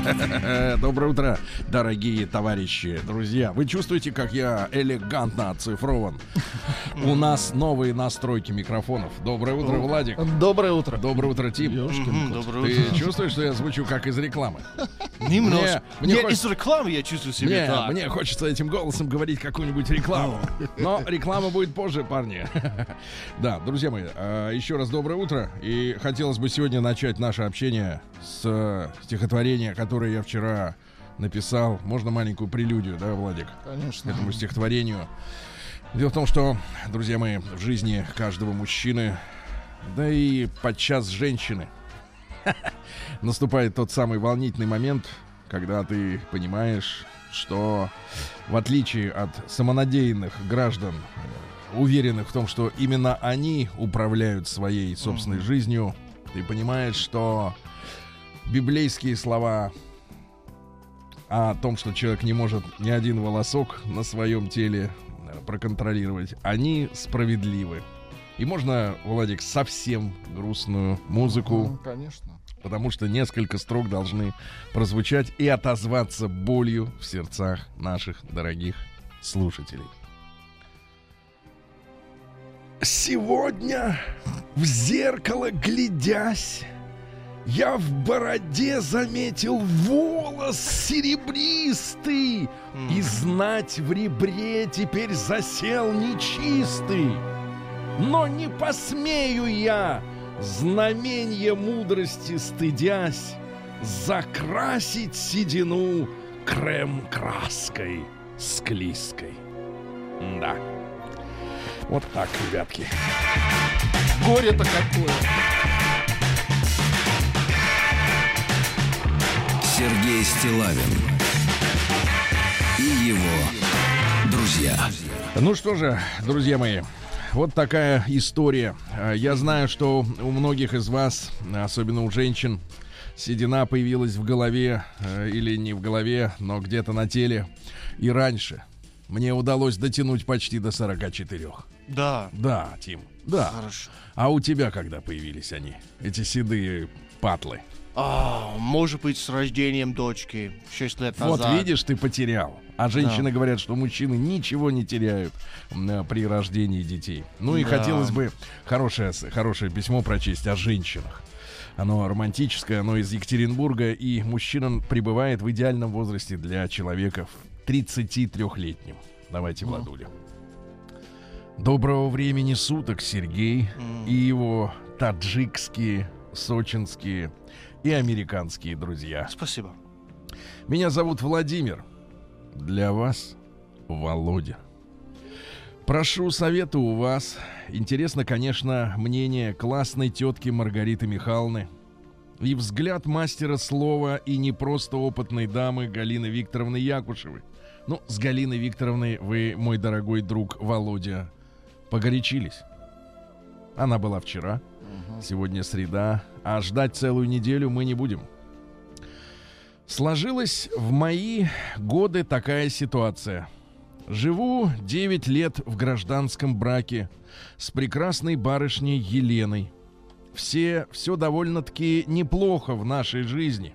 Доброе утро, дорогие товарищи, друзья. Вы чувствуете, как я элегантно оцифрован? У нас новые настройки микрофонов. Доброе утро, Владик. Доброе утро. Доброе утро, Тим. Доброе Ты утро. чувствуешь, что я звучу как из рекламы? Немножко. мне Мне, хочется- из рекламы я чувствую себя Мне, так. мне хочется этим голосом говорить какую-нибудь рекламу. Но реклама будет позже, парни. Да, друзья мои, а, еще раз доброе утро. И хотелось бы сегодня начать наше общение с э, стихотворения, которое я вчера написал. Можно маленькую прелюдию, да, Владик? к Конечно. этому стихотворению. Дело в том, что, друзья мои, в жизни каждого мужчины, да и подчас женщины, наступает тот самый волнительный момент, когда ты понимаешь, что в отличие от самонадеянных граждан, уверенных в том, что именно они управляют своей собственной жизнью, ты понимаешь, что библейские слова о том, что человек не может ни один волосок на своем теле э, проконтролировать, они справедливы. И можно, Владик, совсем грустную музыку, Ну, Конечно. потому что несколько строк должны прозвучать и отозваться болью в сердцах наших дорогих слушателей. Сегодня в зеркало глядясь, я в бороде заметил волос серебристый, и знать в ребре теперь засел нечистый. Но не посмею я, знаменье мудрости стыдясь, закрасить седину крем-краской склизкой. Да. Вот так, ребятки. Горе-то какое. Сергей Стилавин и его друзья. Ну что же, друзья мои, вот такая история. А, Я знаю, что у многих из вас, особенно у женщин, седина появилась в голове э, или не в голове, но где-то на теле и раньше. Мне удалось дотянуть почти до 44. Да. Да, Тим, да. Хорошо. А у тебя когда появились они, эти седые патлы? А, может быть, с рождением дочки 6 лет Вот назад. видишь, ты потерял. А женщины говорят, что мужчины ничего не теряют э, при рождении детей. Ну и Да. хотелось бы хорошее, хорошее письмо прочесть о женщинах. Оно романтическое, оно из Екатеринбурга, и мужчина пребывает в идеальном возрасте для человека в 33-летнем. Давайте, Владуля. Доброго времени суток, Сергей М. и его таджикские, сочинские и американские друзья. Спасибо. Меня зовут Владимир. Для вас Володя. Прошу совета у вас. Интересно, конечно, мнение классной тетки Маргариты Михайловны и взгляд мастера слова и не просто опытной дамы Галины Викторовны Якушевой. Ну, с Галиной Викторовной вы, мой дорогой друг Володя, погорячились. Она была вчера, сегодня среда, а ждать целую неделю мы не будем. Сложилась в мои годы такая ситуация. Живу 9 лет в гражданском браке с прекрасной барышней Еленой. Все, все довольно-таки неплохо в нашей жизни.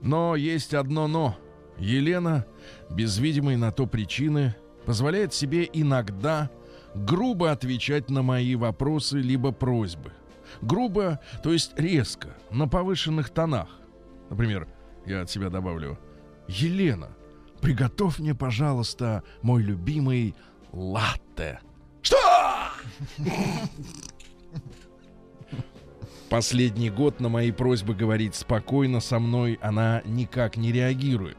Но есть одно но. Елена, без видимой на то причины, позволяет себе иногда грубо отвечать на мои вопросы либо просьбы. Грубо, то есть резко, на повышенных тонах. Например, я от себя добавлю. Елена, приготовь мне, пожалуйста, мой любимый латте. Что? Последний год на мои просьбы говорить спокойно со мной она никак не реагирует.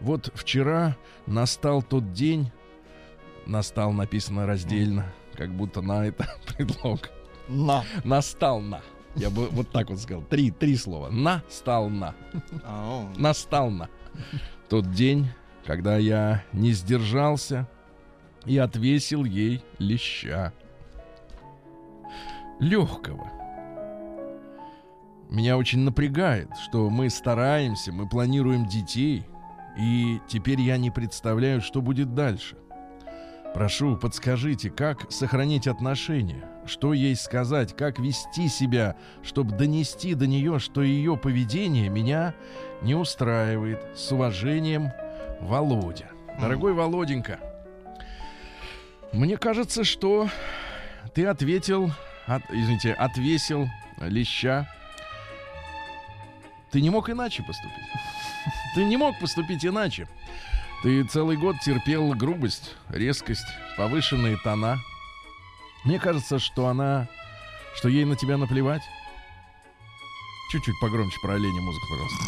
Вот вчера настал тот день, настал написано раздельно, как будто на это предлог. На. Настал на. Я бы вот так вот сказал. Три, три слова. Настал на. Настал на. Тот день, когда я не сдержался и отвесил ей леща. легкого. Меня очень напрягает, что мы стараемся, мы планируем детей, и теперь я не представляю, что будет дальше. Прошу, подскажите, как сохранить отношения, что ей сказать, как вести себя, чтобы донести до нее, что ее поведение меня не устраивает. С уважением, Володя. Дорогой Володенька, мне кажется, что ты ответил, от, извините, отвесил леща. Ты не мог иначе поступить. Ты не мог поступить иначе. Ты целый год терпел грубость, резкость, повышенные тона. Мне кажется, что она, что ей на тебя наплевать. Чуть-чуть погромче про оленя музыку, пожалуйста.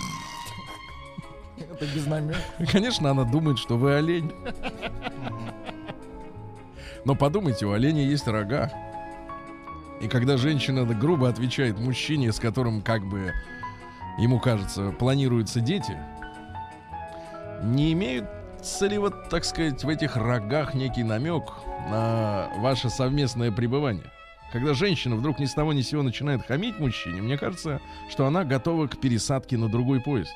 Это без намека. Конечно, она думает, что вы олень. Но подумайте, у оленя есть рога. И когда женщина грубо отвечает мужчине, с которым, как бы, ему кажется, планируются дети, не имеются ли вот, так сказать, в этих рогах некий намек на ваше совместное пребывание? Когда женщина вдруг ни с того ни с сего начинает хамить мужчине, мне кажется, что она готова к пересадке на другой поезд.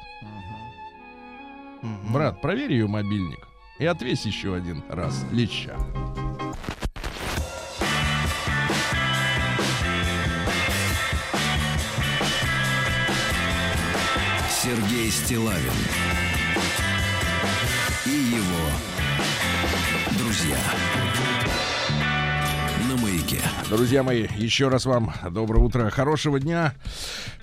Брат, проверь ее мобильник и отвесь еще один раз леща. Сергей Стилавин и его друзья на маяке. Друзья мои, еще раз вам доброе утро, хорошего дня.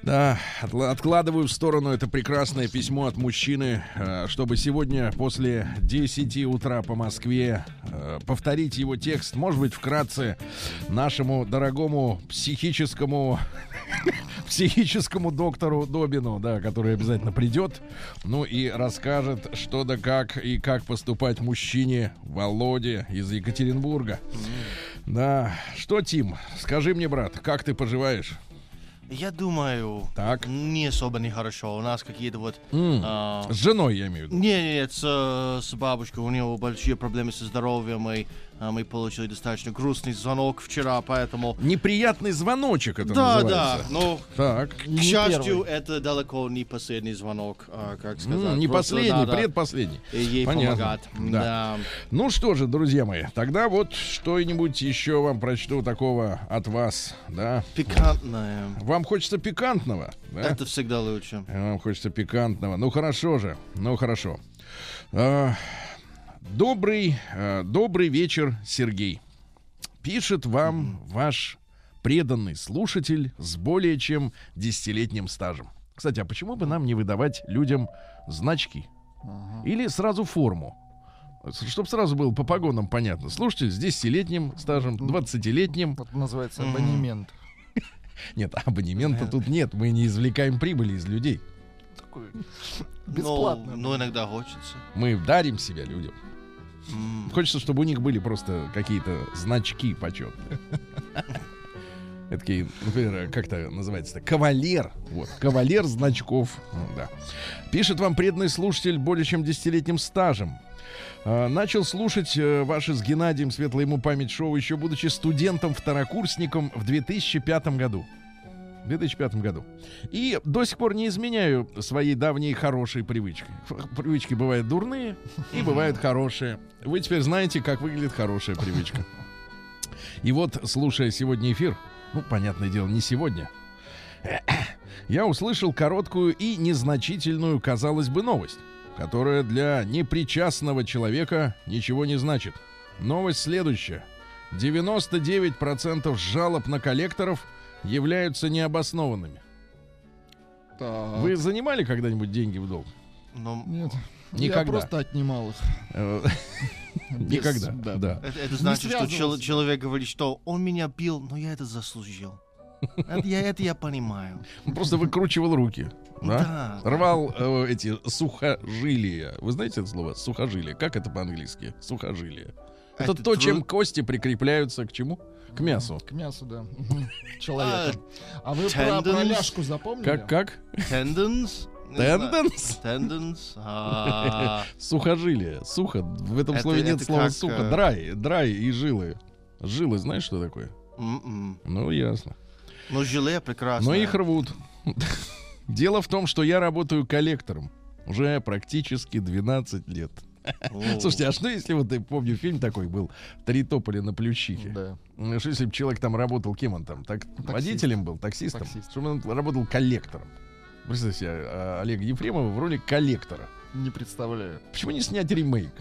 Да, откладываю в сторону это прекрасное письмо от мужчины, э, чтобы сегодня после 10 утра по Москве э, повторить его текст, может быть, вкратце нашему дорогому психическому психическому доктору Добину, да, который обязательно придет, ну и расскажет, что да как и как поступать мужчине Володе из Екатеринбурга. Да, что, Тим, скажи мне, брат, как ты поживаешь? Я думаю, Так. не особо нехорошо. У нас какие-то вот... М, а, С женой, я имею в виду. Не, нет, с, с бабушкой у нее большие проблемы со здоровьем, и мы получили достаточно грустный звонок вчера, поэтому... Неприятный звоночек это да, называется. да, но, Так. к Не счастью, первый. это далеко не последний звонок, а, как сказать. М, не Просто последний, надо предпоследний. ей Понятно. помогать. Да. Да. Ну что же, друзья мои, тогда вот что-нибудь еще вам прочту такого от вас, да? Пикантное. Вам хочется пикантного, да? Это всегда лучше. Вам хочется пикантного. Ну хорошо же, ну хорошо. А, добрый, а, добрый вечер, Сергей. Пишет вам ваш преданный слушатель с более чем десятилетним стажем. Кстати, а почему бы нам не выдавать людям значки? Или сразу форму? Чтобы сразу было по погонам понятно. Слушатель с 10-летним стажем, 20-летним. Это называется абонемент. Нет, абонемента тут нет. Мы не извлекаем прибыли из людей. Такой Но, бесплатно. но иногда хочется. Мы дарим себя людям. Хочется, чтобы у них были просто какие-то значки почетные. Такие, например, как это называется-то? Кавалер. Вот, кавалер значков. Да. Пишет вам преданный слушатель более чем десятилетним стажем. А, Начал слушать э, ваши с Геннадием, светлая ему память шоу, еще будучи студентом-второкурсником в 2005 году. В 2005 году. И до сих пор не изменяю своей давней хорошей привычкой. Ф- Привычки бывают дурные и бывают хорошие. Вы теперь знаете, как выглядит хорошая привычка. И вот, слушая сегодня эфир, ну, понятное дело, не сегодня, я услышал короткую и незначительную, казалось бы, новость, которая для непричастного человека ничего не значит. Новость следующая. 99% жалоб на коллекторов являются необоснованными. Так. Вы занимали когда-нибудь деньги в долг? Но Нет. Никогда. Я просто отнимал их. Э, Никогда, да. да. это, это значит, что чел- человек говорит, что он меня бил, но я это заслужил. Это я, это я понимаю. Он просто выкручивал руки. Да? Да. Рвал э, эти сухожилия. Вы знаете это слово? Сухожилие. Как это по-английски? Сухожилие. Это, Это то, тру- чем кости прикрепляются к чему? К мясу. К мясу, да. Мгм. Человека. А вы про, про ляжку запомнили? Как, как? Tendons? Тенденс? Tendons? А, Сухожилие. Сухо. В этом Это- слове нет слова как, сухо. э, Драй. Драй и жилы. Жилы, знаешь, что такое? м-м. Ну, ясно. Но желе прекрасно. Но их рвут. Дело в том, что я работаю коллектором уже практически 12 лет. Слушайте, а что если вот я помню фильм такой был «Три тополя на плющихе»? Да. Ну, Что если бы человек там работал, кем он там? Так, водителем был, таксистом? Таксист. Чтобы он работал коллектором. Представьте себе, а, Олега Ефремова в роли коллектора. Не представляю. Почему не снять ремейк?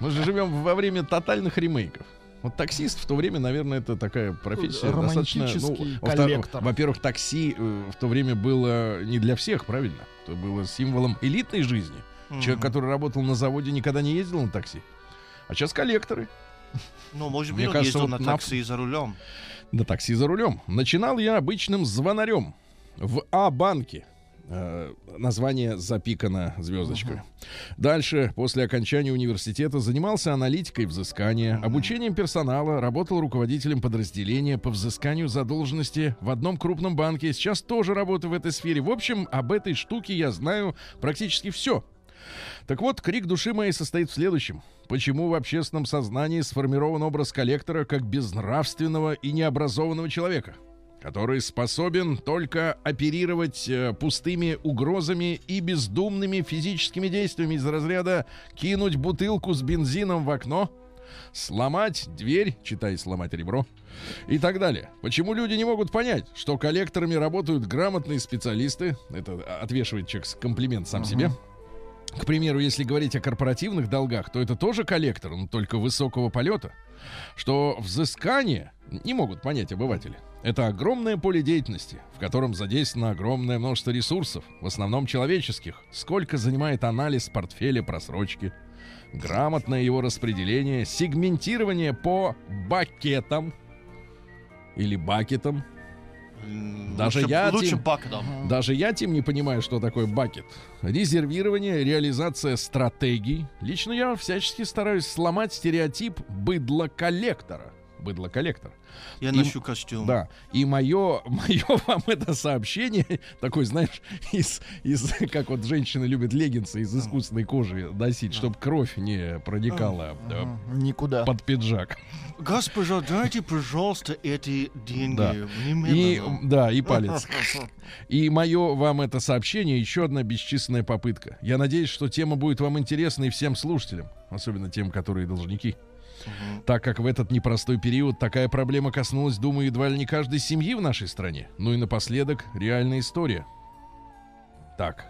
Мы же живем во время тотальных ремейков. Вот таксист в то время, наверное, это такая профессия достаточно... Ну, Романтический во-вторых, коллектор. во-первых, такси э, в то время было не для всех, правильно? Это было символом элитной жизни. Человек, который работал на заводе, никогда не ездил на такси. А сейчас коллекторы. Ну, может Мне быть, он кажется, ездил вот на на- такси за рулем. На такси за рулем. Начинал я обычным звонарем в А-банке. Э, название запикано звездочкой. Дальше, после окончания университета, занимался аналитикой взыскания, обучением персонала, работал руководителем подразделения по взысканию задолженности в одном крупном банке. Сейчас тоже работаю в этой сфере. В общем, об этой штуке я знаю практически все. Так вот, крик души моей состоит в следующем. Почему в общественном сознании сформирован образ коллектора как безнравственного и необразованного человека, который способен только оперировать э, пустыми угрозами и бездумными физическими действиями из разряда кинуть бутылку с бензином в окно, сломать дверь, читай сломать ребро, и так далее. Почему люди не могут понять, что коллекторами работают грамотные специалисты? Это отвешивает человек комплимент сам себе. К примеру, если говорить о корпоративных долгах, то это тоже коллектор, но только высокого полета. Что взыскание не могут понять обыватели. Это огромное поле деятельности, в котором задействовано огромное множество ресурсов, в основном человеческих. Сколько занимает анализ портфеля просрочки, грамотное его распределение, сегментирование по бакетам или бакетам. Даже лучше, я, Лучше Тим, бакетом. Даже я, Тим, не понимаю, что такое бакет. Резервирование, реализация стратегий. Лично я всячески стараюсь сломать стереотип быдло-коллектора. Быдло-коллектор. Я Им- ношу костюм. Да. И мое, мое вам это сообщение, такой, знаешь, из, из, как вот женщины любят леггинсы из искусственной кожи носить, чтобы кровь не проникала э, М, Никуда. под пиджак. Госпожа, дайте, пожалуйста, эти деньги. Да. И, да, и палец. И мое вам это сообщение еще одна бесчисленная попытка. Я надеюсь, что тема будет вам интересна и всем слушателям, особенно тем, которые должники. Так как в этот непростой период такая проблема коснулась, думаю, едва ли не каждой семьи в нашей стране. Ну и напоследок, реальная история. Так.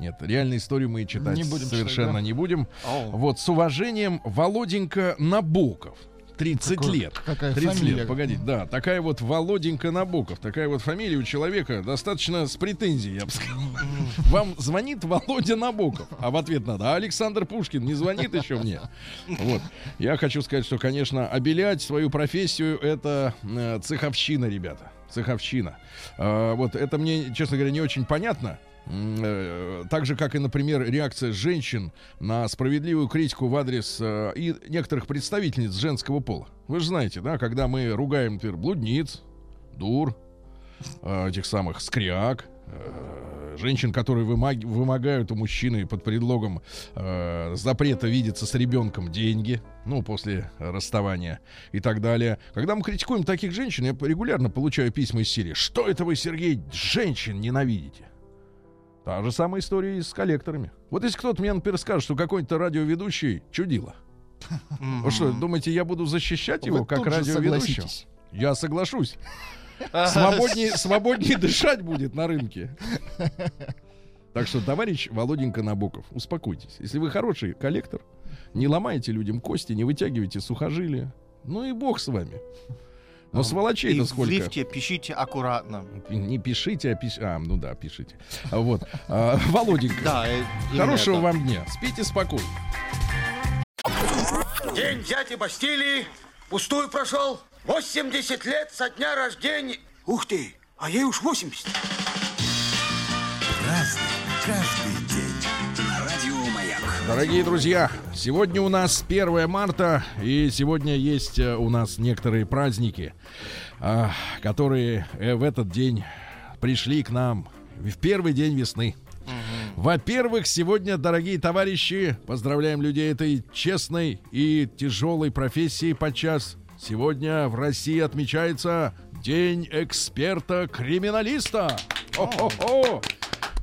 Нет, реальную историю мы читать Не будем совершенно читать, да? не будем. О, Вот, с уважением, Володенька Набоков. 30 Какой- лет. какая 30 фамилия? лет, погодите, да, такая вот Володенька Набоков, такая вот фамилия у человека достаточно с претензией, я бы сказал. Вам звонит Володя Набоков, а в ответ надо, а Александр Пушкин не звонит еще мне. Вот. Я хочу сказать, что, конечно, обелять свою профессию это э, цеховщина, ребята. Цеховщина. А, вот это мне, честно говоря, не очень понятно. Э, Так же, как и, например, реакция женщин на справедливую критику в адрес э, и некоторых представительниц женского пола. Вы же знаете, да, когда мы ругаем, например, блудниц, дур, этих самых скряк, женщин, которые вымаг- вымогают у мужчины под предлогом э, запрета видеться с ребенком деньги, ну, после расставания и так далее. Когда мы критикуем таких женщин, я регулярно получаю письма из серии «Что это вы, Сергей, женщин ненавидите?» Та же самая история и с коллекторами. Вот если кто-то мне, например, скажет, что какой-то радиоведущий чудило. Вы что, думаете, я буду защищать его как радиоведущего? Я соглашусь. Свободнее, свободнее дышать будет на рынке. Так что, товарищ Володенька Набоков, успокойтесь. Если вы хороший коллектор, не ломайте людям кости, не вытягивайте сухожилия. Ну и бог с вами. Но И сволочей-то в сколько. лифте пишите аккуратно. Не пишите, а пишите. А, ну да, пишите. Вот. А, Володенька, Да, э, хорошего это. вам дня. Спите спокойно. День дяди Бастилии пустую прошел. 80 лет со дня рождения. Ух ты, а ей уж 80. Разный, каждый день. На радио Маяк. Дорогие друзья, сегодня у нас 1 марта, и сегодня есть э, у нас некоторые праздники, а, которые э, в этот день пришли к нам в первый день весны. Во-первых, сегодня, дорогие товарищи, поздравляем людей этой честной и тяжелой профессии подчас. Сегодня в России отмечается День эксперта-криминалиста. О-хо-хо!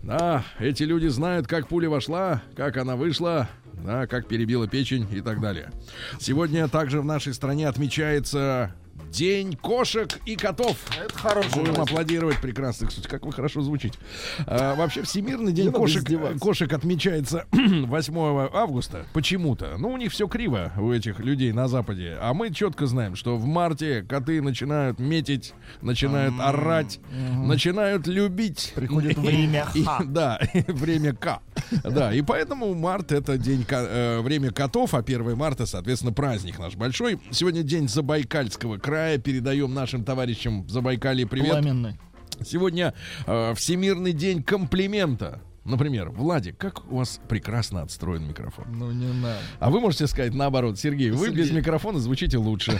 Да, эти люди знают, как пуля вошла, как она вышла, да, как перебила печень и так далее. Сегодня также в нашей стране отмечается День кошек и котов. Это хороший Будем праздник. аплодировать прекрасно. Кстати, как вы хорошо звучите. А, вообще, Всемирный день кошек, кошек отмечается 8 августа. Почему-то. Ну, у них все криво, у этих людей на Западе. А мы четко знаем, что в марте коты начинают метить, начинают орать, начинают любить. Приходит время Х. Да, время К. Да, и поэтому март это день э, время котов, а 1 марта, соответственно, праздник наш большой. Сегодня день Забайкальского края. Передаем нашим товарищам в Забайкалье привет. Пламенный. Сегодня э, Всемирный день комплимента. Например, Владик, как у вас прекрасно отстроен микрофон. Ну не надо. А вы можете сказать наоборот, Сергей, вы Сергей. без микрофона звучите лучше.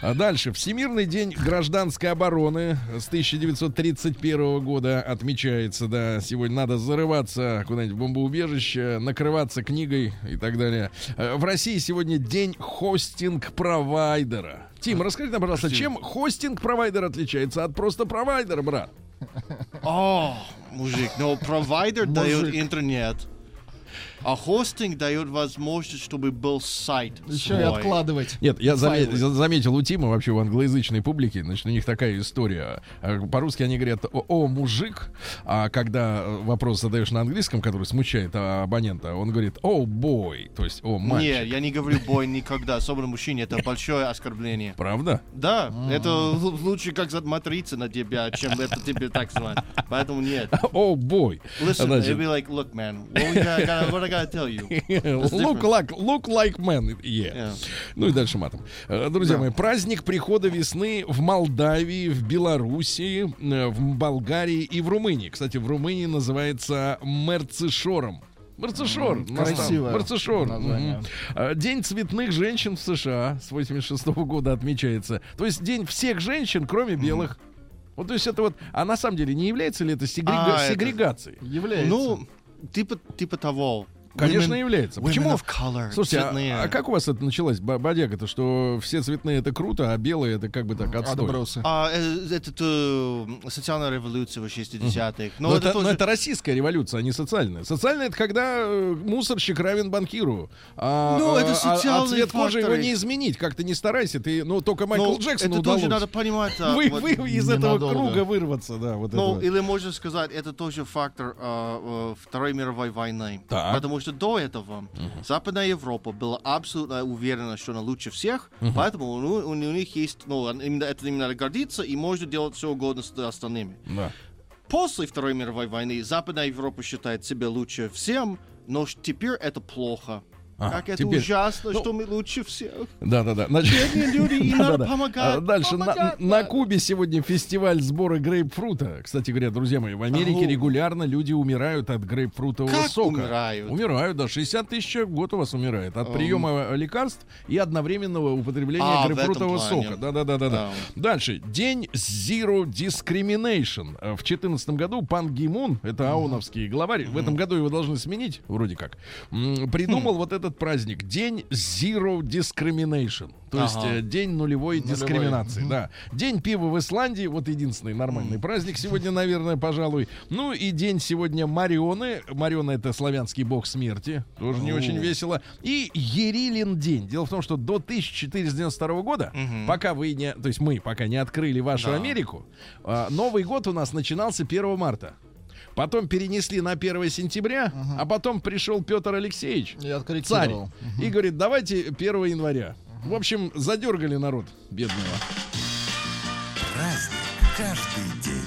А дальше. Всемирный день гражданской обороны с 1931 года отмечается, да. Сегодня надо зарываться куда-нибудь в бомбоубежище, накрываться книгой и так далее. Э, В России сегодня день хостинг-провайдера. Тим, расскажи нам, пожалуйста, чем хостинг-провайдер отличается от просто провайдера, брат? О, мужик, но провайдер дает Мужик. А хостинг дает возможность, чтобы был сайт Еще и свой. откладывать. Нет, я заме- Файлы. за- заметил у Тима вообще в англоязычной публике, значит, у них такая история. А, По-русски они говорят «о, мужик», а когда э, вопрос задаешь на английском, который смущает а, абонента, он говорит «о, бой», то есть «о, мальчик». Нет, я не говорю бой никогда, особенно мужчине, это большое оскорбление. Правда? Да, это л- лучше как смотриться на тебя, чем это тебе так звать. Поэтому нет. О, бой. Listen, Значит, it'd be like, look, man, what, we got, gotta- gotta tell you? look like, look like man. Yeah. Yeah. Ну и дальше матом. Э, Друзья мои, праздник прихода весны в Молдавии, в Белоруссии, э, в Болгарии и в Румынии. Кстати, в Румынии называется Мерцешором. Мерцешор. М, у нас там. красивое Мерцешор. название. Мгм. Э, День цветных женщин в США с 86 года отмечается. То есть день всех женщин, кроме белых. Вот, то есть это вот, а на самом деле не является ли это сегрега- А, это- сегрегацией? Является. Ну, типа, типа того. Конечно, Women- является. Почему? Слушайте, а- цветные. а, как у вас это началось, бодяга-то, что все цветные это круто, а белые это как бы так отстой? Отбросы. А, э, это э, социальная революция в 60-х. Но, Но это, это но тоже... это российская революция, а не социальная. Социальная это когда э, мусорщик равен банкиру. А, Ну, это а- а- а социальные цвет кожи его факторы. не изменить. Как ты не старайся, ты, ну, только Майкл Ну, Джексону это удалось. тоже надо понимать. а, вы, вот- вы из этого Ненадолго. круга вырваться, да, вот Ну, или можно сказать, это тоже фактор а, э, Второй мировой войны. Так. Потому что до этого Западная Европа была абсолютно уверена, что она лучше всех, поэтому у, у- у них есть, ну, именно, это им надо гордиться, и можно делать все угодно с остальными. Да. После Второй мировой войны Западная Европа считает себя лучше всем, но теперь это плохо. А, как это теперь- ужасно, ну, что мы лучше всех. Да, да, да. Значит, Бедные люди, им да, надо да. помогать. А Дальше на. Кубе сегодня фестиваль сбора грейпфрута. Кстати говоря, друзья мои, в Америке Ау. регулярно люди умирают от грейпфрутового Как сока. умирают? Умирают, да. 60 тысяч в год у вас умирает от приема лекарств и одновременного употребления А, грейпфрутового сока. Да, да, да, да, да. Дальше. День Zero Discrimination. Э, В 2014 году Пан Гимун, это ауновский главарь, в этом году его должны сменить, вроде как, придумал вот этот праздник. День Zero Discrimination. То есть Ага. э, день нулевой, Нулевой. дискриминации. Да. День пива в Исландии, вот единственный нормальный праздник сегодня, наверное, пожалуй. Ну и день сегодня Марионы. Мариона это славянский бог смерти. Тоже не очень весело. И Ерилин день. Дело в том, что до 1492 года, пока вы не, то есть мы пока не открыли вашу. Америку, а, Новый год у нас начинался 1 марта. Потом перенесли на 1 сентября, а потом пришел Петр Алексеевич, Я царь, откорректировал. и говорит, давайте 1 января. В общем, задергали народ бедного. Праздник каждый.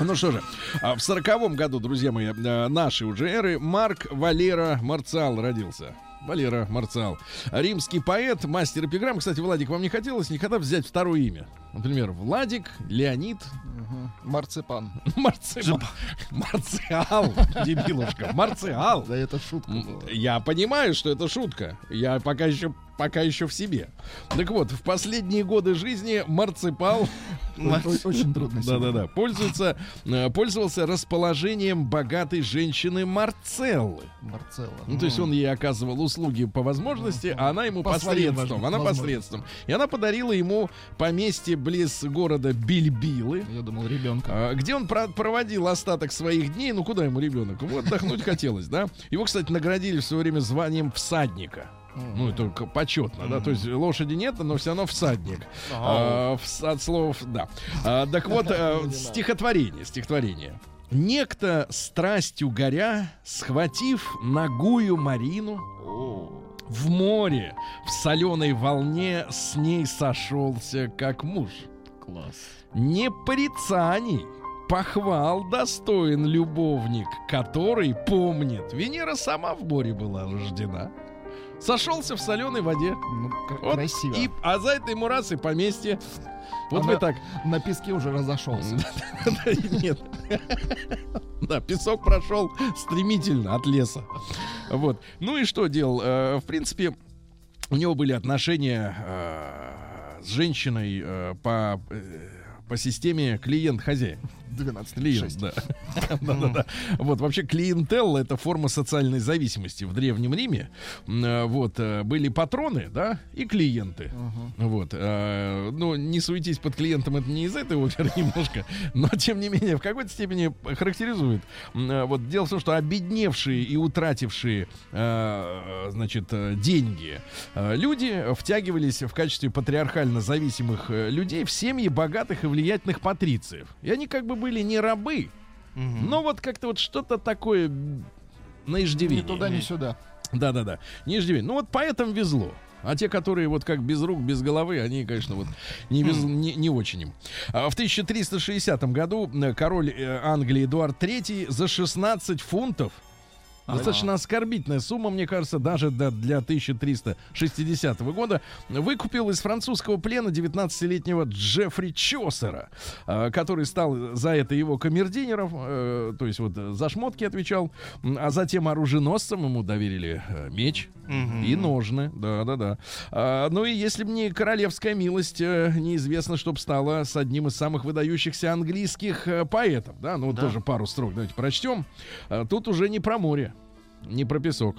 Ну что же, а в сороковом году, друзья мои, э, наши уже эры, Марк Валера Марцал родился. Валера Марцал. Римский поэт, мастер эпиграмм. Кстати, Владик, вам не хотелось никогда взять второе имя? Например, Владик, Леонид, Мгм. Марципан. Марциал. Марциал, дебилушка, Марциал. Да это шутка была. Я понимаю, что это шутка. Я пока еще пока еще в себе. Так вот, в последние годы жизни марципал, Очень трудно. да-да-да, пользуется, э, пользовался расположением богатой женщины Марцеллы. Марцелло. Ну, то есть он ей оказывал услуги по возможности, а она ему посредством. Она посредством. И она подарила ему поместье близ города Бильбилы. Я думал, ребенка. А, Где он про- проводил остаток своих дней, ну куда ему ребенок? Ему отдохнуть хотелось, да? Его, кстати, наградили в свое время званием всадника. Ну, это почетно, да, то есть лошади нет, но все равно всадник. А, от слов, да. А, так вот, э, стихотворение, стихотворение. Некто страстью горя, схватив ногую Марину, в море, в соленой волне с ней сошелся, как муж. Класс. Не порицаний, похвал достоин любовник, который помнит. Венера сама в море была рождена. Сошелся в соленой воде. Ну, Вот красиво. И, а за это ему раз и поместье. Вот Она- вы так. На песке уже разошелся. Нет. Да, песок прошел стремительно от леса. Вот. Ну и что делал? Э, В принципе, у него были отношения э, с женщиной э, по, по системе клиент-хозяин. 12 Клиент, 6. да. Да-да-да. Вот, вообще, клиентелла — это форма социальной зависимости в Древнем Риме. Э, Вот, э, были патроны, да, и клиенты. Вот. э, Ну, не суетись под клиентом, это не из этой оперы немножко, но, тем не менее, в какой-то степени характеризует. Вот, дело в том, что обедневшие и утратившие, значит, деньги люди втягивались в качестве патриархально зависимых людей в семьи богатых и влиятельных патрициев. И они как бы были не рабы, но вот как-то вот что-то такое на иждивении. Ни туда, ни сюда. Да-да-да, не иждивении. Ну вот поэтому везло. А те, которые вот как без рук, без головы, они, конечно, вот не, вез- не, не очень им. А в 1360 году э, король э, Англии Эдуард III за 16 фунтов Достаточно оскорбительная сумма, мне кажется, даже для 1360 года. Выкупил из французского плена 19-летнего Джеффри Чосера, э, который стал за это его камердинером, э, то есть вот за шмотки отвечал, а затем оруженосцем ему доверили э, меч и ножны, да-да-да. А, ну и если бы не королевская милость, э, неизвестно, что бы стало с одним из самых выдающихся английских э, поэтов, да, ну вот тоже пару строк давайте прочтем. А, Тут уже не про море, не про песок.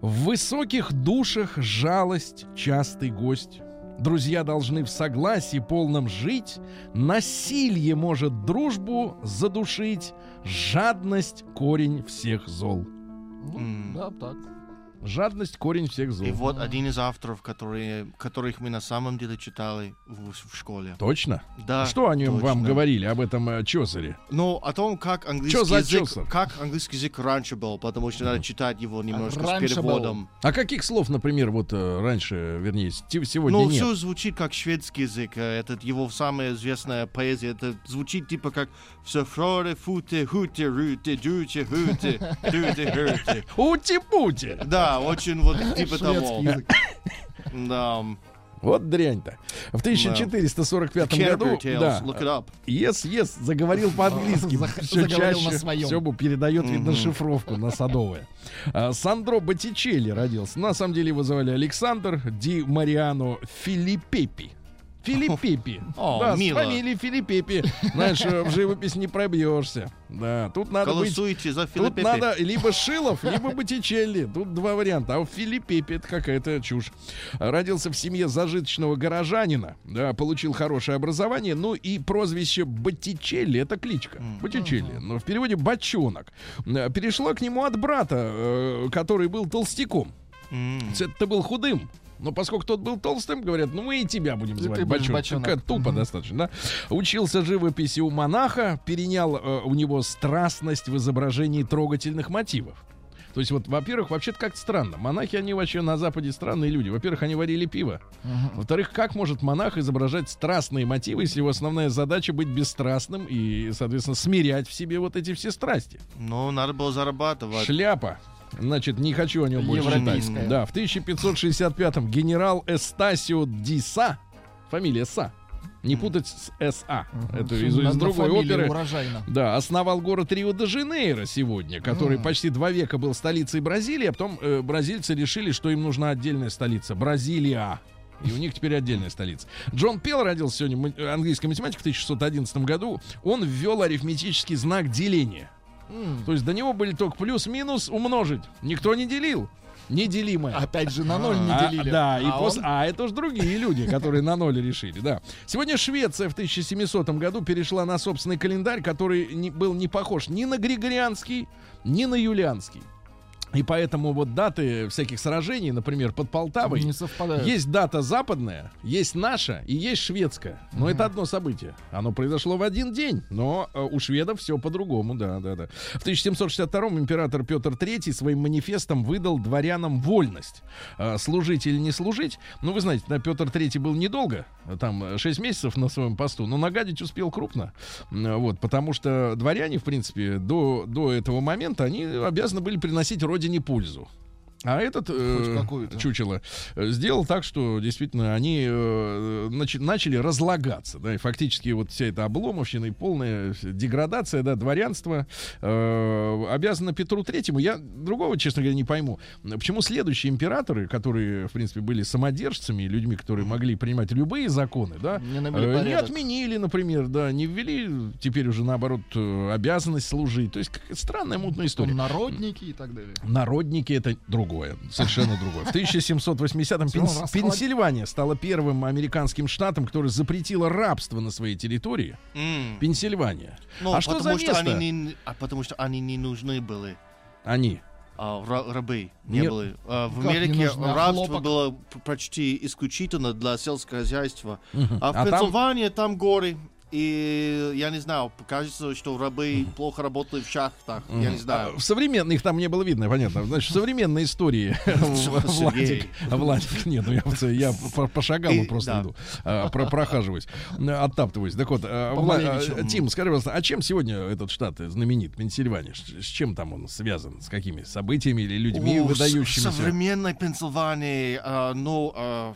В высоких душах жалость частый гость. Друзья должны в согласии полном жить. Насилие может дружбу задушить. Жадность — корень всех зол. Ну, М. Да, так. Жадность — корень всех зол. И вот один из авторов, которые, которых мы на самом деле читали в, в школе. Точно? Да, Что о нем вам говорили, об этом э, Чосере? Ну, о том, как английский Чё за язык, Чосер? как английский язык раньше был, потому что надо читать его немножко Раньше с переводом. А каких слов, например, вот э, раньше, вернее, сегодня Ну, нет? все звучит как шведский язык. э, Это его самая известная поэзия. Это звучит типа как «Все фроре, футе, хуте, руте, дюте, хуте, дуте, хуте». Ути-пути! Да, очень вот типа того. Да. Вот дрянь-то. В 1445 году... Да. Yes, yes, заговорил по-английски. Все чаще. Все передает, видно, Мгм. шифровку на садовое. А, Сандро Боттичелли родился. На самом деле его звали Александр Ди Мариано Филиппепи. Филиппепи. О, да, мило. с фамилией Филиппепи. Знаешь, э, в живопись не пробьешься. Да, тут надо быть Голосуйте за Тут Филиппе. надо либо Шилов, либо Боттичелли. Тут два варианта. А у Филиппепи это какая-то чушь. Родился в семье зажиточного горожанина. Да, получил хорошее образование. Ну и прозвище Боттичелли это кличка. Боттичелли. Но в переводе бочонок. Перешло к нему от брата, э, который был толстяком. Это был худым. Но поскольку тот был толстым, говорят, ну мы и тебя будем звать бочонок. Тупо достаточно, да? Учился живописи у монаха, перенял э, у него страстность в изображении трогательных мотивов. То есть вот, во-первых, вообще-то как-то странно. Монахи, они вообще на Западе странные люди. Во-первых, они варили пиво. Во-вторых, как может монах изображать страстные мотивы, если его основная задача быть бесстрастным и, соответственно, смирять в себе вот эти все страсти? Ну, надо было зарабатывать. Шляпа. Значит, не хочу о нем больше читать. Да, в 1565-м генерал Эстасио Диса, фамилия Са, Не путать с СА. Это из, из другой оперы. урожайно. Да, основал город Рио-де-Жанейро сегодня, который почти два века был столицей Бразилии, а потом э, бразильцы решили, что им нужна отдельная столица. Бразилия. И у них теперь отдельная столица. Джон Пелл родился сегодня, английский математик, в 1611 году. Он ввел арифметический знак деления. То есть до него были только плюс-минус умножить. Никто не делил. Неделимое. Опять же, на ноль не А, делили. да, и А пос- он- а это уж другие люди, которые на ноль решили, да. Сегодня Швеция в 1700 году перешла на собственный календарь, который не- был не похож ни на григорианский, ни на юлианский. И поэтому вот даты всяких сражений, например, под Полтавой, не совпадают. есть дата западная, есть наша и есть шведская. Но это одно событие. Оно произошло в один день, но э, у шведов все по-другому, да, да, да. В 1762-м император Петр III своим манифестом выдал дворянам вольность. Э, служить или не служить. Ну, вы знаете, да, Петр III был недолго, э, там 6 месяцев на своем посту, но нагадить успел крупно. Вот, потому что дворяне, в принципе, до, до этого момента, они обязаны были приносить родине пользу. А этот э, чучело э, сделал так, что действительно они э, начи- начали разлагаться, да, и фактически вот вся эта обломовщина и полная деградация, да, дворянства э, обязана Петру Третьему. Я другого, честно говоря, не пойму, почему следующие императоры, которые, в принципе, были самодержцами, людьми, которые могли принимать любые законы, да, Не э, не отменили, например, да, не ввели теперь уже наоборот э, обязанность служить. То есть какая странная мутная история. Народники и так далее. Народники это другое, совершенно другое. В 1780-м Всё, Пенс- Пенсильвания стала первым американским штатом, который запретила рабство на своей территории. М. Пенсильвания. Ну, а что за потому место? они не, а потому что они не нужны были. Они. а, ра- рабы не Не- были. А, в Америке? А рабство хлопок? было почти исключительно для сельского хозяйства. Мгм. А в А там- Пенсильвании там горы. И я не знаю, кажется, что рабы плохо работали в шахтах. Я не А, знаю. В современных там не было видно, понятно. Значит, в современной истории Владик, Владик, нет, ну я, я по, по шагалу И- просто да. иду, а, про, прохаживаюсь, оттаптываюсь. Так вот, По Вла- э, Тим, скажи, пожалуйста, а чем сегодня этот штат знаменит, Пенсильвания? С, чем там он связан? С какими событиями или людьми О, в выдающимися? современной Пенсильвании, а, ну, а,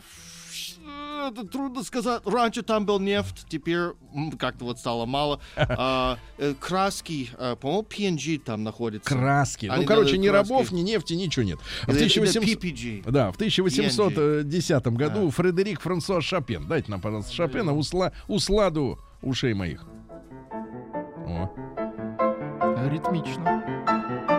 это трудно сказать. Раньше там был нефть, теперь как-то вот стало мало. А, э, краски, а, по-моему, PNG там находится. Краски. Ну, Они короче, делают ни краски. рабов, ни нефти, ничего нет. В Или- или 1800 PPG. Да, в 1810 году Фредерик Франсуа Шопен. Дайте нам, пожалуйста, Шопена усла, усладу ушей моих. О. Ритмично.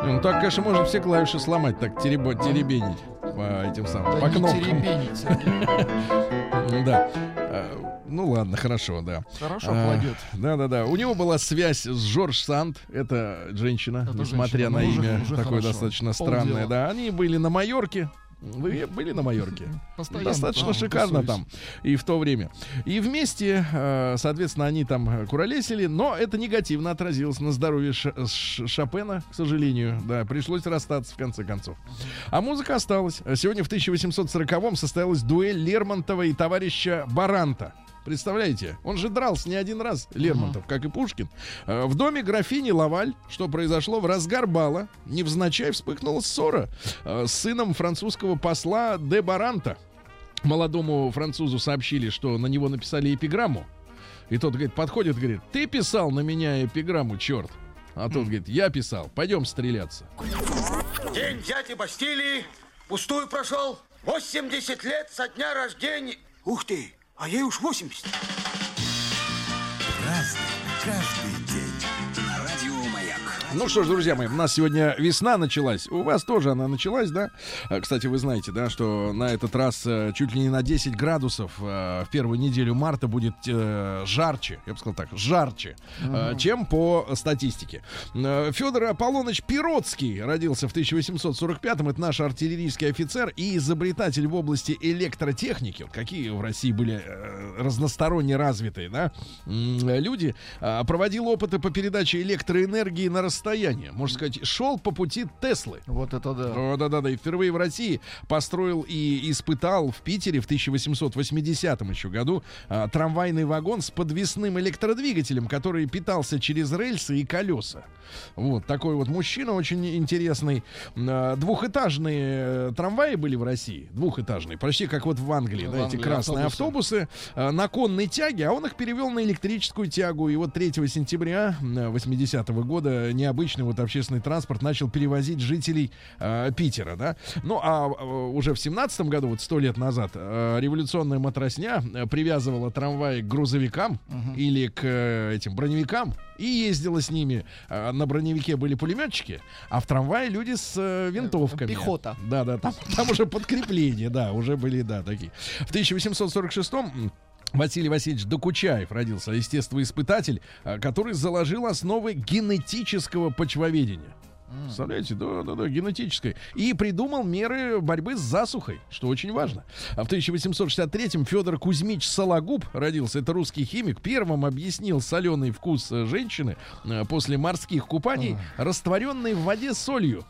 Ну так, конечно, можно все клавиши сломать, так теребо, теребенить по этим самым, Да по кнопкам. Да. А, Ну ладно, хорошо, да. Хорошо А, кладет. Да, да, да. У него была связь с Жорж Санд. Это женщина, Это несмотря женщина, на ну, уже- имя уже такое хорошо. достаточно Полдела. странное. Да, они были на Майорке. Вы были на Майорке? Постоянно Достаточно там шикарно тусуюсь. там и в то время. И вместе, э, соответственно, они там куролесили, но это негативно отразилось на здоровье Шопена, к сожалению. Да, пришлось расстаться в конце концов. А музыка осталась. Сегодня в 1840-м состоялась дуэль Лермонтова и товарища Баранта. Представляете? Он же дрался не один раз, Лермонтов, как и Пушкин. Э, В доме графини Лаваль, что произошло в разгар бала, невзначай вспыхнула ссора э, с сыном французского посла де Баранта. Молодому французу сообщили, что на него написали эпиграмму. И тот, говорит, подходит, говорит, ты писал на меня эпиграмму, черт. А тот говорит, я писал, пойдем стреляться. День дяди Бастилии пустую прошел. 80 лет со дня рождения. Ух ты, а ей уж 80. Разный, Ну что ж, друзья мои, у нас сегодня весна началась. У вас тоже она началась, да? А, Кстати, вы знаете, да, что на этот раз э, чуть ли не на 10 градусов э, в первую неделю марта будет э, жарче, я бы сказал так, жарче, э, чем по статистике. Федор Аполлоныч Пиротский родился в 1845-м. Это наш артиллерийский офицер и изобретатель в области электротехники. Вот какие в России были разносторонне развитые, да, люди. А, Проводил опыты по передаче электроэнергии на расстоянии расстояние. Можно сказать, шел по пути Теслы. Вот это да. О, да-да-да, и впервые в России построил и испытал в Питере в 1880 еще году а, трамвайный вагон с подвесным электродвигателем, который питался через рельсы и колеса. Вот такой вот мужчина очень интересный. А, двухэтажные э, трамваи были в России, двухэтажные, почти как вот в Англии, В да, эти Англии красные автобусы, а, на конной тяге, а он их перевел на электрическую тягу. И вот 3 сентября 80-го года необычный вот общественный транспорт начал перевозить жителей э, Питера, да. Ну, а э, уже в 17 году, вот сто лет назад, э, революционная матросня э, привязывала трамваи к грузовикам или к э, этим броневикам и ездила с ними. Э, на броневике были пулеметчики, а в трамвае люди с э, винтовками. Пехота. Да, да, там, там уже подкрепления, да, уже были, да, такие. В 1846 Василий Васильевич Докучаев родился, естествоиспытатель, а, который заложил основы генетического почвоведения. Представляете, да, да, да, генетической. И придумал меры борьбы с засухой, что очень важно. А в 1863-м Федор Кузьмич Сологуб родился. Это русский химик. Первым объяснил соленый вкус э, женщины э, после морских купаний, растворенной в воде солью.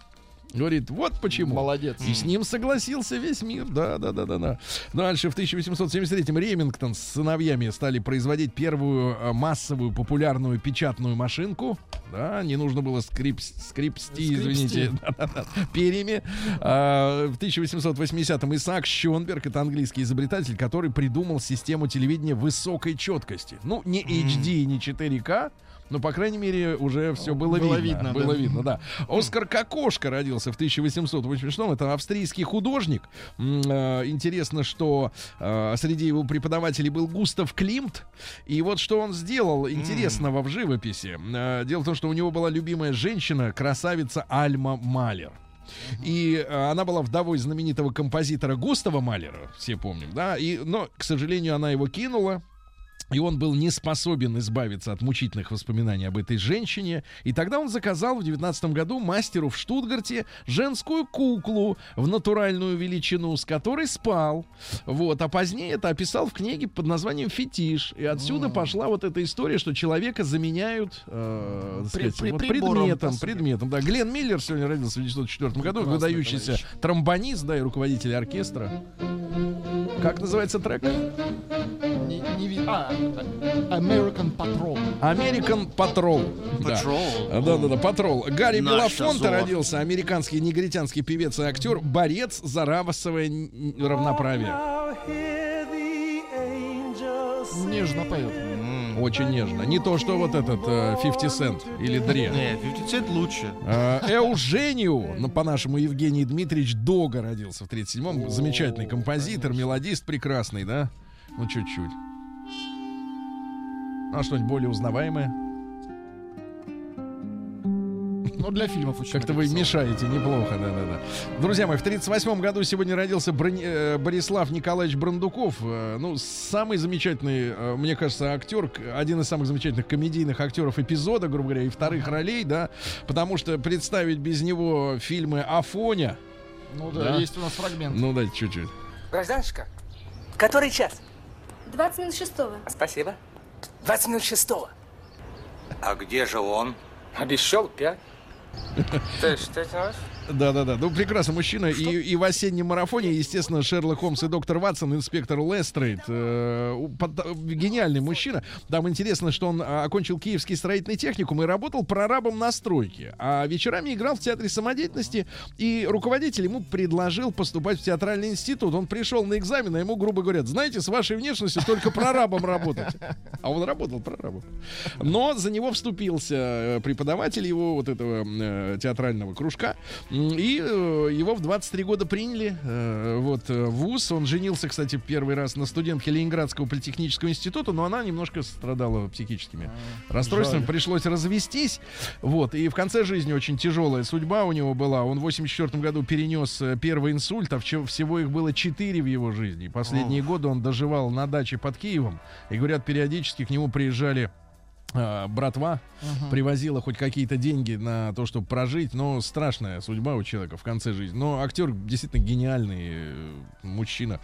Говорит, вот почему. Молодец. И с ним согласился весь мир. Да, да, да, да, да. Дальше в 1873-м Ремингтон с сыновьями стали производить первую э, массовую популярную печатную машинку. Да, не нужно было скрип, скрипсти, извините, перьями. А, в 1880-м Исаак Щенберг, это английский изобретатель, который придумал систему телевидения высокой четкости. Ну, не HD, не 4К, но, по крайней мере, уже все было, Было видно. видно, Было да. видно, да. Оскар Кокошка родился в 1886 Это австрийский художник. Э, Интересно, что э, среди его преподавателей был Густав Климт. И вот что он сделал интересного в живописи. Э, Дело в том, что у него была любимая женщина, красавица Альма Малер. И она была вдовой знаменитого композитора Густава Малера, все помним, да. И, но, к сожалению, она его кинула. И он был не способен избавиться от мучительных воспоминаний об этой женщине. И тогда он заказал в 19 году мастеру в Штутгарте женскую куклу в натуральную величину, с которой спал. Вот. А позднее это описал в книге под названием «Фетиш». И отсюда пошла вот эта история, что человека заменяют э, так При- сказать, при- вот прибором, предметом. предметом да. Глен Миллер сегодня родился в 1904 году. Прекрасный выдающийся товарищ. тромбонист, да, и руководитель оркестра. Как называется трек? Не- не ви- а, American Patrol. American Patrol. Да. Patrol. Да, да, да, Патрол. Гарри Наш Белофонте родился, американский негритянский певец и актер, борец за н- равноправие. Нежно поет. Очень нежно. Не то, что вот этот э, 50 Cent или Дре. Не, 50 Cent лучше. Э, Эужению, ну, по-нашему, Евгений Дмитриевич Дога родился в 37-м. Замечательный композитор, мелодист прекрасный, да? Ну, чуть-чуть. А что-нибудь более узнаваемое? Ну, для фильмов очень Как-то вы мешаете неплохо, да-да-да. Друзья мои, в 38 году сегодня родился Брони- э, Борислав Николаевич Брандуков. Э, ну, самый замечательный, э, мне кажется, актер, один из самых замечательных комедийных актеров эпизода, грубо говоря, и вторых ролей, да, потому что представить без него фильмы Афоня, Ну да, Да. есть у нас фрагмент. ну да, чуть-чуть. Гражданочка, который час? 20 минут шестого. Спасибо. 20 минут шестого. А где же он? Обещал пять. Ты что ночь? Да-да-да. Ну, прекрасный мужчина. И, и в осеннем марафоне, естественно, Шерлок Холмс и доктор Ватсон, инспектор Лестрейд. э, под- гениальный мужчина. Там интересно, что он а, окончил Киевский строительный техникум и работал прорабом на стройке. А вечерами играл в театре самодеятельности. И руководитель ему предложил поступать в театральный институт. Он пришел на экзамен, а ему, грубо говоря, знаете, с вашей внешностью только прорабом работать. А он работал прорабом. Но за него вступился э, преподаватель его вот этого э, театрального кружка. И э, его в 23 года приняли э, вот, э, в ВУЗ. Он женился, кстати, первый раз на студентке Ленинградского политехнического института, но она немножко страдала психическими расстройствами. жаль. Пришлось развестись. Вот. И в конце жизни очень тяжелая судьба у него была. Он в 84 году перенес первый инсульт, а всего их было 4 в его жизни. Последние годы он доживал на даче под Киевом. И, говорят, периодически к нему приезжали а, братва привозила хоть какие-то деньги на то, чтобы прожить, но страшная судьба у человека в конце жизни. Но актер действительно гениальный э, мужчина,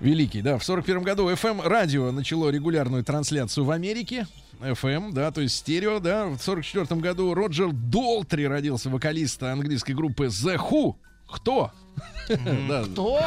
великий, да. В 41 году FM радио начало регулярную трансляцию в Америке. FM, да, то есть стерео, да. В 44 году Роджер Долтри родился, вокалист английской группы The Who. Кто? Кто?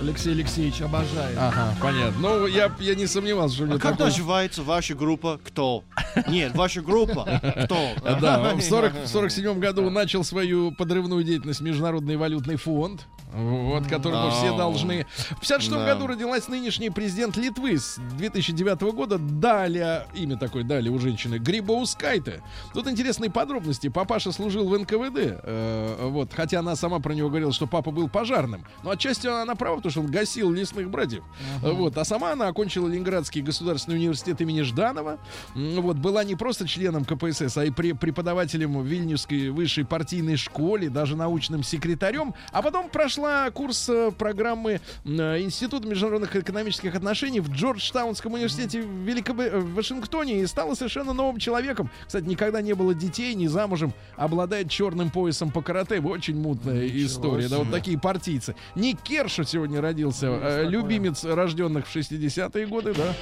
Алексей Алексеевич, обожаю. Ага, понятно. Ну, я, я не сомневался, что у А него как такое- называется ваша группа? Кто? Нет, ваша группа. Кто? Да, в 40 в 47 году начал свою подрывную деятельность Международный валютный фонд, вот, которому все должны. В 56 Да. году родилась нынешний президент Литвы с 2009 года. Далее, имя такое далее у женщины, Грибоускайте. Тут интересные подробности. Папаша служил в НКВД, э, вот, хотя она сама про него говорила, что папа был пожарным. Но отчасти она права, потому что он гасил лесных братьев. Вот, а сама она окончила Ленинградский государственный университет имени Жданова. Вот, была не просто членом КПСС, а и пре- преподавателем в Вильнюсской высшей партийной школе, даже научным секретарем. А потом прошла курс э, программы э, Института международных экономических отношений в Джорджтаунском университете в, Великобы- э, в Вашингтоне и стала совершенно новым человеком. Кстати, никогда не было детей, не замужем, обладает черным поясом по карате. Очень мутная история. Да, вот такие партийцы. Ник Кершев сегодня родился, э, любимец рожденных в 60-е годы, да.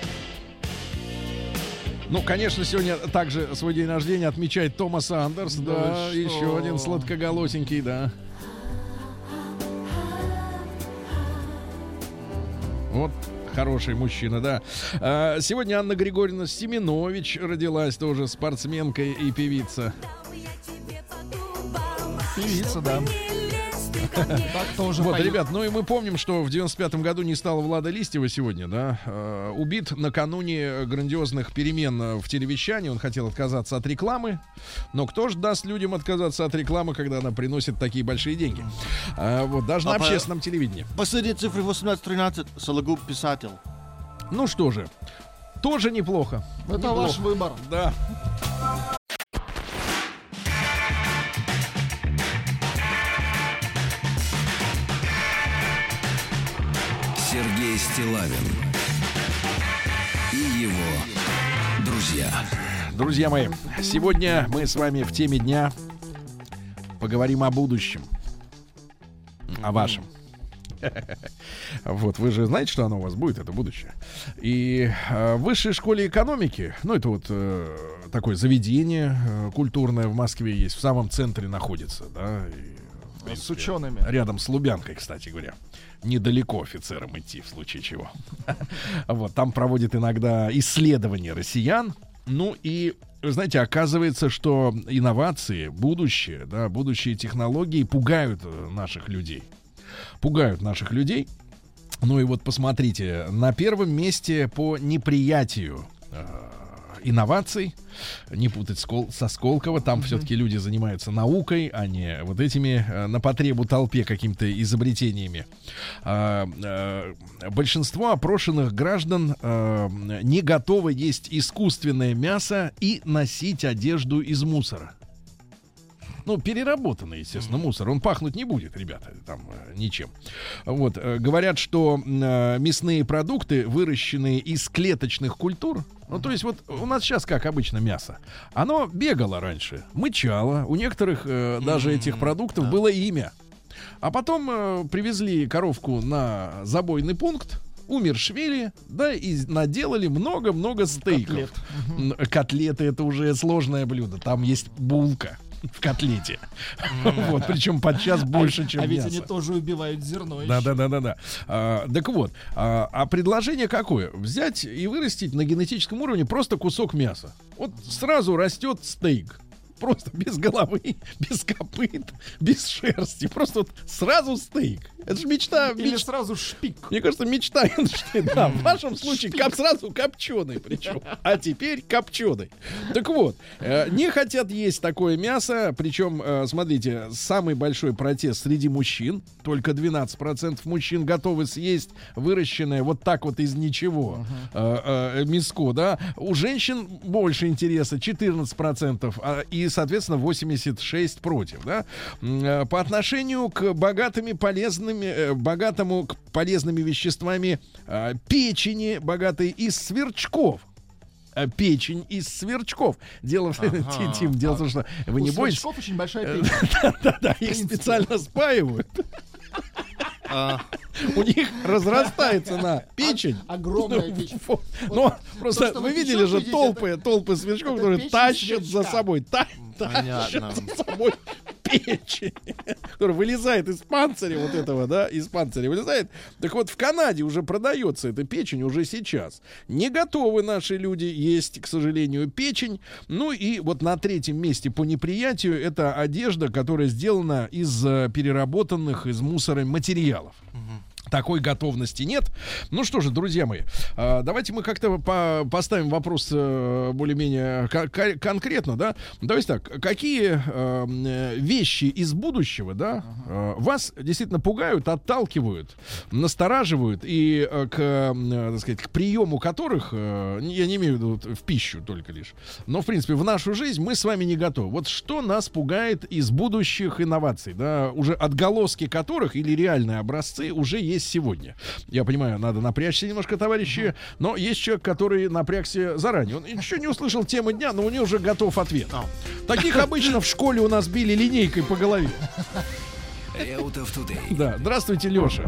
Ну, конечно, сегодня также свой день рождения отмечает Томас Андерс, да, вы еще один сладкоголосенький, да. Вот хороший мужчина, да. А, сегодня Анна Григорьевна Семенович родилась, тоже спортсменка и певица. Певица, да. Так тоже Вот, ребят, ну и мы помним, что в 95-м году не стало Влада Листьева сегодня, да, э, убит накануне грандиозных перемен э, в телевещании, он хотел отказаться от рекламы, но кто же даст людям отказаться от рекламы, когда она приносит такие большие деньги? А, вот, даже на А по- общественном телевидении. Последние цифры 18-13. Сологуб писатель. Ну что же, тоже неплохо. Это ваш выбор. Да. Стилавин и его друзья. Друзья мои, сегодня мы с вами в теме дня поговорим о будущем. О вашем. Вот, вы же знаете, что оно у вас будет, это будущее. И э, в высшей школе экономики, ну, это вот э, такое заведение э, культурное в Москве есть, в самом центре находится, да, С принципе, учеными. Рядом с Лубянкой, кстати говоря. Недалеко офицерам идти, в случае чего. Вот, там проводят иногда исследования россиян. Ну и, вы знаете, оказывается, что инновации, будущее, да, будущие технологии пугают э, наших людей. Пугают наших людей. Ну и вот посмотрите, на первом месте по неприятию э, инноваций, не путать скол- со Сколково, там все-таки люди занимаются наукой, а не вот этими э, на потребу толпе какими-то изобретениями. А, э, большинство опрошенных граждан э, не готовы есть искусственное мясо и носить одежду из мусора. Ну, переработанный, естественно, мусор. Он пахнуть не будет, ребята, там э, ничем. Вот. э, говорят, что э, мясные продукты, выращенные из клеточных культур, ну, то есть вот у нас сейчас как обычно мясо. Оно бегало раньше, мычало. У некоторых э, даже этих продуктов было имя. А потом э, привезли коровку на забойный пункт, умершвили, да, и наделали много-много стейков. Котлет. Котлеты это уже сложное блюдо. Там есть булка в котлете. Вот, причем подчас больше, чем а ведь они тоже убивают зерно. Да, да, да, да, да. А, так вот, а, а предложение какое? Взять и вырастить на генетическом уровне просто кусок мяса. Вот сразу растет стейк. Просто без головы, без копыт, без шерсти. Просто вот сразу стейк. Это же мечта. Или меч- сразу шпик. Мне кажется, мечта. Да, в вашем случае кап сразу копченый причем. А теперь копченый. Так вот, э, не хотят есть такое мясо. Причем, э, смотрите, самый большой протест среди мужчин. Только 12% мужчин готовы съесть выращенное вот так вот из ничего э, э, мяско, да. У женщин больше интереса, 14%. а, И, соответственно, 86 против, да. Э, По отношению к богатыми полезными, э, богатому к полезными веществами э, печени, богатой из сверчков. Э, Печень из сверчков. Дело в Ти- Тим, дело в том, что вы не боитесь. сверчков очень большая Э, печень. Да-да, их специально спаивают. А, у них разрастается на печень. Огромная печень. Ну, то, просто что вы видели же толпы, толпы сверчков, которые печень тащат за собой, та- тащат Понятно. собой печень, которая вылезает из панциря вот этого, да, из панциря вылезает. Так вот, в Канаде уже продается эта печень уже сейчас. Не готовы наши люди есть, к сожалению, печень. Ну и вот на третьем месте по неприятию это одежда, которая сделана из э, переработанных из мусора материалов. Такой готовности нет. Ну что же, друзья мои, а, давайте мы как-то по- поставим вопрос э, более-менее ко- ко- конкретно, да? Давайте так, какие э, э, вещи из будущего, да, э, вас действительно пугают, отталкивают, настораживают и э, к, так сказать, к приему которых, я не имею в виду в пищу только лишь, но в принципе в нашу жизнь мы с вами не готовы. Вот что нас пугает из будущих инноваций, да, уже отголоски которых или реальные образцы уже есть сегодня. Я понимаю, надо напрячься немножко, товарищи, но есть человек, который напрягся заранее. Он еще не услышал темы дня, но у него уже готов ответ. Таких обычно в школе у нас били линейкой по голове. Да, здравствуйте, Леша.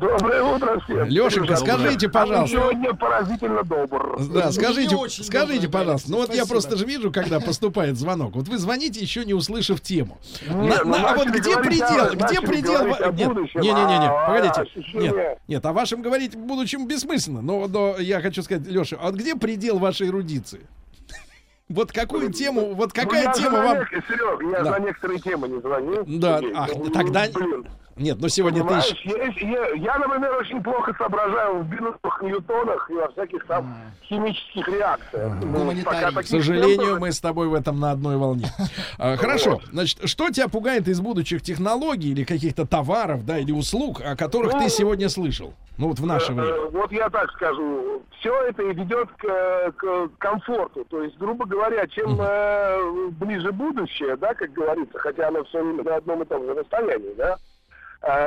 Доброе утро всем. Лешенька, скажите, а пожалуйста. сегодня поразительно добр. Да, скажите, очень скажите, доброе, пожалуйста, ну вот я просто же вижу, когда поступает звонок. Вот вы звоните, еще не услышав тему. Нет, На- ну, на- а вот где говорить предел? о- Где предел? Нет, будущем, не, не, не, не, а погодите. Нет, нет, о вашем говорить в будущем бессмысленно. Но, но я хочу сказать, Леша, а вот где предел вашей эрудиции? Вот какую тему, вот Ну, какая я тема вам... Серег, я Да. за некоторые темы не звоню. Да, ах, Ну, тогда- Блин. Нет, ну сегодня ты... Понимаешь, ж- есть- я, я, например, очень плохо соображаю в бинусах, ньютонах и во всяких там химических реакциях. Ну, Гуманитарий. пока К сожалению, темпов- мы с тобой в этом на одной волне. А, Хорошо. Значит, что тебя пугает из будущих технологий или каких-то товаров, да, или услуг, о которых ты сегодня слышал? Ну вот в наше время. Э, Вот я так скажу, все это ведет к, э, к комфорту. То есть, грубо говоря, чем э, ближе будущее, да, как говорится, хотя оно все время на одном и том же расстоянии, да, э,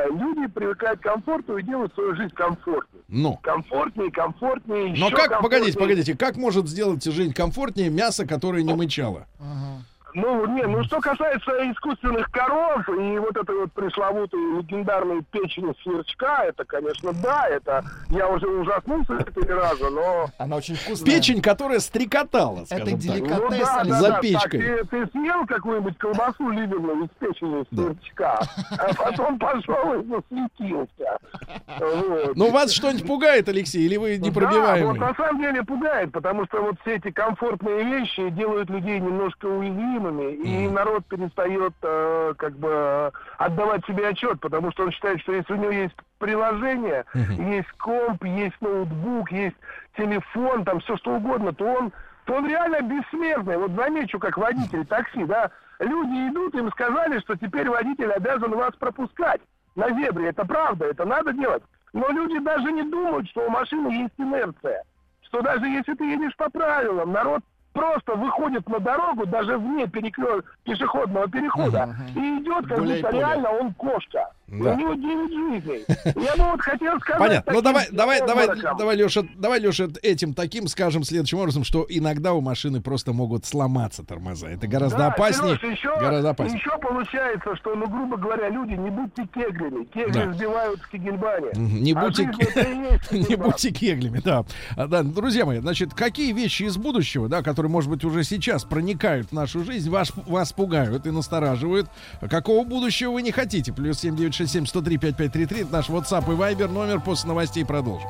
люди привыкают к комфорту и делают свою жизнь комфортнее. Ну. Комфортнее, комфортнее. Но еще как, погодите, комфортнее. погодите, как может сделать жизнь комфортнее мясо, которое не мычало? Ну, не, ну что касается искусственных коров и вот этой вот пресловутой легендарной печени сверчка, это, конечно, да, это я уже ужаснулся четыре раза, но Она очень вкусная. Печень, которая стрекотала, Это скажем так. деликатес. Ну да, да, За да, печкой. Так, ты, ты съел какую-нибудь колбасу ливерную из печени сверчка, а потом пошел и засветился. Вот. Ну вас что-нибудь пугает, Алексей, или вы Да, вот непробиваемый? на самом деле пугает, потому что вот все эти комфортные вещи делают людей немножко уязвимыми, и народ перестает э, как бы отдавать себе отчет, потому что он считает, что если у него есть приложение, есть комп, есть ноутбук, есть телефон, там все что угодно, то он, то он реально бессмертный. Вот замечу, как водитель такси, да, люди идут, им сказали, что теперь водитель обязан вас пропускать на зебре. Это правда, это надо делать. Но люди даже не думают, что у машины есть инерция. Что даже если ты едешь по правилам, народ просто выходит на дорогу, даже вне переклё- пешеходного перехода, и идет, как Гуляй будто поле. реально он кошка. Да. У него 9 жизней. Я бы вот хотел сказать... Понятно. Ну давай, давай, давай, давай, Леша, давай, Леша, этим таким скажем следующим образом, что иногда у машины просто могут сломаться тормоза. Это гораздо Да, опаснее. Серёж, еще, гораздо опаснее. еще получается, что, ну, грубо говоря, люди, не будьте кеглями. Кегли Да. сбивают в кегельбане. Мгм, Не А будьте, есть не будьте кеглями, да. А, да. Друзья мои, значит, какие вещи из будущего, да, которые, может быть, уже сейчас проникают в нашу жизнь, вас, вас пугают и настораживают? Какого будущего вы не хотите? Плюс 7967 103 5533, это наш WhatsApp и Viber, номер после новостей продолжим.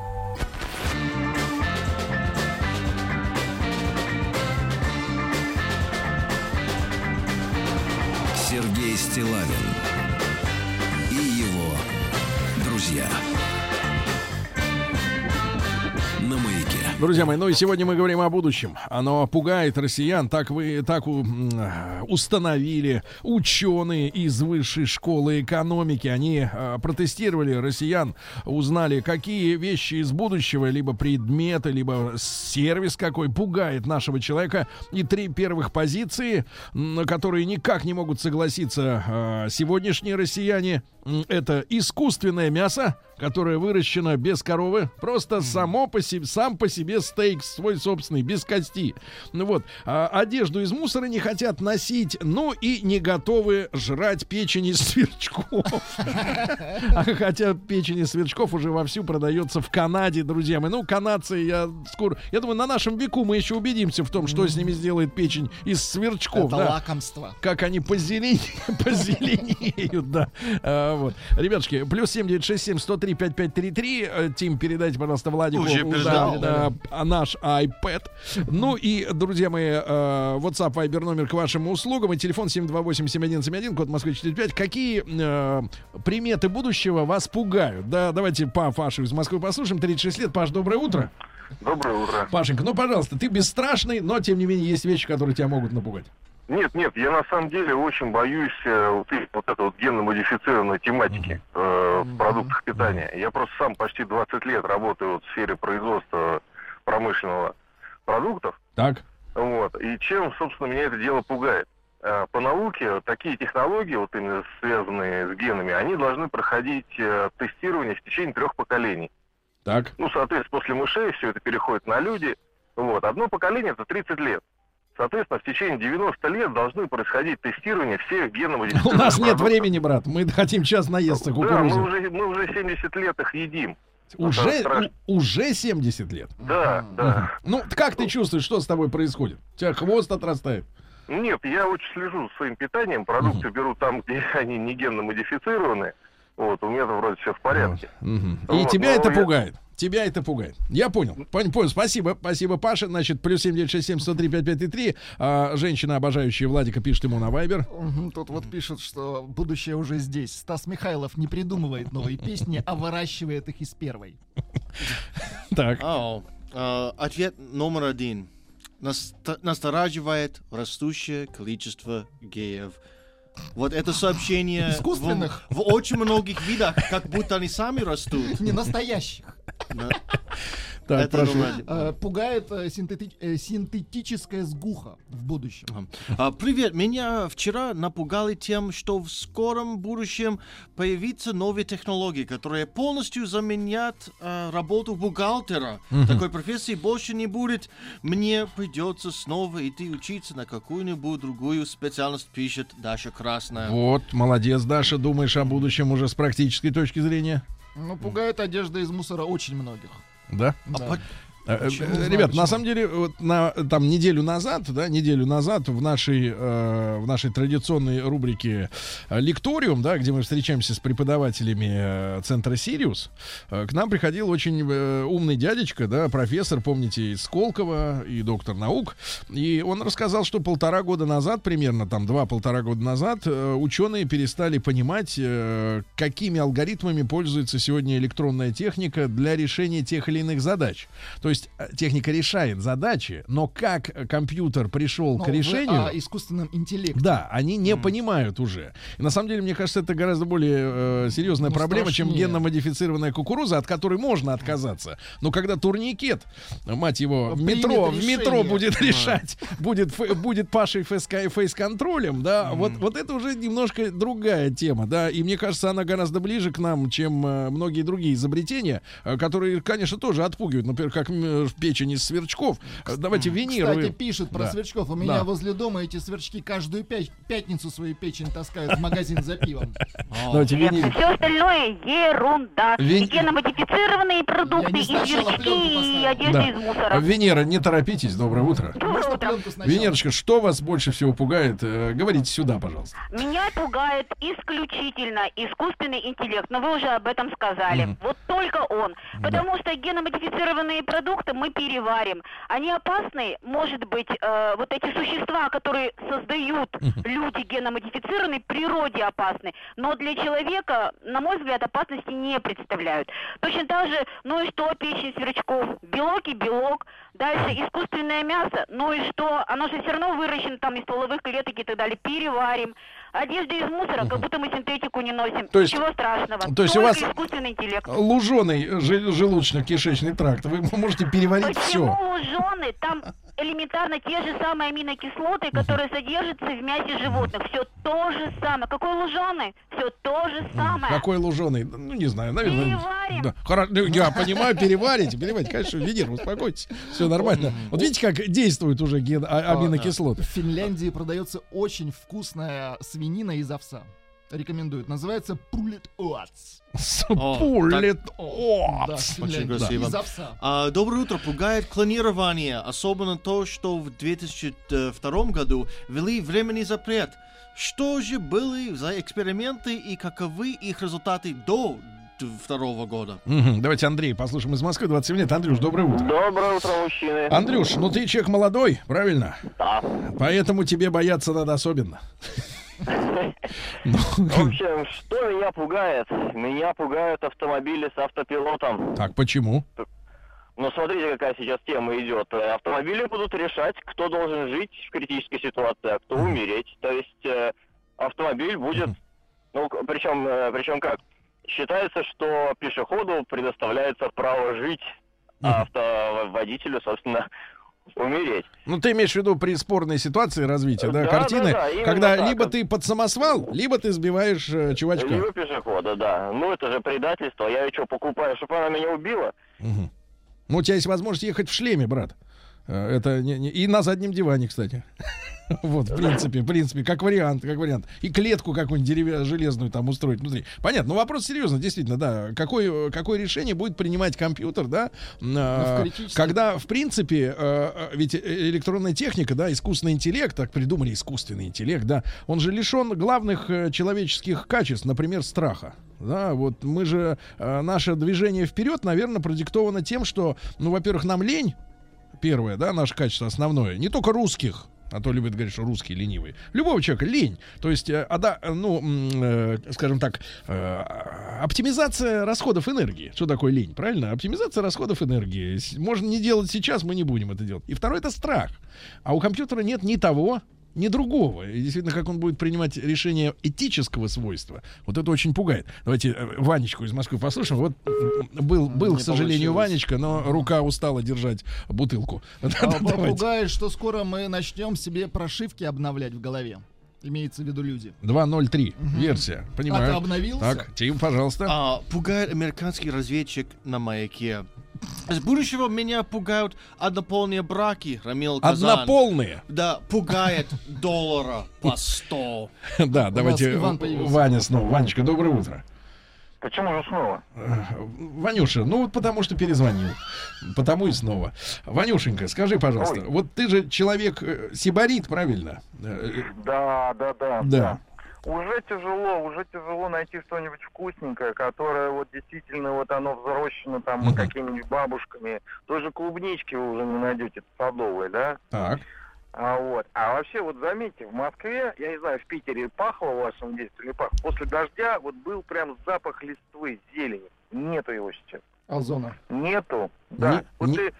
Сергей Стилавин и его друзья. Друзья мои, ну и сегодня мы говорим о будущем. Оно пугает россиян. Так вы так у- установили ученые из высшей школы экономики. Они а, протестировали россиян, узнали, какие вещи из будущего, либо предметы, либо сервис какой пугает нашего человека. И три первых позиции, на которые никак не могут согласиться а, сегодняшние россияне. это искусственное мясо, которое выращено без коровы, просто само по себе, сам по себе стейк свой собственный, без кости. Ну вот, а одежду из мусора не хотят носить, ну и не готовы жрать печень из сверчков. А Хотя печень из сверчков уже вовсю продается в Канаде, друзья мои. Ну, канадцы, я скоро... Я думаю, на нашем веку мы еще убедимся в том, что с ними сделает печень из сверчков. Это да. лакомство. Как они позеленеют, да. А. Ребятушки, плюс 7967 103 5533. Э, Тим, передайте, пожалуйста, Владику Уже да, передал. да, а наш iPad. Ну и, друзья мои, э, WhatsApp, Viber номер к вашим услугам и телефон 728-7171, код Москвы 45. Какие э, приметы будущего вас пугают? Да, давайте по Пашу из Москвы послушаем. 36 лет. Паш, доброе утро. Доброе утро. Пашенька, ну, пожалуйста, ты бесстрашный, но, тем не менее, есть вещи, которые тебя могут напугать. Нет, нет, я на самом деле очень боюсь э, вот, этой- вот этой вот генно-модифицированной тематики э, в продуктах питания. Я просто сам почти 20 лет работаю вот в сфере производства промышленного продуктов. Так. Вот. И чем, собственно, меня это дело пугает? Э, По науке такие технологии, вот именно связанные с генами, они должны проходить э, тестирование в течение трех поколений. Так. Ну, соответственно, после мышей все это переходит на люди. Вот. Одно поколение это 30 лет. Соответственно, в течение 90 лет должны происходить тестирование всех генов У нас нет времени, брат. Мы хотим сейчас наесться Да, мы кукурузы. уже, мы уже 70 лет их едим. Уже, у- уже 70 лет. Да, да. Ну, как ты чувствуешь, что с тобой происходит? У тебя хвост отрастает. Нет, я очень слежу за своим питанием. Продукты беру там, где они не генно модифицированы. Вот, у меня вроде все в порядке. Мгм. И Вот, тебя это я- пугает. Тебя это пугает. Я понял. Понял, понял. Спасибо. Спасибо, Паша. Значит, плюс 7967 103 5533. А, женщина, обожающая Владика, пишет ему на Вайбер. Тут вот пишут, что будущее уже здесь. Стас Михайлов не придумывает новые песни, а выращивает их из первой. Так. А, ответ номер один. Настораживает растущее количество геев. Вот это сообщение в, Искусственных? в очень многих видах, как будто они сами растут. Не настоящих. Так, Это прошу. Э, Пугает э, синтети- э, синтетическая сгуха в будущем. А, Привет, меня вчера напугали тем, что в скором будущем появятся новые технологии, которые полностью заменят а, работу бухгалтера. Такой профессии больше не будет. Мне придется снова идти учиться на какую-нибудь другую специальность, пишет Даша Красная. Вот, молодец, Даша. Думаешь о будущем уже с практической точки зрения? Ну, пугает одежда из мусора очень многих. Да? А Да. по- э, Почему? Не знаю, Ребят, почему. на самом деле, вот на, там неделю назад, да, неделю назад в нашей, э, в нашей традиционной рубрике э, «Лекториум», да, где мы встречаемся с преподавателями э, центра «Сириус», э, к нам приходил очень э, умный дядечка, да, профессор, помните, из Сколково и доктор наук, и он рассказал, что полтора года назад, примерно там два-полтора года назад, э, ученые перестали понимать, э, какими алгоритмами пользуется сегодня электронная техника для решения тех или иных задач. То есть э, техника решает задачи, но как э, компьютер пришел Ну, к решению... о искусственном интеллекте. Да, они не понимают уже. И на самом деле, мне кажется, это гораздо более э, серьезная Ну, проблема, чем страшнее. генно-модифицированная кукуруза, от которой можно отказаться. Но когда турникет, мать его, в метро, в метро будет решать, будет, будет Пашей фейс-контролем, да, вот, вот это уже немножко другая тема, да, и мне кажется, она гораздо ближе к нам, чем э, многие другие изобретения, которые, конечно, тоже отпугивают, например, как в печени из сверчков. Э, Давайте Венеру. Кстати, пишут про Да. сверчков. У меня Да. возле дома эти сверчки каждую пя- пятницу свою печень таскают в магазин за пивом. Давайте Венеру. Все остальное ерунда. Геномодифицированные продукты, и сверчки, и одежда Да. из мусора. Венера, не торопитесь, доброе утро. Доброе утро. Венерочка, что вас больше всего пугает? Э, Говорите сюда, пожалуйста. Меня пугает исключительно искусственный интеллект, но вы уже об этом сказали. Вот только он. Потому что геномодифицированные продукты мы переварим. Они опасны, может быть, э, вот эти существа, которые создают люди геномодифицированные, природе опасны. Но для человека, на мой взгляд, опасности не представляют. Точно так же, ну и что, печень сверчков? Белок и белок. Дальше искусственное мясо. Ну и что? Оно же все равно выращено там из стволовых клеток и так далее. Переварим. Одежда из мусора, как будто мы синтетику не носим. То есть- Ничего страшного. то есть у Только вас- искусственный интеллект. Луженый жел- желудочно-кишечный тракт. Вы можете переварить Почему все. луженый? Там элементарно те же самые аминокислоты, которые содержатся в мясе животных. Все то же самое. Какой луженый? Все то же самое. Какой луженый? Ну, не знаю, наверное. Переварим. Да. Хоро- ну, я понимаю, переварите, переварите. Конечно, Венера, успокойтесь. Все нормально. Вот видите, как действуют уже ген- а- аминокислоты. В Финляндии продается очень вкусная свинина из овса. Рекомендуют. Называется. Пулет Да, оц. в Финляндии. красиво. А, доброе утро. Пугает клонирование. Особенно то, что в 2002 году ввели временный запрет. Что же были за эксперименты и каковы их результаты до второго года? Давайте Андрей послушаем из Москвы. 27 лет. Андрюш, доброе утро. Доброе утро, мужчины. Андрюш, ну ты человек молодой, правильно? Да. Поэтому тебе бояться надо особенно. Ну, В общем, что меня пугает? Меня пугают автомобили с автопилотом. Так, почему? Ну, смотрите, какая сейчас тема идет. Э, Автомобили будут решать, кто должен жить в критической ситуации, а кто умереть. То есть э, автомобиль будет... Ну, причем, э, причем как? Считается, что пешеходу предоставляется право жить, а автоводителю, собственно, умереть. Ну, ты имеешь в виду при спорной ситуации развития, да, Да, картины, да, да, когда так. либо ты под самосвал, либо ты сбиваешь э, чувачка. Либо пешехода, да. Ну, это же предательство. Я ее что, покупаю, чтобы она меня убила? Мгм. Ну, у тебя есть возможность ехать в шлеме, брат. Э, Это не, не- и на заднем диване, кстати. Вот, в принципе, в принципе, как вариант, как вариант. И клетку какую-нибудь деревянную, железную там устроить внутри. Понятно, но вопрос серьезно, действительно, да. Какое, какое решение будет принимать компьютер, да, м, а, критически- когда, в принципе, э, э, ведь э, электронная техника, да, искусственный интеллект, так придумали искусственный интеллект, да, он же лишен главных человеческих качеств, например, страха. Да, вот мы же, э, наше движение вперед, наверное, продиктовано тем, что, ну, во-первых, нам лень, первое, да, наше качество основное, не только русских, а то любят говорить, что русские ленивые. Любого человека лень. То есть, э, а да, ну, э, скажем так, э, оптимизация расходов энергии. Что такое лень, правильно? Оптимизация расходов энергии. Можно не делать сейчас, мы не будем это делать. И второе это страх. А у компьютера нет ни того, ни другого. И действительно, как он будет принимать решение этического свойства, вот это очень пугает. Давайте э, Ванечку из Москвы послушаем. Вот был, был, Не к сожалению, получилось. Ванечка, но рука устала держать бутылку. А. Пугает, что скоро мы начнем себе прошивки обновлять в голове. Имеется в виду люди. 2.03 версия. Понимаю. А ты обновился? Так, Тим, пожалуйста. А, пугает американский разведчик на маяке. С будущего меня пугают однополные браки, Рамил Казан. Однополные. Да, пугает доллара по 100. Да, давайте. Ваня снова. Ванечка, доброе утро. Почему же снова? Э, Ванюша, ну вот потому что перезвонил. Потому и снова. Ванюшенька, скажи, пожалуйста, Ой. вот ты же человек э, сибарит, правильно? Э, Да, да, да. Да. Уже тяжело, уже тяжело найти что-нибудь вкусненькое, которое вот действительно вот оно взрощено там Мгм. какими-нибудь бабушками. Той же клубнички вы уже не найдете садовой, да? Так. А вот. А вообще, вот заметьте, в Москве, я не знаю, в Питере пахло в вашем детстве или пахло, после дождя вот был прям запах листвы, зелени. Нету его сейчас. Озона. Нету. Да. Не- вот не- ты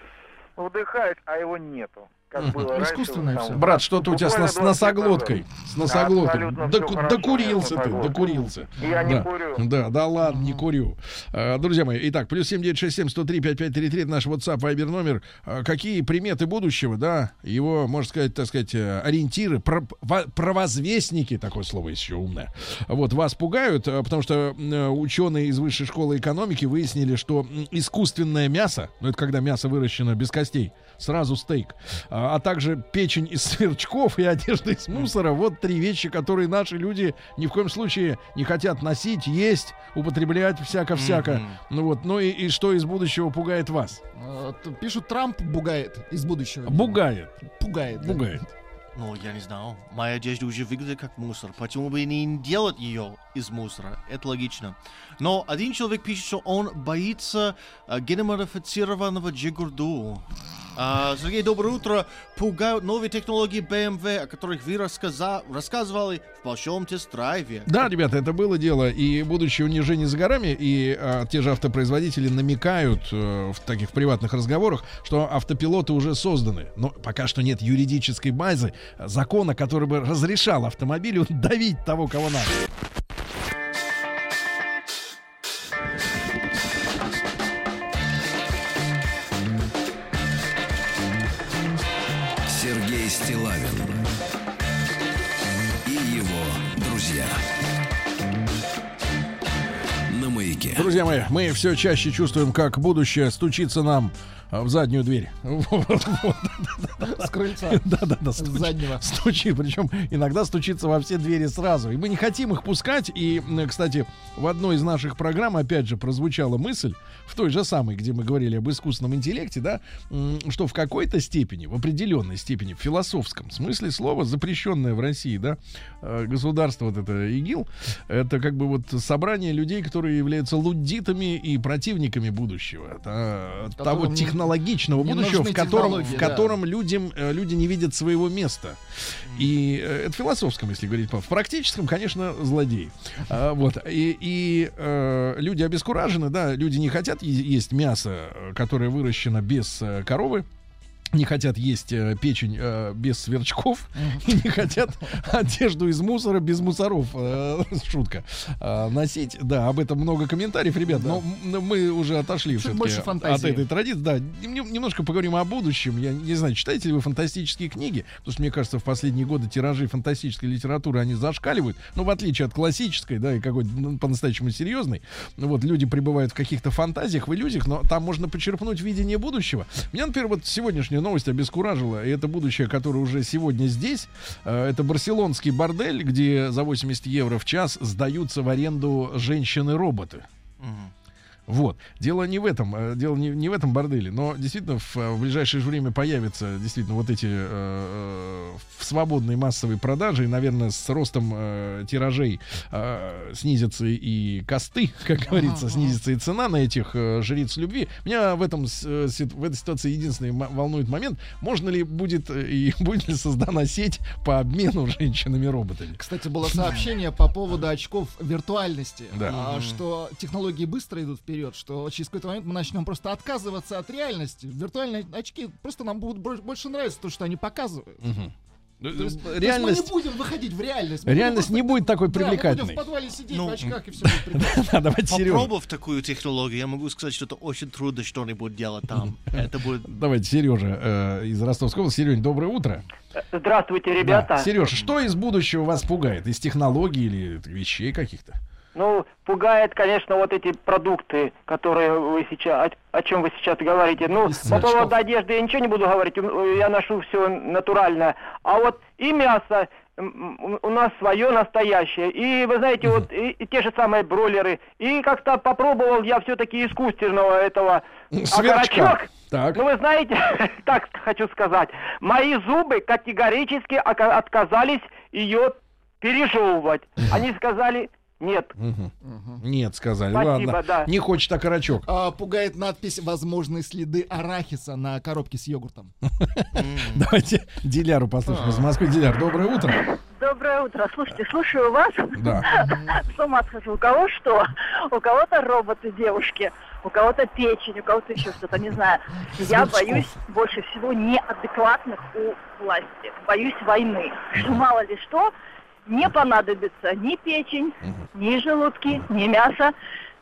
вдыхаешь, а его нету. Как Мгм. было раньше. Искусственное там, всё. Брат, что-то у тебя с, буквально нас- 20 лет носоглоткой. С носоглоткой. Доку- хорошо, докурился ты, докурился. Я не Да. курю. Да, да ладно, не курю. А, Друзья мои, итак, плюс 7967 103 5533 это наш WhatsApp, Viber номер. А, Какие приметы будущего, да, его, можно сказать, так сказать, э, ориентиры, про- во- провозвестники, такое слово еще умное, вот, вас пугают, а, потому что э, ученые из высшей школы экономики выяснили, что искусственное мясо, ну, это когда мясо выращено без костей, сразу стейк, а, а также печень из сверчков и одежда из мусора, вот три вещи, которые наши люди ни в коем случае не хотят носить, есть, употреблять всяко-всяко. Мгм. Ну вот, ну и, и что из будущего пугает вас? Т- Пишут, Трамп бугает из будущего. Бугает, Пугает. да. бугает. Ну, я не знаю. Моя одежда уже выглядит как мусор. Почему бы не делать ее из мусора? Это логично. Но один человек пишет, что он боится э, геномодифицированного джигурду. А, Сергей, доброе утро. Пугают новые технологии BMW, о которых вы рассказа- рассказывали в большом тест-драйве. Да, ребята, это было дело, и будущее унижение за горами, и а, те же автопроизводители намекают э, в таких приватных разговорах, что автопилоты уже созданы, но пока что нет юридической базы, э, закона, который бы разрешал автомобилю давить того, кого надо. Стилавин Друзья мои, мы все чаще чувствуем, как будущее стучится нам а, в заднюю дверь. С крыльца. Да-да-да, С заднего. стучит, причем иногда стучится во все двери сразу. И мы не хотим их пускать. И, кстати, в одной из наших программ, опять же, прозвучала мысль, в той же самой, где мы говорили об искусственном интеллекте, да, что в какой-то степени, в определенной степени, в философском смысле слова, запрещенное в России, да, э, государство вот это ИГИЛ, это как бы вот собрание людей, которые являются луддитами и противниками будущего, да, того технологичного будущего, в котором, в технологии, да. котором людям, э, люди не видят своего места. И э, это в философском, если говорить. по- В практическом, конечно, злодей. А, вот. И, и, э, люди обескуражены, да, люди не хотят есть мясо, которое выращено без коровы. Не хотят есть э, печень э, без сверчков и не хотят одежду из мусора без мусоров. э, шутка. э, носить. Да, об этом много комментариев, ребят. Но м, мы уже отошли от этой традиции. Да, нем- немножко поговорим о будущем. Я не знаю, читаете ли вы фантастические книги? Потому что, мне кажется, в последние годы тиражи фантастической литературы, они зашкаливают. Ну, в отличие от классической, да, и какой-то ну, по-настоящему серьезной. Вот люди пребывают в каких-то фантазиях, в иллюзиях, но там можно почерпнуть видение будущего. Меня, например, вот сегодняшняя новость обескуражила, и это будущее, которое уже сегодня здесь. Э, Это барселонский бордель, где за 80 евро в час сдаются в аренду женщины-роботы. Вот. Дело не в этом, э, дело не, не в этом борделе, но действительно в, э, в ближайшее же время появятся действительно вот эти э, э, в свободной массовой продаже, и, наверное, с ростом э, тиражей э, снизятся и косты, как говорится, снизится и цена на этих э, жриц любви. Меня в этом э, в этой ситуации единственный м- волнует момент, можно ли будет и будет ли создана сеть по обмену женщинами-роботами. Кстати, было сообщение по поводу очков виртуальности, Да. а, что технологии быстро идут вперед, что через какой-то момент мы начнем просто отказываться от реальности. Виртуальные очки просто нам будут бо- больше нравиться то, что они показывают. То есть, то есть Реальность, мы не будем выходить в реальность. Мы реальность будем не будет такой просто- да, мы будем привлекательной. в подвале сидеть Ну, в очках и все будет давайте Сережа. Попробовав такую технологию, я могу сказать, что это очень трудно что-нибудь делать там. Это будет... Давайте, Сережа э, из Ростовской области. Сереж, доброе утро. Здравствуйте, ребята. Сереж, что из будущего вас пугает? Из технологий или вещей каких-то? Ну, пугает, конечно, вот эти продукты, которые вы сейчас, о, о чем вы сейчас говорите. Ну, по поводу одежды я ничего не буду говорить, м, я ношу все натуральное. А вот и мясо у нас свое настоящее. И вы знаете, вот и, и те же самые бройлеры. И как-то попробовал я все-таки искусственного этого окорочок. Так. Ну, вы знаете, так хочу сказать, мои зубы категорически отказались ее пережевывать. Они сказали, нет. Нет, сказали. Спасибо, Ладно. да. Не хочет окорочок. А, пугает надпись «Возможные следы арахиса» на коробке с йогуртом. Давайте Диляру послушаем из Москвы. Диляр, доброе утро. Доброе утро. Слушайте, слушаю вас. Да. С ума схожу. У кого что? У кого-то роботы девушки, у кого-то печень, у кого-то еще что-то, не знаю. Я боюсь больше всего неадекватных у власти. Боюсь войны. Что мало ли что, не понадобится ни печень, ни желудки, ни мясо,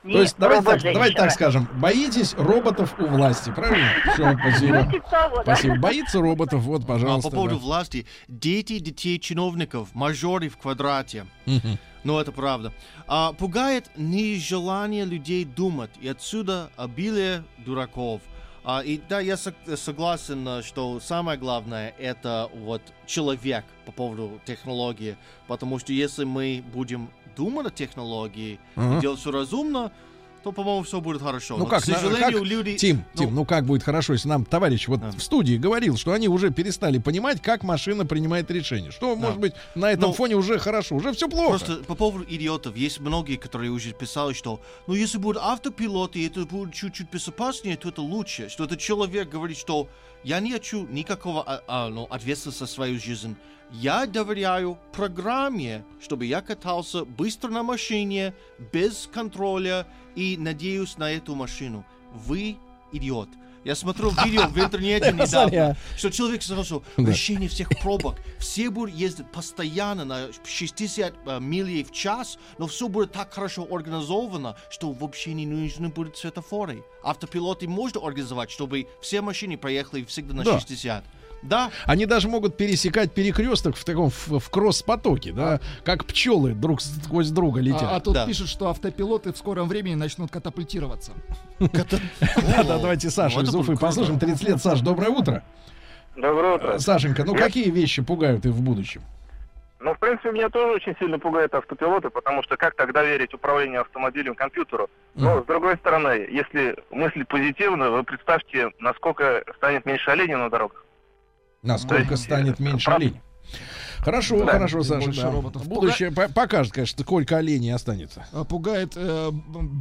ни То есть, давайте так, давайте так скажем. Боитесь роботов у власти, правильно? Все, Ну, спасибо. типа того, да. Спасибо. Боится роботов, вот, А пожалуйста. по поводу да. власти, дети детей чиновников, мажоры в квадрате. Мгм. Ну, это правда. А, пугает нежелание людей думать, и отсюда обилие дураков. А, и да, я сог- согласен, а, что самое главное это вот человек по поводу технологии, потому что если мы будем думать о технологии Ага. и делать все разумно, то, по-моему, все будет хорошо. Ну Но, как, к сожалению, как- люди... Тим, ну, Тим, ну как будет хорошо, если нам товарищ вот Да. в студии говорил, что они уже перестали понимать, как машина принимает решение. Что может быть на этом Ну, фоне уже хорошо, уже все плохо. Просто по поводу идиотов, есть многие, которые уже писали, что ну если будет автопилот и это будет чуть-чуть безопаснее, то это лучше. Что этот человек говорит, что я не хочу никакого а, а, ну, ответственности за свою жизнь. Я доверяю программе, чтобы я катался быстро на машине, без контроля и надеюсь на эту машину. Вы идиот. Я смотрел видео в интернете недавно, что человек сказал, что решение всех пробок, все будут ездить постоянно на 60 э, миль в час, но все будет так хорошо организовано, что вообще не нужны будут светофоры. Автопилоты можно организовать, чтобы все машины проехали всегда на Да. 60. Да. Они даже могут пересекать перекресток в таком в, в кросс-потоке, да, как пчелы друг сквозь друга летят. А, а тут Да. пишут, что автопилоты в скором времени начнут катапультироваться. Да, да, давайте Сашу Вот из Уфы послушаем. 30 лет, Саш, доброе утро. Доброе утро. Сашенька, ну какие вещи пугают и в будущем? Ну, в принципе, меня тоже очень сильно пугают автопилоты, потому что как тогда верить управлению автомобилем компьютеру? Но, с другой стороны, если мыслить позитивно, вы представьте, насколько станет меньше оленей на дорогах. Насколько есть, станет меньше правда. оленей? Хорошо, Да, хорошо, Саша. да. роботов. Будущее по- покажет, конечно, сколько оленей останется. А, Пугает э,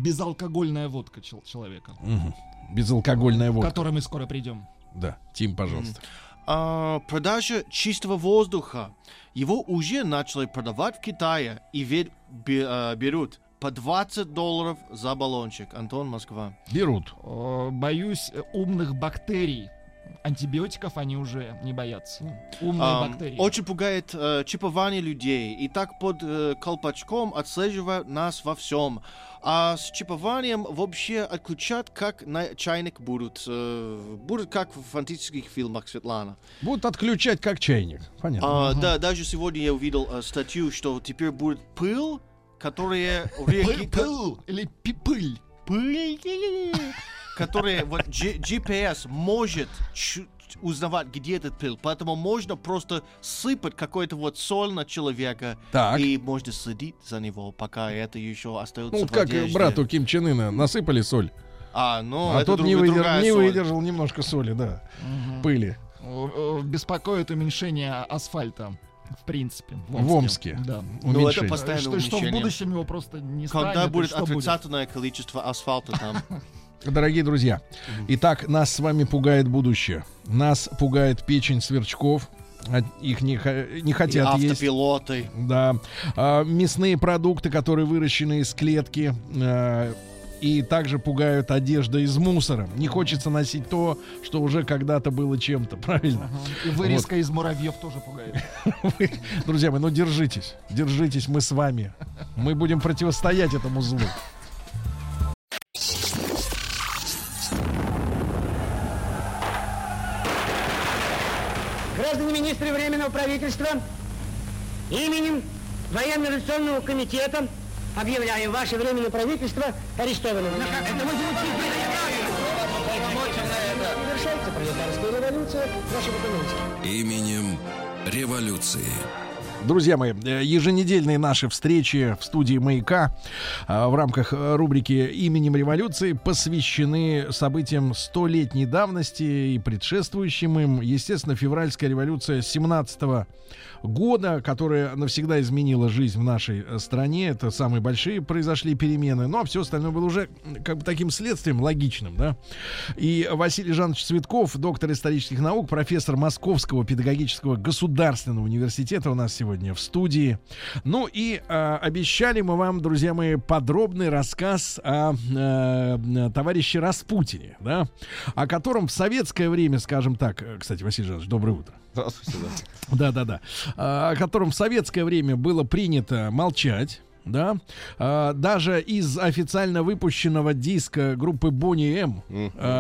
безалкогольная водка чел- человека, Мгм. Безалкогольная к водка. которой мы скоро придем. Да, Тим, пожалуйста. А, продажа чистого воздуха. Его уже начали продавать в Китае и ве- бе- а, берут по 20 долларов за баллончик. Антон, Москва. Берут. Э, Боюсь э, умных бактерий. Антибиотиков они уже не боятся. Умные Ам, бактерии. очень пугает э, чипование людей. И так под э, колпачком отслеживают нас во всем. А с чипованием вообще отключат, как на чайник будут. э, будут как в фантастических фильмах Светлана. Будут отключать как чайник. Понятно. А, Да, даже сегодня я увидел э, статью, что теперь будет пыл, которая реаги- Пыл или пыль. пыль, которая вот GPS может узнавать, где этот пыл. Поэтому можно просто сыпать какой-то вот соль на человека, Так. и можно следить за него, пока это еще остается Ну, вот в как одежде. брату Ким Чен Ына насыпали соль, А, ну, а это тот друг- не, выдер- не соль. выдержал немножко соли, да, пыли. Э, э, Беспокоит уменьшение асфальта. В принципе. В Омске. Да. Ну, это Уменьшение. постоянное Что, что в будущем его просто не станет. Когда будет что будет? отрицательное количество асфальта там? Дорогие друзья, итак, нас с вами пугает будущее. Нас пугает печень сверчков. Их не, не И хотят есть. автопилоты. Да. А, мясные продукты, которые выращены из клетки. а, и также пугают одежда из мусора. Не хочется носить то, что уже когда-то было чем-то, правильно? Ага. И вырезка из муравьев тоже пугает. Вы, Друзья мои, ну держитесь. Держитесь, мы с вами. Мы будем противостоять этому злу. Министры Временного правительства, именем Военно-революционного комитета объявляем ваше Временное правительство арестованным. Это вы Завершается пролетарская революция в нашей экономике. Именем революции. Друзья мои, э, еженедельные наши встречи в студии «Маяка» э, в рамках э, рубрики «Именем революции» посвящены событиям столетней давности и предшествующим им. Естественно, февральская революция 17 года, которая навсегда изменила жизнь в нашей стране. Это самые большие произошли перемены. Ну, а все остальное было уже как бы таким следствием логичным, да. И Василий Жанович Цветков, доктор исторических наук, профессор Московского педагогического государственного университета у нас сегодня в студии. Ну и э, обещали мы вам, друзья мои, подробный рассказ о э, товарище Распутине, да, о котором в советское время, скажем так, э, кстати, Василий Жанович, доброе утро. Здравствуйте, да. Да, да, да. А, О котором в советское время было принято молчать. Да, даже из официально выпущенного диска группы Бонни М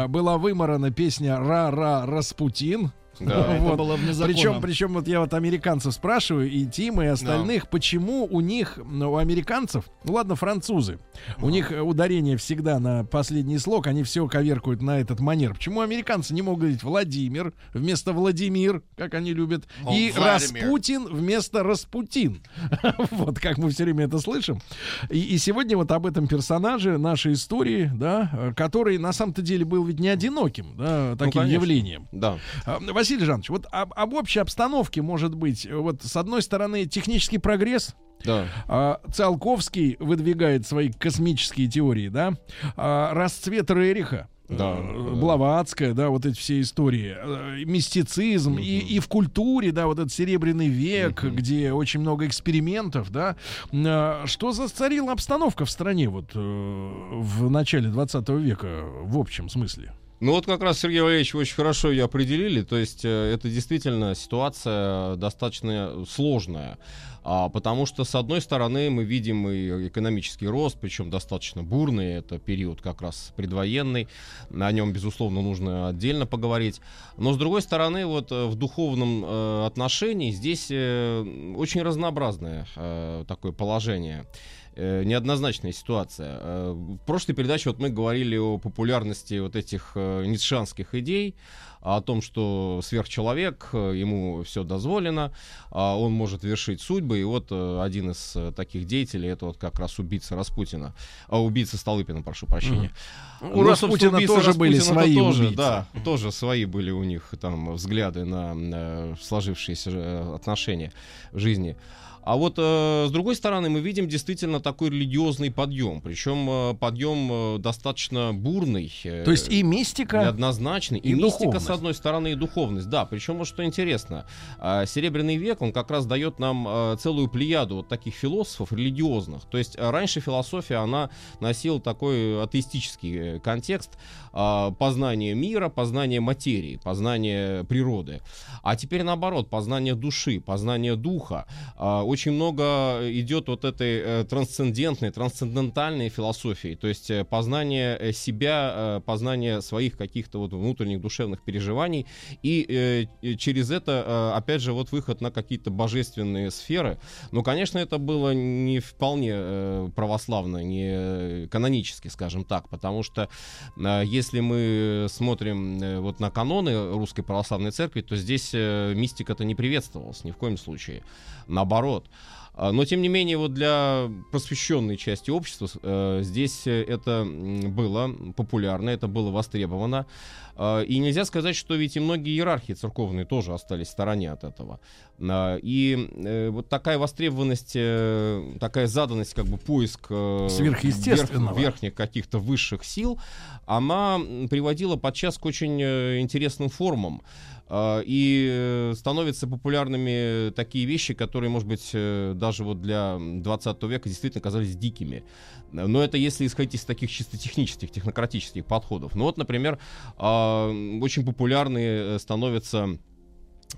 была выморана песня «Ра-ра Распутин». Да, это было вне закона. Причем, причем вот я вот американцев спрашиваю, и Тима, и остальных, почему у них, ну, у американцев, ну ладно, французы, у них ударение всегда на последний слог, они все коверкуют на этот манер. Почему американцы не могут говорить Владимир вместо Владимир, как они любят, О, и Владимир. Распутин вместо Распутин. Вот как мы все время это слышим. И, и сегодня вот об этом персонаже нашей истории, да, э, который на самом-то деле был ведь не одиноким, да, таким конечно. явлением. Да. Василий Жанович, вот об, об общей обстановке может быть, вот с одной стороны технический прогресс, Да. а, Циолковский выдвигает свои космические теории, да, а, расцвет Рериха, Да, э. Блаватская, да, вот эти все истории, э, мистицизм и, и в культуре, да, вот этот серебряный век, где очень много экспериментов, да. А, Что зацарила обстановка в стране вот э, в начале 20 века в общем смысле? Ну вот как раз Сергей Валерьевич очень хорошо ее определили. То есть э, это действительно ситуация достаточно сложная. А, потому что, с одной стороны, мы видим и экономический рост, причем достаточно бурный, это период как раз предвоенный, о нем, безусловно, нужно отдельно поговорить. Но, с другой стороны, вот э, в духовном э, отношении здесь очень разнообразное такое положение э, неоднозначная ситуация. Э, В прошлой передаче вот мы говорили о популярности вот этих э, ницшанских идей, о том, что сверхчеловек, э, ему все дозволено, а он может вершить судьбы. И вот э, один из э, таких деятелей, это вот как раз убийца Распутина, а, убийца Столыпина, прошу прощения. У Ну, Распутина тоже были Распутина-то свои тоже, убийцы. Да, тоже свои были у них там взгляды на э, сложившиеся отношения в жизни. А вот э, с другой стороны мы видим действительно такой религиозный подъем, причем э, подъем э, достаточно бурный. э, То есть и мистика, неоднозначный, и, и мистика духовность. с одной стороны и духовность, да. Причем вот что интересно, э, Серебряный век он как раз дает нам э, целую плеяду вот таких философов религиозных. То есть э, раньше философия она носила такой атеистический э, контекст э, познания мира, познания материи, познания природы. А теперь наоборот, познание души, познание духа. А, Очень много идет вот этой э, трансцендентной, трансцендентальной философии, то есть э, познание э, себя, э, познание своих каких-то вот внутренних душевных переживаний, и э, через это, э, опять же, вот выход на какие-то божественные сферы. Но, конечно, это было не вполне э, православно, не э, канонически, скажем так, потому что э, если мы смотрим э, вот на каноны Русской Православной Церкви, то здесь э, мистика-то не приветствовалась ни в коем случае. Наоборот. А, Но, тем не менее, вот для просвещенной части общества э, здесь э, это было популярно, это было востребовано. А, И нельзя сказать, что ведь и многие иерархии церковные тоже остались в стороне от этого. А, И э, вот такая востребованность, такая заданность, как бы поиск Сверхъестественного. верх- верхних каких-то высших сил, она приводила подчас к очень интересным формам. А, И э, становятся популярными такие вещи, которые, может быть, э, даже вот для 20 века действительно казались дикими. Но это если исходить из таких чисто технических, технократических подходов. Ну вот, например, а, очень популярные э, становятся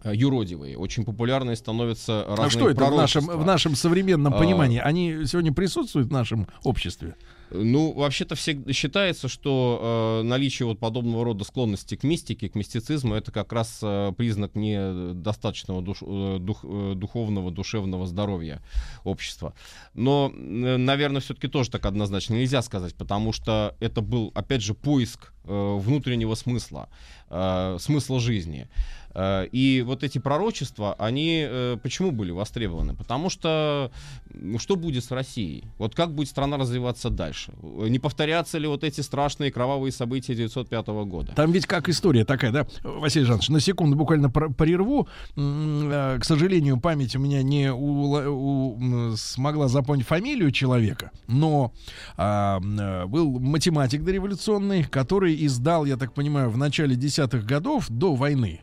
юродивые, очень популярные становятся разные А что это в нашем, в нашем современном А, понимании? Они сегодня присутствуют в нашем обществе? Ну, вообще-то всегда считается, что э, наличие вот подобного рода склонности к мистике, к мистицизму, это как раз э, признак недостаточного душ- э, дух- э, духовного, душевного здоровья общества. Но, э, наверное, все-таки тоже так однозначно нельзя сказать, потому что это был, опять же, поиск э, внутреннего смысла, э, смысла жизни. Э, И вот эти пророчества, они э, почему были востребованы? Потому что ну, что будет с Россией? Вот как будет страна развиваться дальше? Не повторятся ли вот эти страшные кровавые события 1905 года? Там ведь как история такая, да, Василий Жанович, на секунду буквально прерву. Э, К сожалению, память у меня не у- м, смогла запомнить фамилию человека, но а, э, был математик дореволюционный, который издал, я так понимаю, в начале десятых годов до войны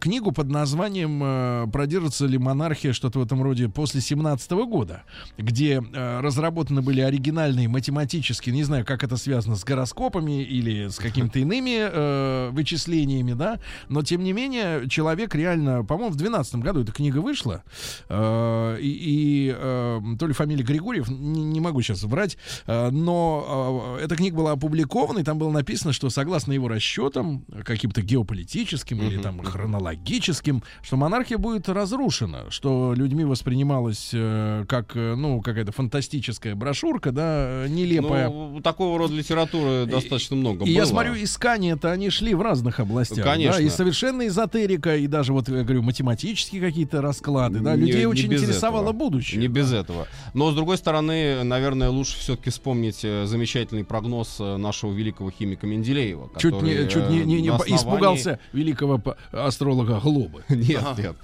книгу под названием э, «Продержится ли монархия?» что-то в этом роде после 17 года, где э, разработаны были оригинальные математические, не знаю, как это связано с гороскопами или с какими-то иными э, вычислениями, да, но тем не менее человек реально, по-моему, в 12 году эта книга вышла, и, и, то ли фамилия Григорьев, не, не могу сейчас врать, но эта книга была опубликована, и там было написано, что согласно его расчетам, каким-то геополитическим или там хронологическим, что монархия будет разрушена, что людьми воспринималась э, как, э, ну, какая-то фантастическая брошюрка, да, э, нелепая. Ну, такого рода литературы достаточно много И было. я смотрю, искания-то они шли в разных областях. Конечно. Да, и совершенно эзотерика, и даже вот, я говорю, математические какие-то расклады. Да, Не- людей не очень интересовало этого. будущее. Не без этого. Но, с другой стороны, наверное, лучше все-таки вспомнить замечательный прогноз нашего великого химика Менделеева. Чуть который, не, чуть не, не- не основании- испугался великого астролога Глобы. Нет, нет,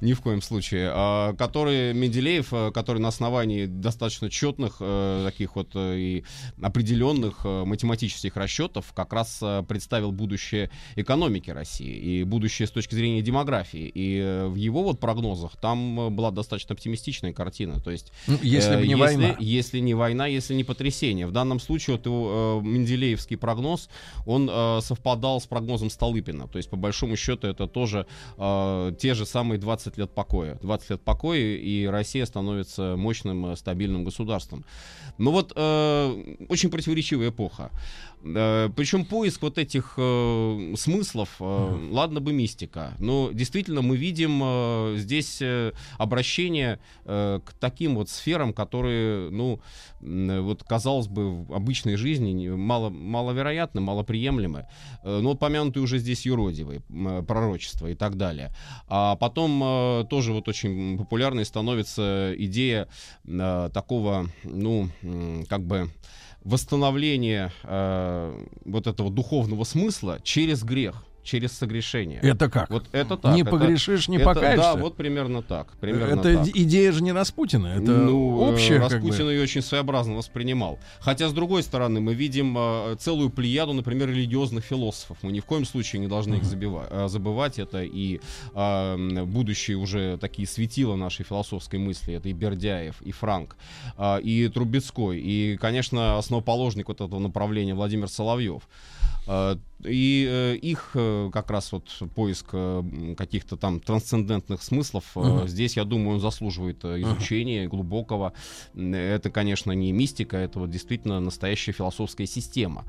ни в коем случае. А, Который Менделеев, э, который на основании достаточно четных, э, таких вот э, и определенных математических расчетов как раз представил будущее экономики России и будущее с точки зрения демографии. И в его вот прогнозах там была достаточно оптимистичная картина. То есть, Ну, если бы не война. Если не война, если не потрясение. В данном случае вот его Менделеевский прогноз, он совпадал с прогнозом Столыпина. То есть, по большому счету, это тоже те же самые 20 лет покоя. 20 лет покоя, и Россия становится мощным, э, стабильным государством. Но вот э, очень противоречивая эпоха. Э, Причем поиск вот этих э, смыслов, э, ладно бы мистика, но действительно мы видим э, здесь э, обращение э, к таким вот сферам, которые, ну, м, вот казалось бы, в обычной жизни мало, маловероятны, малоприемлемы. Э, но помянутые уже здесь юродивые, э, пророчества и так далее. А потом э, тоже вот очень популярной становится идея э, такого, ну, м, как бы восстановления э, вот этого духовного смысла через грех через согрешение. Это как? Вот это так. Не это- погрешишь, не это- покаешься? Да, вот примерно так. Примерно это так. иде- идея же не Распутина, это ну, э, общее. как бы. Распутин ее очень своеобразно воспринимал. Хотя, с другой стороны, мы видим э, целую плеяду, например, религиозных философов. Мы ни в коем случае не должны их забива- э, забывать. Это и э, будущие уже такие светила нашей философской мысли. Это и Бердяев, и Франк, э, и Трубецкой, и, конечно, основоположник вот этого направления Владимир Соловьев. Э, И э, их э, как раз вот поиск э, каких-то там трансцендентных смыслов, Мгм. здесь, я думаю, он заслуживает изучения глубокого. М, Это, конечно, не мистика, это вот действительно настоящая философская система.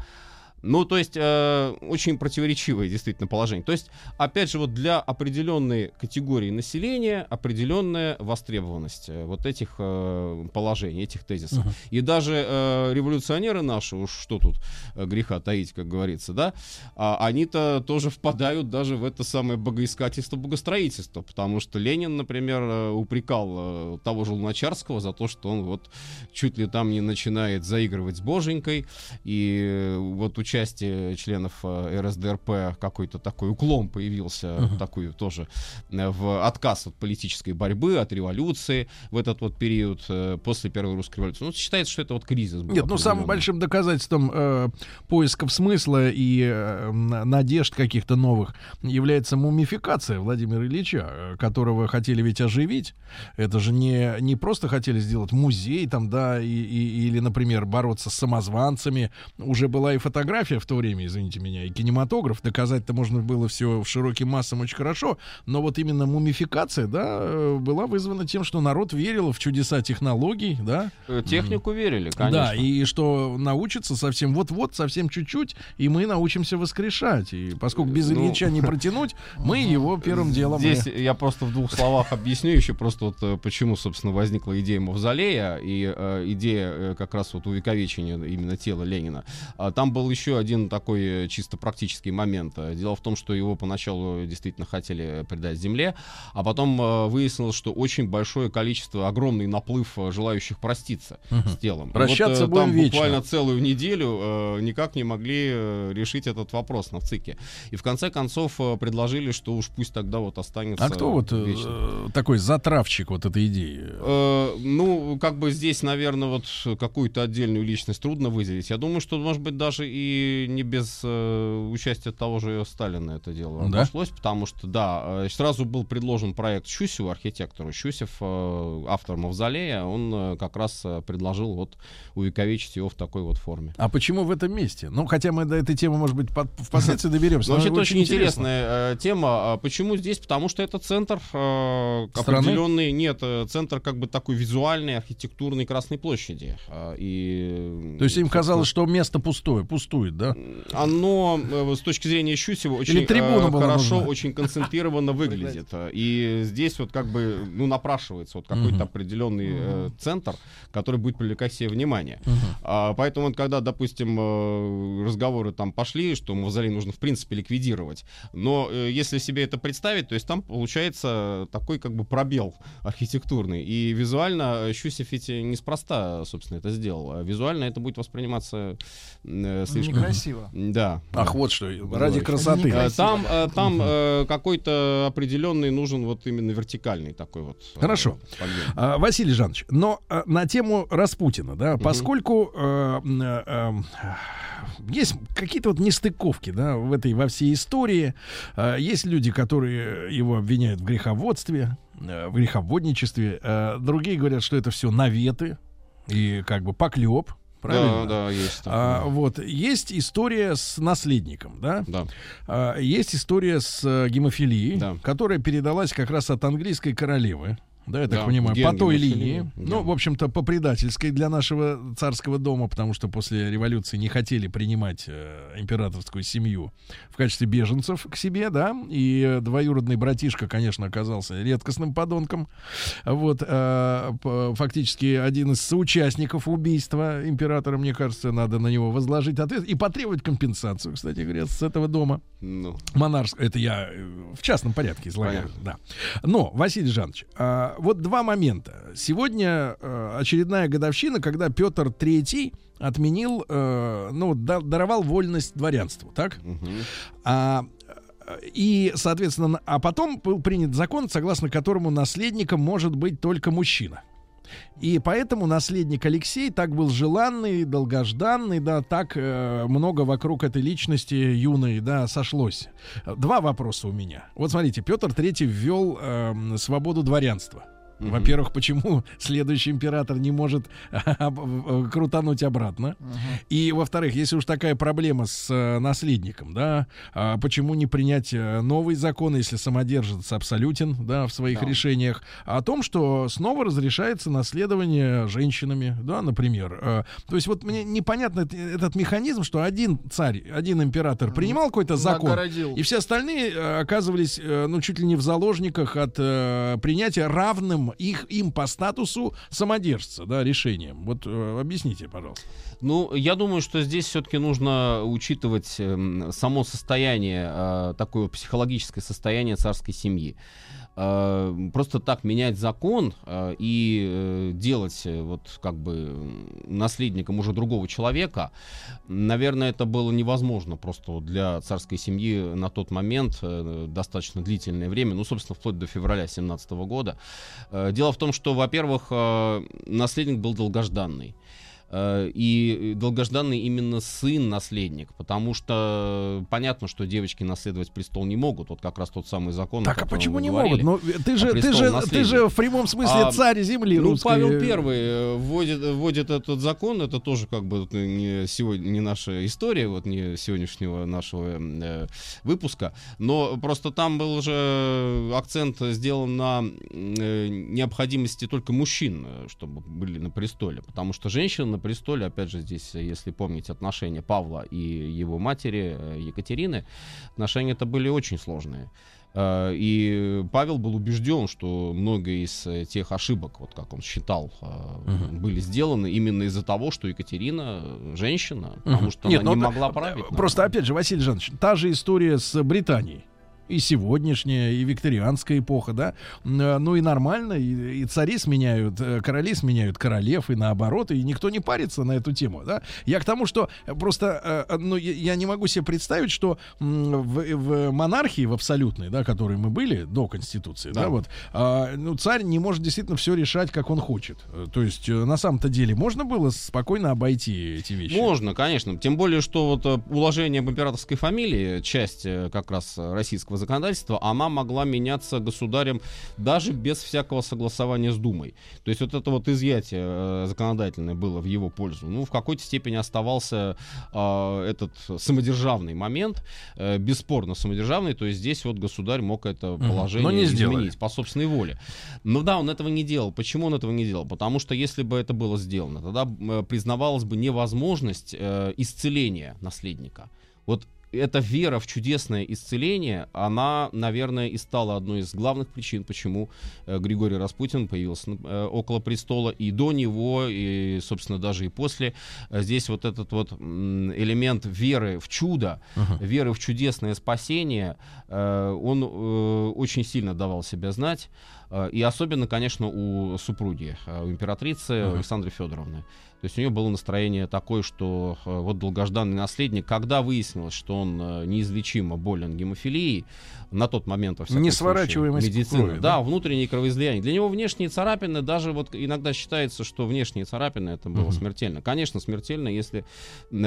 Ну, то есть, э, очень противоречивое действительно положение. То есть, опять же, вот для определенной категории населения определенная востребованность э, вот этих э, положений, этих тезисов. Мгм. И даже э, революционеры наши, уж что тут э, греха таить, как говорится, да, а, они-то тоже впадают даже в это самое богоискательство, богостроительство, потому что Ленин, например, э, упрекал э, того же Луначарского за то, что он вот чуть ли там не начинает заигрывать с боженькой, и э, вот участие членов э, РСДРП какой-то такой уклон появился, Мгм. такой тоже э, в отказ от политической борьбы, от революции в этот вот период э, после Первой русской революции. Ну, считается, что это вот кризис был Нет, ну самым большим доказательством э, поисков смысла и э, надежд каких-то новых является мумификация Владимира Ильича, которого хотели ведь оживить. Это же не, не просто хотели сделать музей там, да, и, и- или, например, бороться с самозванцами. Уже была и фотография в то время, извините меня, и кинематограф. Доказать-то можно было все в широким массам очень хорошо. Но вот именно мумификация, да, э, была вызвана тем, что народ верил в чудеса технологий, да. Э, Технику верили, конечно. Да, и что научится совсем вот-вот, совсем чуть-чуть, и мы научимся воскрешать. И поскольку без Ну, Ильича не протянуть, мы его первым делом... Здесь я просто в двух словах объясню еще просто вот э, почему, собственно, возникла идея Мавзолея и э, идея э, как раз вот увековечения именно тела Ленина. А Там был еще один такой э, чисто практический момент. Э, Дело в том, что его поначалу действительно хотели придать земле, а потом э, выяснилось, что очень большое количество, огромный наплыв желающих проститься Мгм. с телом. И Прощаться вот, там вечно. буквально целую неделю э, никак не могли решить этот вопрос на ВЦИКе. И в конце концов предложили, что уж пусть тогда вот останется А кто вот вечно. такой затравщик вот этой идеи? Э, ну, как бы здесь, наверное, вот какую-то отдельную личность трудно выделить. Я думаю, что, может быть, даже и не без э, участия того же Сталина это дело Да? обошлось, потому что, да, э, сразу был предложен проект Щусеву, архитектору. Щусев, э, автор Мавзолея, он э, как раз э, предложил вот увековечить его в такой вот форме. А почему в этом месте? Ну, хотя мы до этой темы, может быть, под- впоследствии доберемся. Ну, вообще, это очень интересная э, тема. А Почему здесь? Потому что это центр э, определенный, нет, э, центр как бы такой визуальный, архитектурной Красной площади. А, и, То есть им казалось, что место пустое, пустует, да? оно э, с точки зрения Щусева очень э, хорошо, нужна? очень концентрированно выглядит. И здесь вот как бы ну напрашивается вот какой-то Мгм. определенный э, центр, который будет привлекать себе внимание. Мгм. А, поэтому, вот когда, допустим, э, разговоры там пошли, что мавзолей нужно в принципе ликвидировать, но э, если себе это представить, то есть там получается такой как бы пробел архитектурный. И визуально э, Щусев ведь неспроста, собственно, это сделал. А визуально это будет восприниматься э, слишком... Некрасиво. Да. Ах, вот что, ради красоты. Э, Там, э, там э, какой-то определенный нужен вот именно вертикальный такой вот. Хорошо. А, Василий Жанович, но на тему Распутина, да, поскольку эм, есть какие-то вот нестыковки, да, в этой во всей истории, есть люди, которые его обвиняют в греховодстве, в греховодничестве, другие говорят, что это все наветы и как бы поклеп. Правильно? Да, да, есть. А, такое. вот есть история с наследником, да? Да. А, есть история с э, гемофилией, Да. которая передалась как раз от английской королевы. Да, я так Да, понимаю, ген по той гемофилии, линии. да. Ну, в общем-то, по предательской для нашего царского дома, потому что после революции не хотели принимать э, императорскую семью в качестве беженцев к себе, да. И э, двоюродный братишка, конечно, оказался редкостным подонком. Вот, э, фактически один из соучастников убийства императора, мне кажется, надо на него возложить ответ и потребовать компенсацию, кстати говоря, с этого дома. Ну, Монарск, это я э, в частном порядке излагаю, да. Но, Василий Жанович, а, вот два момента. Сегодня э, очередная годовщина, когда Петр III отменил, э, ну, да- даровал вольность дворянству, так? А, и, соответственно, а потом был принят закон, согласно которому наследником может быть только мужчина. И поэтому наследник Алексей так был желанный, долгожданный, да, так э, много вокруг этой личности юной, да, сошлось. Два вопроса у меня. Вот смотрите, Петр III ввел эм, свободу дворянства. Во-первых, почему следующий император не может э, крутануть обратно? И, во-вторых, если уж такая проблема с э, наследником, да, а почему не принять э, новый закон, если самодержец абсолютен, да, в своих решениях, о том, что снова разрешается наследование женщинами, да, например. Э, То есть вот мне непонятно эт- этот механизм, что один царь, один император принимал какой-то закон, Нагородил. и все остальные оказывались, ну, чуть ли не в заложниках от принятия равным их, им по статусу самодержца, да, решением. Вот э, объясните, пожалуйста. Ну, я думаю, что здесь все-таки нужно учитывать эм, само состояние, э, такое психологическое состояние царской семьи. Э, Просто так менять закон э, и э, делать вот как бы наследником уже другого человека, наверное, это было невозможно просто для царской семьи на тот момент достаточно длительное время, ну, собственно, вплоть до февраля 17 года. Дело в том, что, во-первых, наследник был долгожданный. Э, И долгожданный именно сын-наследник, потому что понятно, что девочки наследовать престол не могут. Вот как раз тот самый закон. Так, а почему не говорили, могут? Ну, ты о же, ты престол же, ты наследия. же в прямом смысле А, царь земли ну, русской. Павел Первый э, вводит, вводит этот закон, это тоже как бы не сегодня не наша история, вот не сегодняшнего нашего э, выпуска, но просто там был же акцент сделан на э, необходимости только мужчин, э, чтобы были на престоле, потому что женщины на престоле, опять же, здесь, э, если помнить отношения Павла и его матери э, Екатерины, отношения это были очень сложные. Э, И Павел был убежден, что многие из тех ошибок, вот как он считал, э, были сделаны именно из-за того, что Екатерина женщина, потому Мгм. что Нет, она не ну, могла э, править. Просто, опять же, Василий Жанович, та же история с Британией. И сегодняшняя, и викторианская эпоха, да. Э, Ну и нормально, и, и цари сменяют, э, короли сменяют королев, и наоборот, и никто не парится на эту тему, да. Я к тому, что просто, э, ну, я, не могу себе представить, что в, в монархии, в абсолютной, да, которой мы были до Конституции, да, Да. вот, а, ну, царь не может действительно все решать, как он хочет. То есть, на самом-то деле, можно было спокойно обойти эти вещи? Можно, конечно. Тем более, что вот уложение об императорской фамилии, часть как раз э, российского законодательства, она могла меняться государем даже без всякого согласования с Думой. То есть вот это вот изъятие э, законодательное было в его пользу. Ну, в какой-то степени оставался э, этот самодержавный момент, э, бесспорно самодержавный, то есть здесь вот государь мог это положение Но не сделали. изменить по собственной воле. Ну да, он этого не делал. Почему он этого не делал? Потому что если бы это было сделано, тогда признавалась бы невозможность э, исцеления наследника. Вот эта вера в чудесное исцеление, она, наверное, и стала одной из главных причин, почему э, Григорий Распутин появился э, около престола и до него, и, собственно, даже и после. Э, Здесь вот этот вот элемент веры в чудо, Ага. веры в чудесное спасение, он очень сильно давал себя знать. Э, И особенно, конечно, у супруги, э, у императрицы Ага. Александры Федоровны. То есть у нее было настроение такое, что э, вот долгожданный наследник, когда выяснилось, что он неизлечимо болен гемофилией, на тот момент, во всяком Несворачиваемость случае, медицина, крови, да, да? внутренние кровоизлияния. Для него внешние царапины, даже вот иногда считается, что внешние царапины это было Мгм. смертельно. Конечно, смертельно, если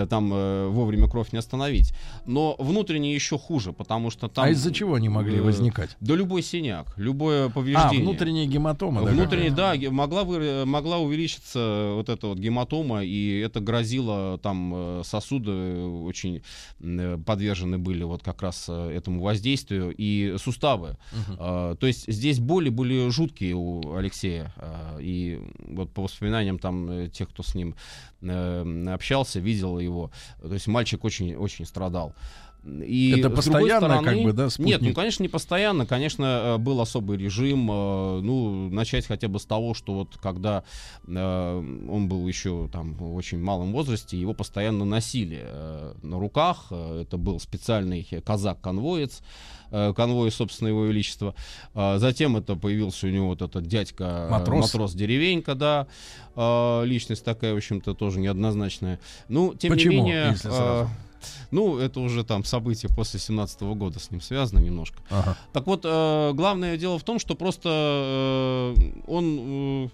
там э, вовремя кровь не остановить. Но внутренние еще хуже, потому что там... а из-за чего они могли возникать? Да любой синяк, любое повреждение повреждения. внутренняя гематома. да, Внутренняя, да, могла, вы- могла увеличиться вот эта вот гематома, и это грозило, там э, сосуды очень э, подвержены были вот как раз э, этому воздействию, и суставы. Э, То есть здесь боли были жуткие у Алексея, э, и вот по воспоминаниям там э, тех, кто с ним э, общался, видел его, то есть мальчик очень, очень страдал. И Это постоянно, стороны- как бы, да, Нет, спутник? ну, конечно, не постоянно. Конечно, э, был особый режим. э, Ну, начать хотя бы с того, что вот когда э, он был еще там в очень малом возрасте, его постоянно носили э, на руках. Э, Это был специальный казак-конвоец, конвой, собственно, его величества. Затем это появился у него вот этот дядька Матрос. матрос деревенька, да. Личность такая, в общем-то, тоже неоднозначная. Ну, тем Почему, не менее... ну, это уже там события после 17 года с ним связано немножко. Ага. Так вот, э, главное дело в том, что просто э, он, э,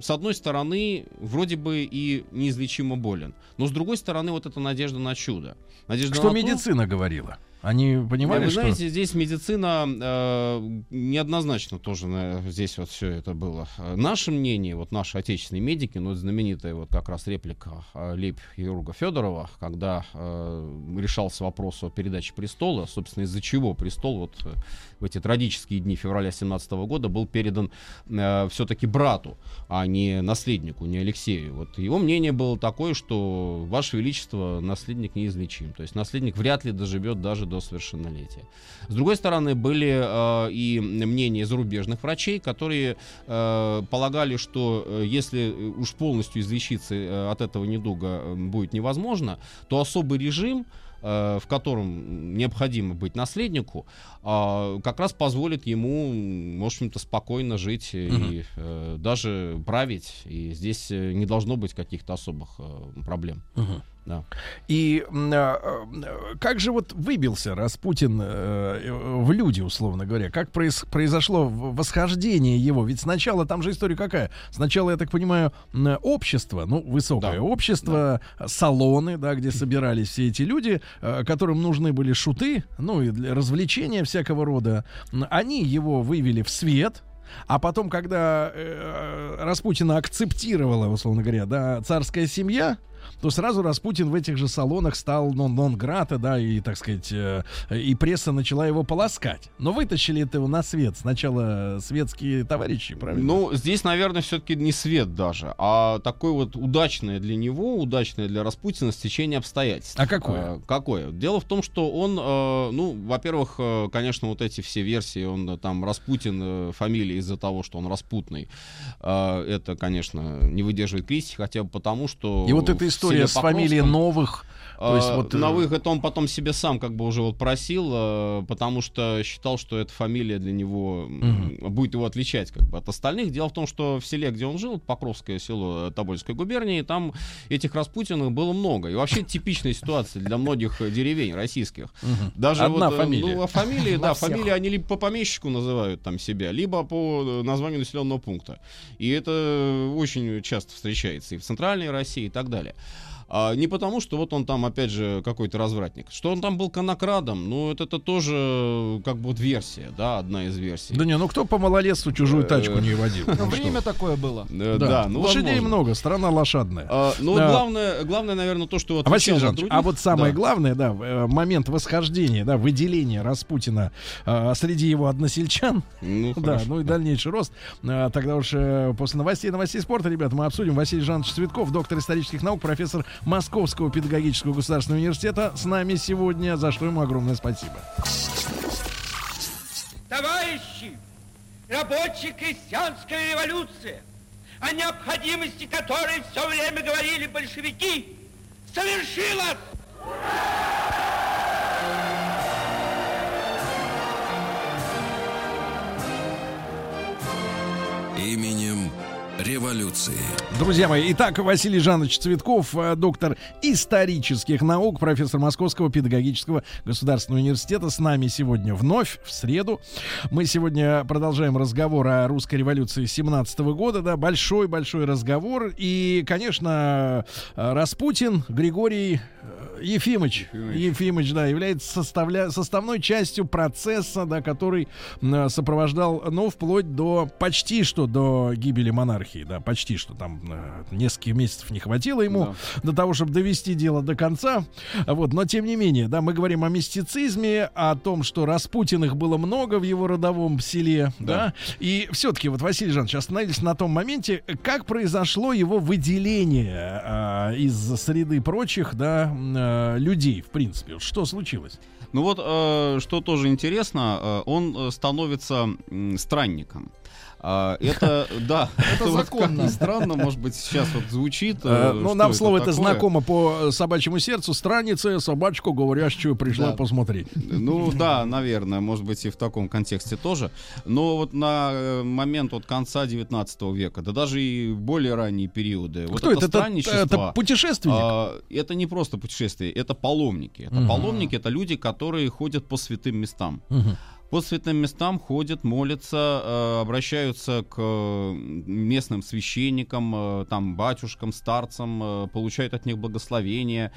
с одной стороны, вроде бы и неизлечимо болен, но с другой стороны, вот эта надежда на чудо. Надежда Что на то- медицина говорила? Они понимали, вы что... знаете, здесь медицина э, неоднозначно тоже на- здесь вот все это было. Наше мнение, вот наши отечественные медики, ну, знаменитая вот как раз реплика э, лейб-хирурга Федорова, когда э, решался вопрос о передаче престола, собственно, из-за чего престол вот э, в эти трагические дни февраля 17 года был передан все-таки брату, а не наследнику, не Алексею. Вот его мнение было такое, что Ваше Величество наследник неизлечим. То есть наследник вряд ли доживет даже до совершеннолетия. С другой стороны, были э, и мнения зарубежных врачей, которые э, полагали, что э, если уж полностью излечиться э, от этого недуга э, будет невозможно, то особый режим э, в котором необходимо быть наследнику, а, как раз позволит ему, в общем-то, спокойно жить и э, даже править. И здесь э, не должно быть каких-то особых э, проблем. Да. И а, э, как же вот выбился Распутин э, в люди, условно говоря? Как произ- произошло восхождение его? Ведь сначала, там же история какая? Сначала, я так понимаю, общество, ну, высокое Да. общество, салоны, да, где собирались все эти люди, э, которым нужны были шуты, ну, и для развлечения всякого рода. Они его вывели в свет, а потом, когда э, Распутина акцептировала, условно говоря, да, царская семья, то сразу Распутин в этих же салонах стал нон нон грата, да, и, так сказать, э, и пресса начала его полоскать. Но вытащили это его на свет. Сначала светские товарищи, правильно? Ну, здесь, наверное, все-таки не свет даже, а такое вот удачное для него, удачное для Распутина стечение обстоятельств. А какое? А, какое? Дело в том, что он, э, ну, во-первых, э, конечно, вот эти все версии, он э, там Распутин, э, фамилия из-за того, что он распутный, э, это, конечно, не выдерживает критики, хотя бы потому, что... И вот эта в история с фамилией новых. То есть а, вот, на э, выход он потом себе сам как бы уже вот просил, э, потому что считал, что эта фамилия для него м, будет его отличать как бы от остальных. Дело в том, что в селе, где он жил, Покровское село э, Тобольской губернии, там этих Распутиных было много. И вообще типичная ситуация для многих деревень российских. Мгм. Даже Одна вот, фамилия. Ну, а фамилии, На да, фамилии они либо по помещику называют там себя, либо по названию населенного пункта. И это очень часто встречается и в центральной России и так далее. А не потому, что вот он там, опять же, какой-то развратник. Что он там был конокрадом, ну, это, это тоже э, как бы вот версия, да, одна из версий. Да не, ну кто по малолетству чужую тачку не водил? Но Ну, время такое было. Э, Да, ну, лошадей много, страна лошадная. А, ну, главное, главное, наверное, то, что вот А, Василий Жанович, а вот самое главное, да, э, момент восхождения, да, выделения Распутина э, среди его односельчан, Ну, да, ну и дальнейший рост. Э, тогда уж э, после новостей, новостей спорта, ребят, мы обсудим. Василий Жанович Цветков, доктор исторических наук, профессор Московского педагогического государственного университета, с нами сегодня, за что ему огромное спасибо. Товарищи, рабочая крестьянская революция, о необходимости которой все время говорили большевики, совершилась! Именем революции. Друзья мои, итак, Василий Жанович Цветков, э, доктор исторических наук, профессор Московского педагогического государственного университета, с нами сегодня вновь, в среду. Мы сегодня продолжаем разговор о русской революции 17 года, да, большой-большой разговор. И, конечно, э, Распутин, Григорий э, Ефимыч, Ефимыч, да, является составля... составной частью процесса, да, который сопровождал, ну, вплоть до почти что до гибели монархии, да, почти что там э, нескольких месяцев не хватило ему до того, чтобы довести дело до конца. Вот, но тем не менее, да, мы говорим о мистицизме, о том, что Распутиных было много в его родовом селе, да, и все-таки вот, Василий Жанович, остановились на том моменте, как произошло его выделение а, из среды прочих, да, э, людей, в принципе. Вот Что случилось? Ну вот, э, что тоже интересно, э, он э, становится м, странником. А, Это, да, Это законно. странно, может быть, сейчас вот звучит. Э, э, ну, нам слово это знакомо по э, собачьему сердцу. Страница собачку говорящую пришла посмотреть. Ну да, наверное, может быть и в таком контексте тоже. Но вот на э, момент вот конца 19 века, да даже и более ранние периоды. Кто это? Это- путешественник? а, это не просто путешествие, это паломники. Это паломники, это люди, которые ходят по святым местам. По святым местам ходят, молятся, э, обращаются к местным священникам, э, там, батюшкам, старцам, э, получают от них благословение.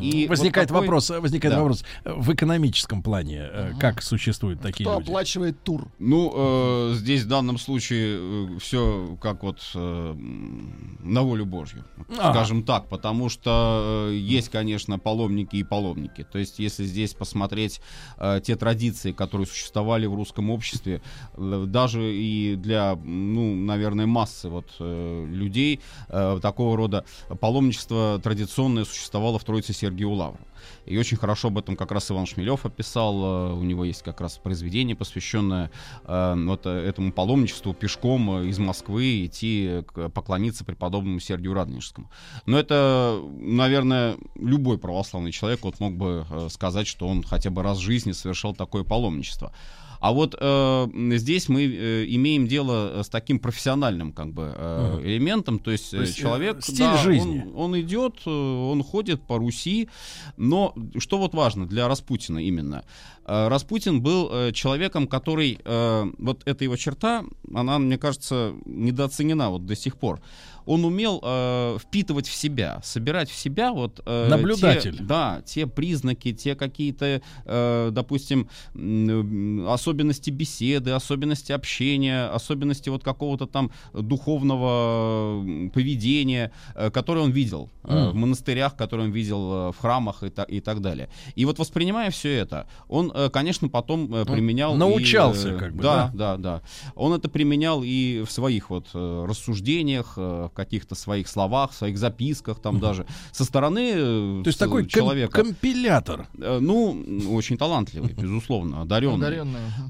и возникает вот такой- вопрос, возникает Да. вопрос в экономическом плане, как существуют такие Кто люди? оплачивает тур? Ну, здесь в данном случае все как вот на волю Божью, А. скажем так, потому что есть, конечно, паломники и паломники. То есть, если здесь посмотреть те традиции, которые существовали в русском обществе, э, даже и для, ну, наверное, массы вот э, людей э, такого рода паломничество традиционное существовало в Троице Сергию Лавру. И очень хорошо об этом как раз Иван Шмелев описал. э, У него есть как раз произведение, посвященное э, вот э, этому паломничеству пешком из Москвы идти поклониться преподобному Сергию Радонежскому. Но это, наверное, любой православный человек вот мог бы сказать, что он хотя бы раз в жизни совершал такое паломничество. А вот э, здесь мы э, имеем дело с таким профессиональным как бы э, Мгм. элементом, то есть, То э, есть, э, человек, стиль да, жизни. Он, он идет, э, он ходит по Руси, но что вот важно для Распутина именно? Э, Распутин был э, человеком, который, э, вот эта его черта, она, мне кажется, недооценена вот до сих пор. Он умел э, впитывать в себя, собирать в себя вот... э, Наблюдатель. те- да, те признаки, те какие-то, э, допустим, особенности беседы, особенности общения, особенности вот какого-то там духовного поведения, э, которое он видел э, М. в монастырях, которые он видел э, в храмах и, та- и так далее. И вот воспринимая все это, он, э, конечно, потом э, применял... и, научался э, как бы, Да, да, да. Он это применял и в своих вот э, рассуждениях, э, каких-то своих словах, своих записках там даже. Со стороны э, То есть с- такой ком- человека... компилятор. Э, Ну, очень талантливый, безусловно, одаренный.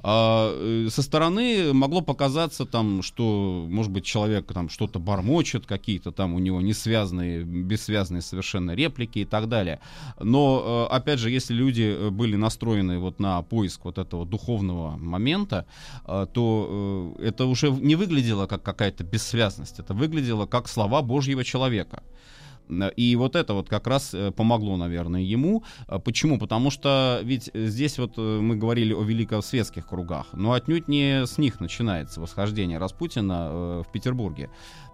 А, э, со стороны могло показаться там, что, может быть, человек там что-то бормочет, какие-то там у него несвязанные, бессвязные совершенно реплики и так далее. Но, опять же, если люди были настроены вот на поиск вот этого духовного момента, то это уже не выглядело как какая-то бессвязность, это выглядело как слова Божьего человека. Э, И вот это вот как раз э, помогло, наверное, ему. А Почему? Потому что ведь э, здесь вот э, мы говорили о великосветских кругах, но отнюдь не с них начинается восхождение Распутина э, в Петербурге.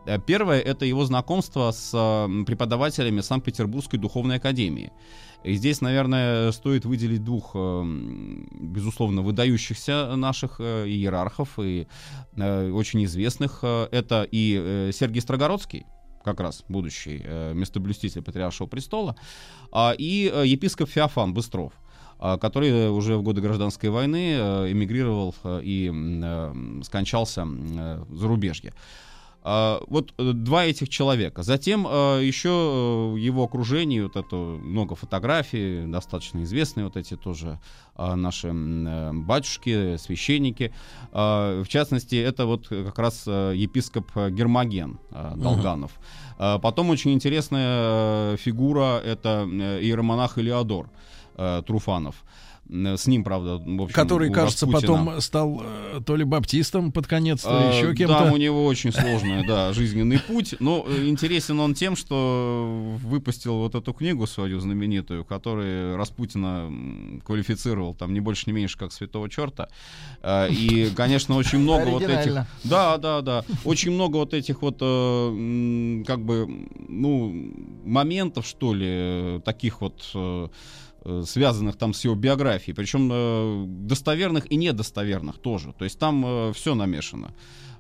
Э, Первое — это его знакомство с э, преподавателями Санкт-Петербургской духовной академии. И здесь, наверное, стоит выделить двух, э, безусловно, выдающихся наших э, иерархов и э, очень известных. Это и Сергий Строгородский, как раз будущий местоблюститель Патриаршего престола, а, и епископ Феофан Быстров который уже в годы гражданской войны эмигрировал и скончался в зарубежье. А, Вот э, два этих человека. Затем э, еще э, его окружении вот это много фотографий, достаточно известные вот эти тоже наши батюшки, священники. А, В частности, это вот как раз епископ Гермоген Долганов. А, Потом очень интересная фигура — это иеромонах Илеодор э, Труфанов. М, С ним, правда, в общем, Который, кажется, Распутина- потом стал э, то ли баптистом под конец, то ли А, еще кем-то. Там у него очень сложный, да, жизненный путь. Но э, интересен он тем, что выпустил вот эту книгу свою знаменитую, которая Распутина квалифицировал там не больше, не меньше, как святого черта. И, конечно, очень много вот этих... Да, да, да. Очень много вот этих вот, э, как бы, ну, моментов, что ли, э, таких вот э, э, связанных там с его биографией, причем э, достоверных и недостоверных тоже. То есть там все намешано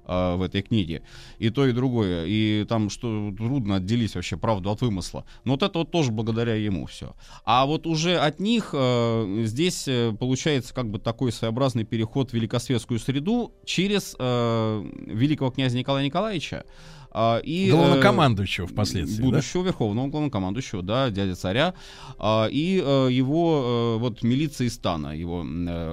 э, в этой книге. И то, и другое. И там что трудно отделить вообще правду от вымысла. Но вот это вот тоже благодаря ему все. А вот уже от них э, здесь э, получается как бы такой своеобразный переход в великосветскую среду через э, великого князя Николая Николаевича. А, и, э, Главнокомандующего впоследствии, да? Будущего верховного главнокомандующего, да, дядя царя. а, и э, его э, вот милиция из стана, его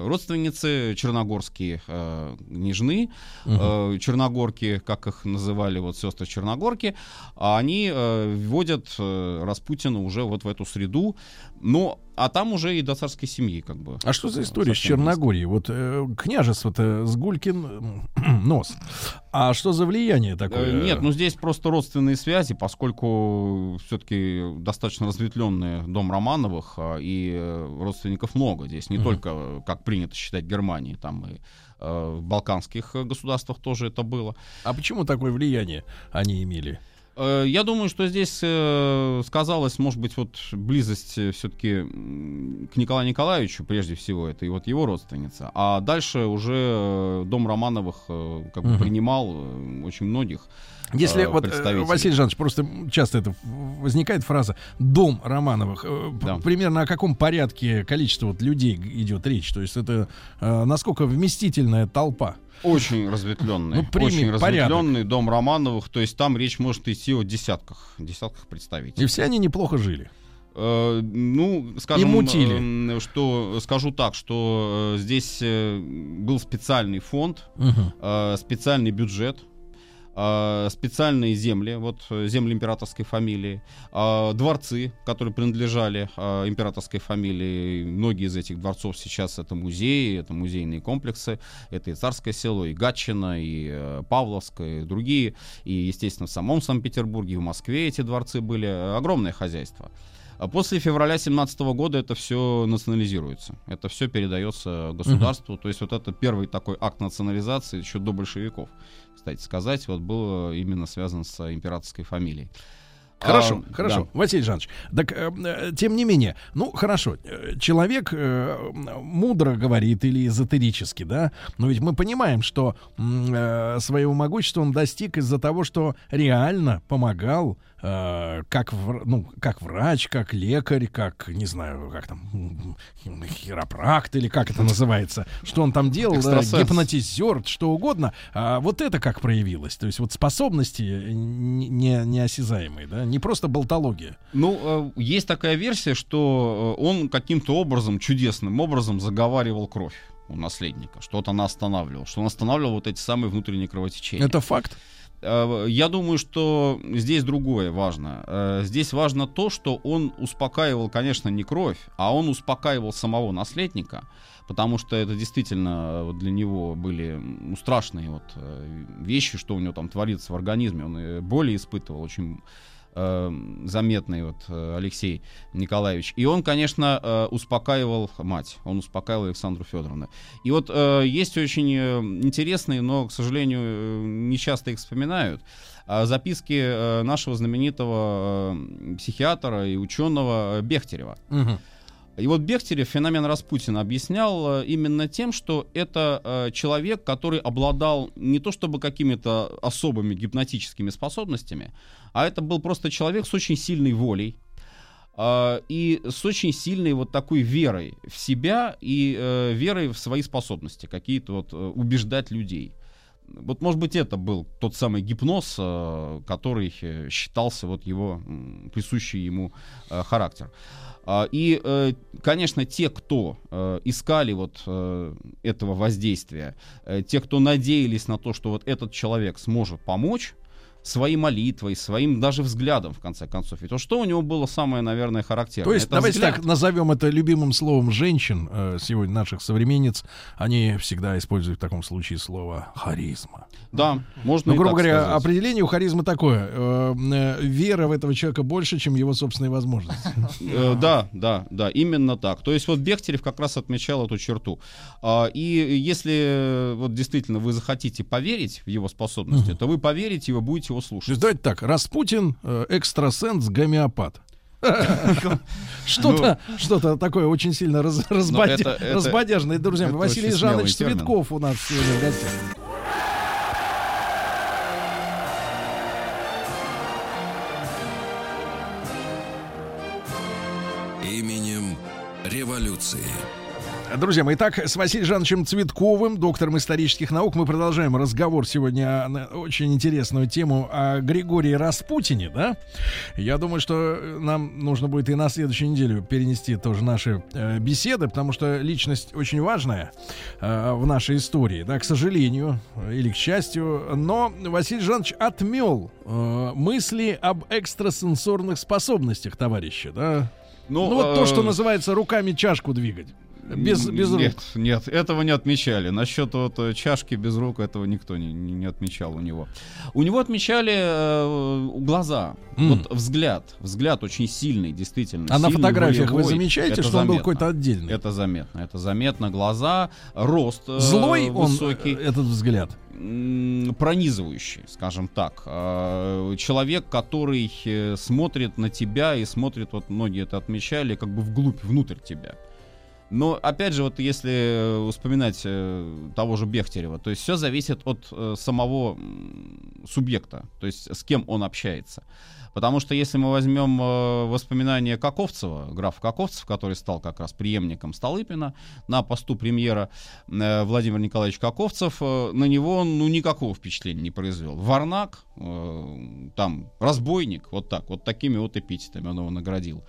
родственницы черногорские э, княжны, э, черногорки, как их называли вот сестры черногорки, а они вводят Распутина уже вот в эту среду, но а там уже и до царской семьи как бы. А что за история с Черногорией? Вот э, княжество-то с Гулькин нос. А что за влияние такое? Э, Нет, ну здесь просто родственные связи, поскольку все-таки достаточно разветвленный дом Романовых, а, и э, родственников много здесь, не только, э, как принято считать, Германии, там и э, в балканских государствах тоже это было. А почему такое влияние они имели? Э, Я думаю, что здесь э, сказалась, может быть, вот близость все-таки к Николаю Николаевичу, прежде всего, это и вот его родственница. А дальше уже э, дом Романовых э, как бы Мгм. принимал э, очень многих Если э, вот, э. Василий Жанович, просто часто это возникает фраза «дом Романовых». Э, Да. Примерно о каком порядке количества вот людей идет речь? То есть это э, насколько вместительная толпа? Очень разветвленный. Ну, прими очень разветвленный дом Романовых. То есть там речь может идти о десятках, десятках представителей. И все они неплохо жили. Э, ну, скажем, И мутили. э, что скажу так, что э, здесь э, был специальный фонд, э, специальный бюджет, специальные земли, вот э, земли императорской фамилии, э, дворцы, которые принадлежали э, императорской фамилии. Многие из этих дворцов сейчас это музеи, это музейные комплексы, это и Царское село, и Гатчина, и э, Павловское, и другие, и, естественно, в самом Санкт-Петербурге, и в Москве эти дворцы были. Огромное хозяйство. А после февраля 17 года это все национализируется. Это все передается государству. То есть вот это первый такой акт национализации еще до большевиков, кстати сказать, вот был именно связан с императорской фамилией. Хорошо, А, хорошо. да. Василий Жанович, так э, э, тем не менее, ну хорошо, э, человек э, мудро говорит или эзотерически, да, но ведь мы понимаем, что э, своего могущества он достиг из-за того, что реально помогал э, как, ну, как врач, как лекарь, как, не знаю, как там, хиропракт или как это называется, что он там делал, да, гипнотизер, что угодно. А вот это как проявилось? То есть вот способности не, не- неосязаемые, да, не просто болтология. Ну, э, есть такая версия, что э, он каким-то образом, чудесным образом заговаривал кровь у наследника, что вот она останавливал, что он останавливал вот эти самые внутренние кровотечения. Это факт? Э, Я думаю, что здесь другое важно. Э, Здесь важно то, что он успокаивал, конечно, не кровь, а он успокаивал самого наследника, потому что это действительно э, для него были страшные вот вещи, что у него там творится в организме. Он боли испытывал очень э, заметный вот э, Алексей Николаевич. И он, конечно, э, успокаивал мать, он успокаивал Александру Федоровну. И вот э, есть очень интересные, но, к сожалению, не часто их вспоминают, э, записки нашего знаменитого психиатра и ученого Бехтерева. И вот Бехтерев феномен Распутина объяснял э, именно тем, что это э, человек, который обладал не то чтобы какими-то особыми гипнотическими способностями, а это был просто человек с очень сильной волей э, и с очень сильной вот такой верой в себя и верой в свои способности, какие-то вот убеждать людей. Вот, может быть, это был тот самый гипноз, который считался вот его присущий ему характер. А, И, э, конечно, те, кто э, искали вот э, этого воздействия, те, кто надеялись на то, что вот этот человек сможет помочь, своей молитвой, своим даже взглядом, в конце концов. Ведь то, что у него было самое, наверное, характерное? То есть, Это давайте взгляд. так назовем это любимым словом женщин, э, сегодня наших современниц, они всегда используют в таком случае слово харизма. Да, можно Ну, и грубо говоря, сказать. определение у харизмы такое. э, э, вера в этого человека больше, чем его собственные возможности. Э, Да, да, да, именно так. То есть вот Бехтерев как раз отмечал эту черту. А, И если вот действительно вы захотите поверить в его способности, то вы поверите и вы будете его То слушать. есть давайте так, Распутин, э, экстрасенс, гомеопат. Что-то, что-то такое очень сильно раз, разбодя- это- это- разбодяжное. Друзья, это Василий Жанович. Цветков у нас сегодня в гостях. Именем революции. Друзья мои, итак, с Василием Жановичем Цветковым, доктором исторических наук, мы продолжаем разговор сегодня на очень интересную тему о Григории Распутине, да? Я думаю, что нам нужно будет и на следующей неделе перенести тоже наши э, беседы, потому что личность очень важная э, в нашей истории, да, к сожалению или к счастью. Но Василий Жанович отмел э, мысли об экстрасенсорных способностях товарища, да? Ну, вот то, что э, называется руками чашку двигать. Без, без рук. Нет, нет, этого не отмечали. Насчет вот э, чашки без рук этого никто не, не, отмечал у него. У него отмечали э, глаза, М. вот взгляд, взгляд очень сильный, действительно. А на сильный, фотографиях вы волевой. замечаете, Это что он был заметно. какой-то отдельный? Это заметно, это заметно. Глаза, рост э, Злой он, высокий. э, этот взгляд. пронизывающий, скажем так. А, Человек, который смотрит на тебя и смотрит, вот многие это отмечали, как бы вглубь, внутрь тебя. Но опять же, вот если э, вспоминать э, того же Бехтерева, то есть все зависит от э, самого субъекта, то есть с кем он общается. Потому что если мы возьмем воспоминания Каковцева, граф Каковцев, который стал как раз преемником Столыпина на посту премьера Владимир Николаевич Каковцев, на него ну, никакого впечатления не произвел. Варнак, там, разбойник, вот так, вот такими вот эпитетами он его наградил.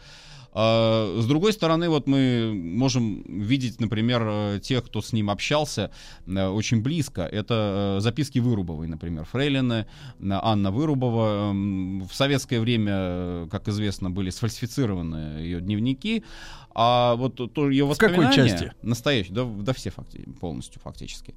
А, С другой стороны, вот мы можем видеть, например, э, тех, кто с ним общался э, очень близко. Это э, записки Вырубовой, например, Фрейлины, э, Анна Вырубова. Эм, В советское время, как известно, были сфальсифицированы ее дневники. А вот то ее В какой воспоминания... части? Настоящие, да, да все факти- полностью фактически.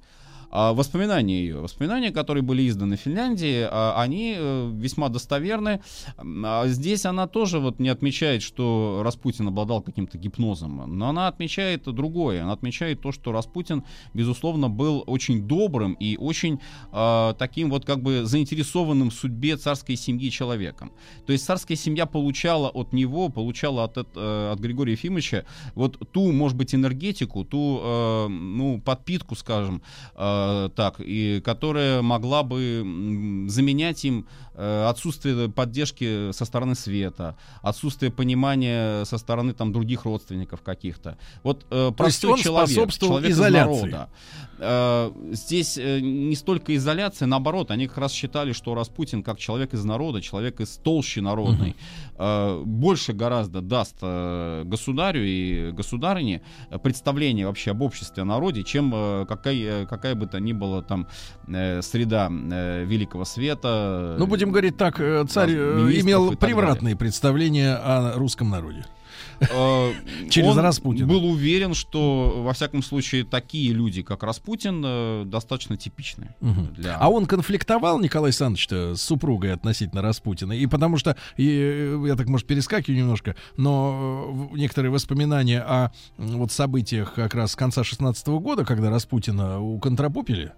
А воспоминания ее, воспоминания, которые были изданы в Финляндии, а, они э, весьма достоверны. А здесь она тоже вот не отмечает, что Распутин обладал каким-то гипнозом, но она отмечает другое. Она отмечает то, что Распутин, безусловно, был очень добрым и очень а, таким вот как бы заинтересованным в судьбе царской семьи человеком. То есть царская семья получала от него, получала от, эт- э, от Григория Ефимовича вот ту, может быть, энергетику, ту, э, ну, подпитку, скажем, э, так, и которая могла бы заменять им э, отсутствие поддержки со стороны света, отсутствие понимания со стороны там других родственников каких-то. Вот э, То есть простой он человек, способствовал человек из изоляции. народа. Э, здесь э, не столько изоляция, наоборот, они как раз считали, что Распутин как человек из народа, человек из толщи народной, э, больше гораздо даст э, государю и государине представление вообще об обществе, о народе, чем э, какая, какая бы то ни была там э, среда э, великого света. Ну, будем говорить так, э, царь э, имел так далее. представления о русском народе. Э, Через он Распутина. был уверен, что, во всяком случае, такие люди, как Распутин, э, достаточно типичны. Для- А он конфликтовал, Николай Александрович, с супругой относительно Распутина. И потому что, и, э, я так, может, перескакиваю немножко, но некоторые воспоминания о вот событиях как раз с конца 16 года, когда Распутина уконтропупили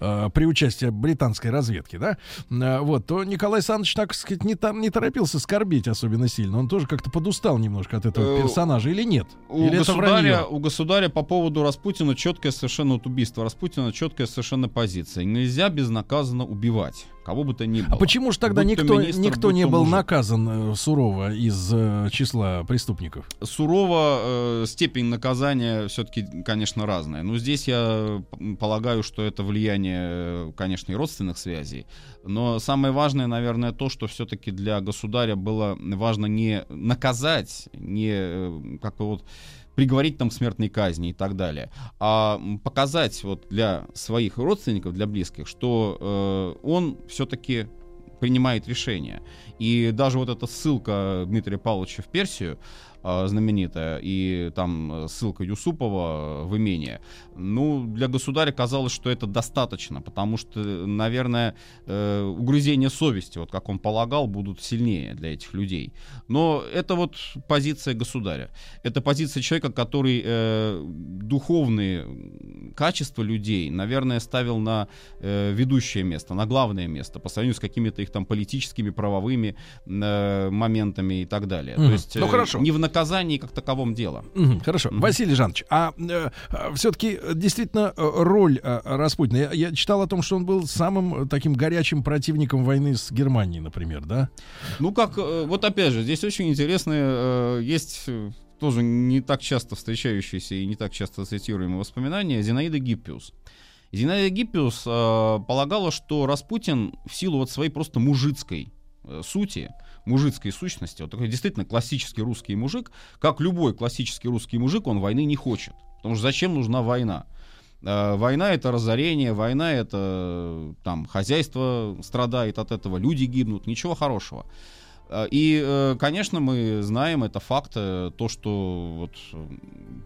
э, при участии британской разведки, да, э, вот, то Николай Александрович, так сказать, не, там, не торопился скорбить особенно сильно. Он тоже как-то подустал немножко от этого Э, персонажа или нет? У или государя, у государя по поводу Распутина четкое совершенно вот убийство Распутина, четкая совершенно позиция. Нельзя безнаказанно убивать кого бы то ни было. А почему же тогда Будь то никто, министр, никто не был мужик. наказан э, сурово из э, числа преступников? Сурово э, степень наказания все-таки, конечно, разная. Но здесь я полагаю, что это влияние, э, конечно, и родственных связей. Но самое важное, наверное, то, что все-таки для государя было важно не наказать, не э, как бы вот приговорить там к смертной казни и так далее, а показать вот для своих родственников, для близких, что э, он все-таки принимает решения. И даже вот эта ссылка Дмитрия Павловича в Персию, э, знаменитая, и там ссылка Юсупова в имение, ну, для государя казалось, что это достаточно, потому что, наверное, э, угрызения совести, вот как он полагал, будут сильнее для этих людей. Но это вот позиция государя. Это позиция человека, который э, духовные качества людей, наверное, ставил на э, ведущее место, на главное место, по сравнению с какими-то их там политическими, правовыми э, моментами и так далее. Мгм. То есть Ну, э, хорошо. не в наказании как таковом дело. Мгм, Хорошо. Василий Жанович, а все-таки действительно э, роль э, Распутина. Я, я читал о том, что он был самым э, таким горячим противником войны с Германией, например, да? Ну, как, вот опять же, здесь очень интересные, есть тоже не так часто встречающиеся и не так часто цитируемые воспоминания Зинаида Гиппиус. Зинаида Гиппиус э, полагала, что Распутин в силу вот своей просто мужицкой э, сути, мужицкой сущности, вот такой действительно классический русский мужик, как любой классический русский мужик, он войны не хочет. Потому что зачем нужна война? Э, Война это разорение, война это э, там хозяйство страдает от этого, люди гибнут, ничего хорошего. Э, И, конечно, мы знаем, это факт, то, что вот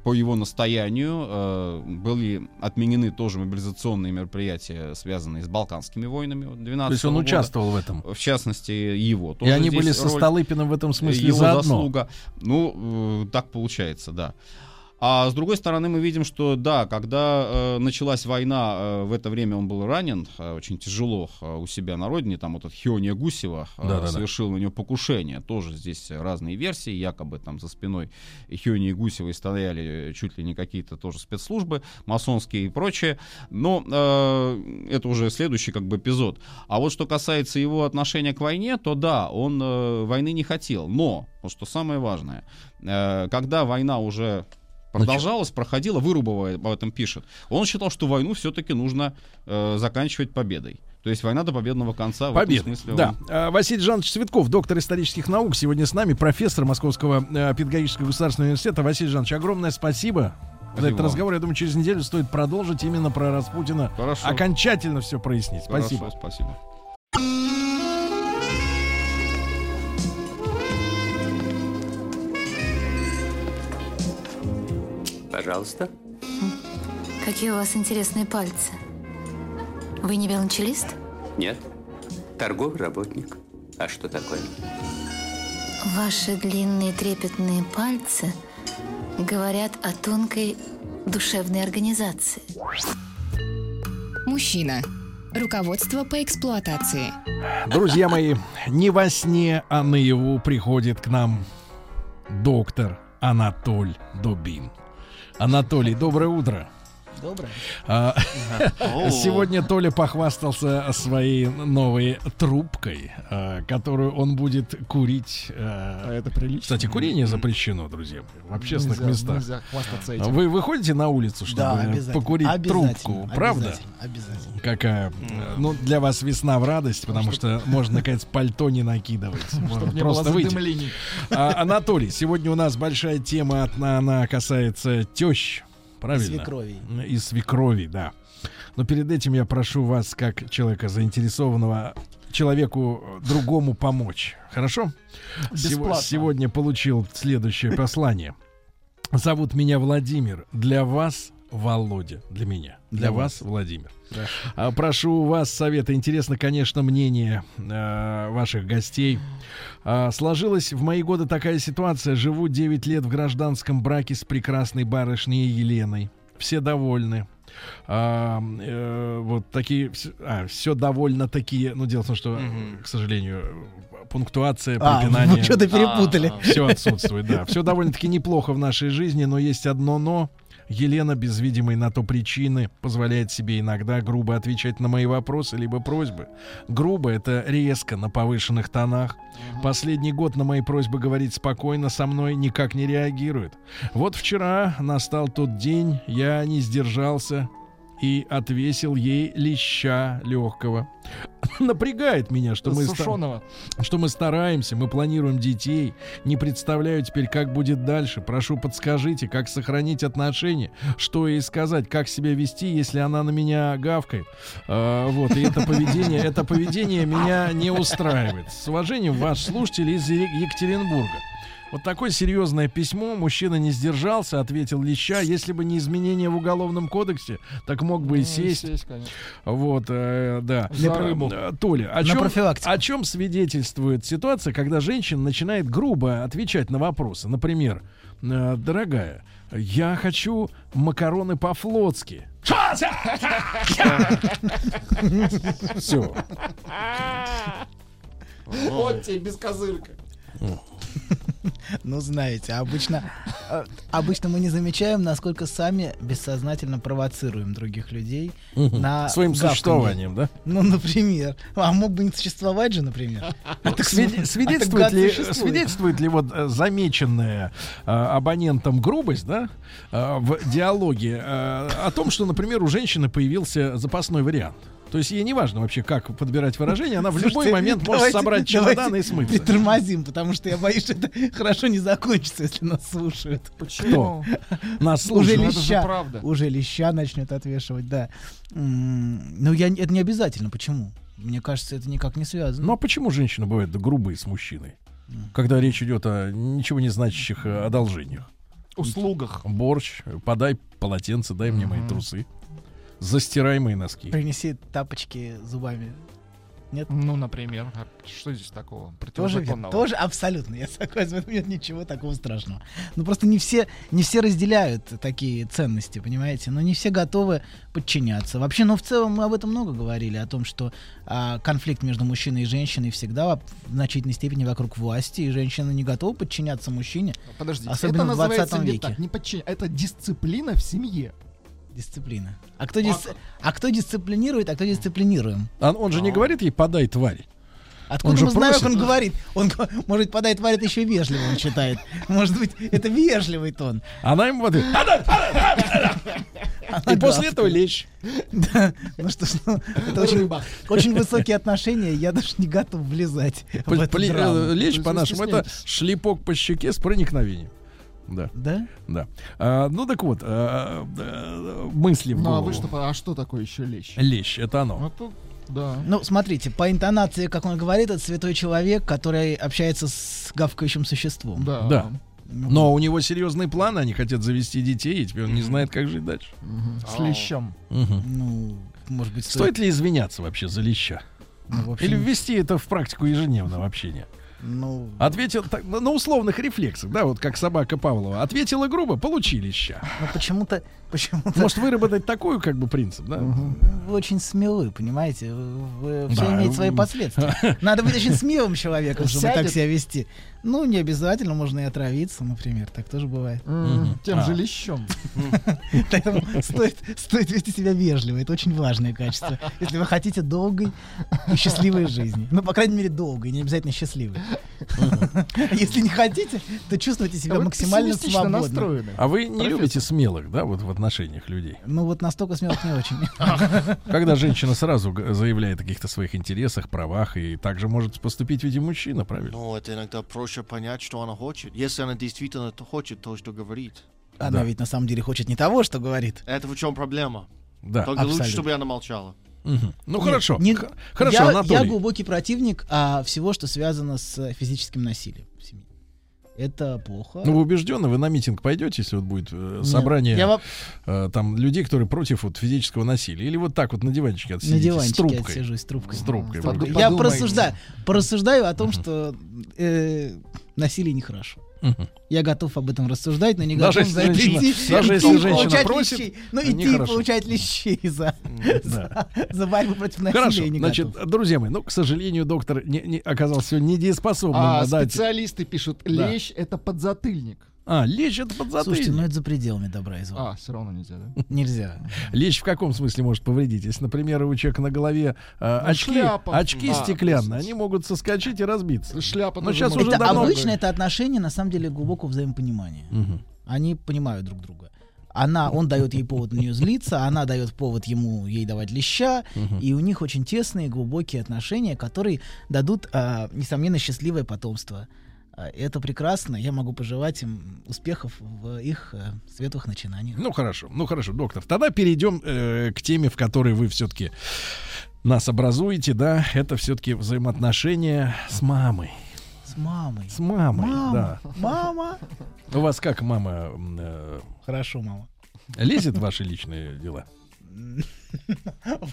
по его настоянию были отменены тоже мобилизационные мероприятия, связанные с Балканскими войнами. вот 12 То есть он года. участвовал в этом. В частности, его. И Тоже они здесь были со Столыпиным в этом смысле его заодно. заслуга. Ну, так получается, да. А с другой стороны, мы видим, что да, когда э, началась война, э, в это время он был ранен э, очень тяжело э, у себя на родине. Там вот этот Хиония Гусева э, Да-да-да. совершил на него покушение. Тоже здесь разные версии. Якобы там за спиной Хионии Гусевой стояли чуть ли не какие-то тоже спецслужбы, масонские и прочее. Но э, это уже следующий как бы эпизод. А вот что касается его отношения к войне, то да, он э, войны не хотел. Но, вот что самое важное, э, когда война уже продолжалась, проходила, Вырубова об этом пишет, он считал, что войну все-таки нужно э, заканчивать победой. То есть война до победного конца. Победа. смысле Да. он- А, Василий Жанович Цветков, доктор исторических наук, сегодня с нами, профессор Московского э, педагогического государственного университета. Василий Жанович, огромное спасибо. За Спасибо этот вам. разговор, я думаю, через неделю стоит продолжить именно про Распутина. Хорошо. Окончательно все прояснить. Спасибо. Хорошо, спасибо. Пожалуйста. Какие у вас интересные пальцы. Вы не велончелист? Нет. Торговый работник. А что такое? Ваши длинные трепетные пальцы говорят о тонкой душевной организации. Мужчина. Руководство по эксплуатации. Друзья мои, не во сне, а наяву приходит к нам доктор Анатоль Дубин. Анатолий, доброе утро. Доброе. А. Сегодня Толя похвастался своей новой трубкой, а, которую он будет курить. а, это прилично. Кстати, курение запрещено, друзья, в общественных Нельзя- местах. нельзя хвастаться этим. Вы выходите на улицу, Да, чтобы обязательно. покурить Обязательно, трубку, правда? обязательно, обязательно. Какая? э, Ну, для вас весна в радость, потому что можно, наконец, пальто не накидывать. Можно не было просто выйти. Анатолий, сегодня у нас большая тема, она касается тещ. Правильно? свекровей. И свекрови, да. Но перед этим я прошу вас, как человека заинтересованного, человеку другому помочь. Хорошо? Бесплатно. сегодня получил следующее послание. Зовут меня Владимир. Для вас Володя. Для меня. Для, вас. Владимир. А, Прошу вас совета. Интересно, конечно, мнение э, ваших гостей. А, сложилась в мои годы такая ситуация. Живу 9 лет в гражданском браке с прекрасной барышней Еленой. Все довольны. А, э, вот такие, все довольно такие. Ну, дело в том, что, э, к сожалению, пунктуация, А, препинание. вы что-то перепутали. Все отсутствует, да. Все довольно-таки неплохо в нашей жизни, но есть одно но. Елена, без видимой на то причины, позволяет себе иногда грубо отвечать на мои вопросы либо просьбы. Грубо — это резко, на повышенных тонах. Последний год на мои просьбы говорить спокойно со мной никак не реагирует. Вот вчера настал тот день, я не сдержался и отвесил ей леща легкого. Напрягает меня, что мы, ста- что мы стараемся, мы планируем детей. Не представляю теперь, как будет дальше. Прошу, подскажите, как сохранить отношения, что ей сказать, как себя вести, если она на меня гавкает. А, вот, и это поведение, это поведение меня не устраивает. С уважением, ваш слушатель из Екатеринбурга. Вот такое серьезное письмо. Мужчина не сдержался, ответил леща. Если бы не изменения в уголовном кодексе, так мог бы и Ну, сесть. сесть, конечно. Вот, э, да. За Э, рыбу. э, Толя, о чем, о чем свидетельствует ситуация, когда женщина начинает грубо отвечать на вопросы? Например, э, дорогая, я хочу макароны по-флотски. Все. Вот тебе без козырка. Ну, знаете, обычно, э, обычно мы не замечаем, насколько сами бессознательно провоцируем других людей Мгм. на Своим гавканье. существованием, да? Ну, например. А мог бы не существовать же, например. Свиде- св- свидетельствует, а так ли, существует. свидетельствует ли вот э, замеченная э, абонентом грубость, да, э, в диалоге э, о том, что, например, у женщины появился запасной вариант? То есть ей не важно вообще, как подбирать выражение, она в любой Слушайте, момент может давайте- собрать давайте чемоданы и смыться. Притормозим, потому что я боюсь, что это хорошо не закончится, если нас слушают. Почему? Нас Уже слушают. леща, уже леща начнет отвешивать, да. Ну, я, это не обязательно. Почему? Мне кажется, это никак не связано. Ну а почему женщины бывают грубые с мужчиной? Когда речь идет о ничего не значащих э, одолжениях. Услугах. Борщ, подай полотенце, дай мне мои трусы. Застирай мои носки. Принеси тапочки зубами. Нет? Ну, например. А что здесь такого Тоже, тоже абсолютно, я согласен, нет ничего такого страшного. Ну просто не все, не все разделяют такие ценности, понимаете? Но не все готовы подчиняться. Вообще, ну в целом мы об этом много говорили, о том, что а, конфликт между мужчиной и женщиной всегда в значительной степени вокруг власти, и женщина не готова подчиняться мужчине, Подождите, особенно это в 20 называется не веке. так, не подчин- Это дисциплина в семье. Дисциплина. А кто, дис- а кто дисциплинирует, а кто дисциплинируем? А он же не говорит ей подай тварь. Откуда Он же мы знаем, как просит. он говорит? Он, может, подает тварь, это еще вежливо он читает. Может быть, это вежливый тон. Она ему в ответ, «Подай, подай, подай, подай». И после этого лечь. Да, ну что ж, ну, это очень, очень высокие отношения, я даже не готов влезать в Пл- эту пли- драму. Лечь по-нашему это шлепок по щеке с проникновением. Да. Да? Да. А, ну так вот, а, а, мысли в Ну, а голову. вы что, а что такое еще лещ? Лещ, это оно. Ну, да. Ну, смотрите, по интонации, как он говорит, это святой человек, который общается с гавкающим существом. Да. Но у него серьезные планы, они хотят завести детей, и теперь он не знает, как жить дальше. С лещом. Ну, может быть, Стоит ли извиняться вообще за леща? Ну, общем- Или ввести это в практику ежедневного общения? Ну, Ответил так, на на условных рефлексах, да, вот как собака Павлова. Ответила грубо, получили ща. ну почему-то, почему-то Может выработать такой как бы принцип, да? вы очень смелы, понимаете? Вы, все Да, имеет свои последствия. Надо быть очень смелым человеком, чтобы так себя вести. Ну, не обязательно, можно и отравиться, например. Так тоже бывает. М, Тем А. же лещом. Поэтому стоит, стоит вести себя вежливо. Это очень важное качество. Если вы хотите долгой и счастливой жизни. Ну, по крайней мере, долгой, не обязательно счастливой. Если не хотите, то чувствуйте себя А максимально свободно. А вы не любите смелых, да, вот в отношениях людей? Ну, вот настолько смелых не очень. Когда женщина сразу заявляет о каких-то своих интересах, правах, и также может поступить и мужчина, правильно? Ну, это иногда проще понять, что она хочет. Если она действительно хочет то, что говорит. Она ведь на самом деле хочет не того, что говорит. Это в чем проблема? Да. Только лучше, Абсолютно. чтобы она молчала. Мгм. Ну Нет, хорошо. не- Хорошо, я, Анатолий. я глубокий противник а, всего, что связано с э, физическим насилием. Это плохо. Ну, вы убеждены, вы на митинг пойдете, если вот будет э, собрание Я э, там людей, которые против вот физического насилия, или вот так вот на диванчике на отсидите диванчике с трубкой. отсижусь с трубкой. С трубкой. С трубкой. Я порассуждаю, порассуждаю о том, что э, насилие нехорошо. Мгм. Я готов об этом рассуждать, но не Даже готов если за это женщина- идти, даже если женщина просит, лещей. Ну, э, идти и получать лещей за, Да. за, за борьбу против насилия Хорошо, не значит, готов. друзья мои, ну, к сожалению, доктор не, не- оказался недееспособным А дать... специалисты пишут, Да. лещ это подзатыльник. А, лечь это подзатыльник. Слушайте, ну это за пределами добра и зла. А, все равно нельзя, да? Нельзя. Лечь в каком смысле может повредить? Если, например, у человека на голове э, Ну, очки, шляпа. очки А, стеклянные, они могут соскочить и разбиться. Шляпа Но тоже сейчас уже это давно... обычно это отношение на самом деле глубокого взаимопонимания. Мгм. Они понимают друг друга. Она, он дает ей повод на нее злиться, она дает повод ему ей давать леща, Мгм. и у них очень тесные, глубокие отношения, которые дадут, а, несомненно, счастливое потомство. А, Это прекрасно. Я могу пожелать им успехов в их э, светлых начинаниях. Ну хорошо, ну хорошо, доктор. Тогда перейдем э, к теме, в которой вы все-таки нас образуете, да. Это все-таки взаимоотношения с мамой. С мамой. С мамой, Мама, да. мама. У вас как мама э, Хорошо, мама. лезет в ваши личные дела?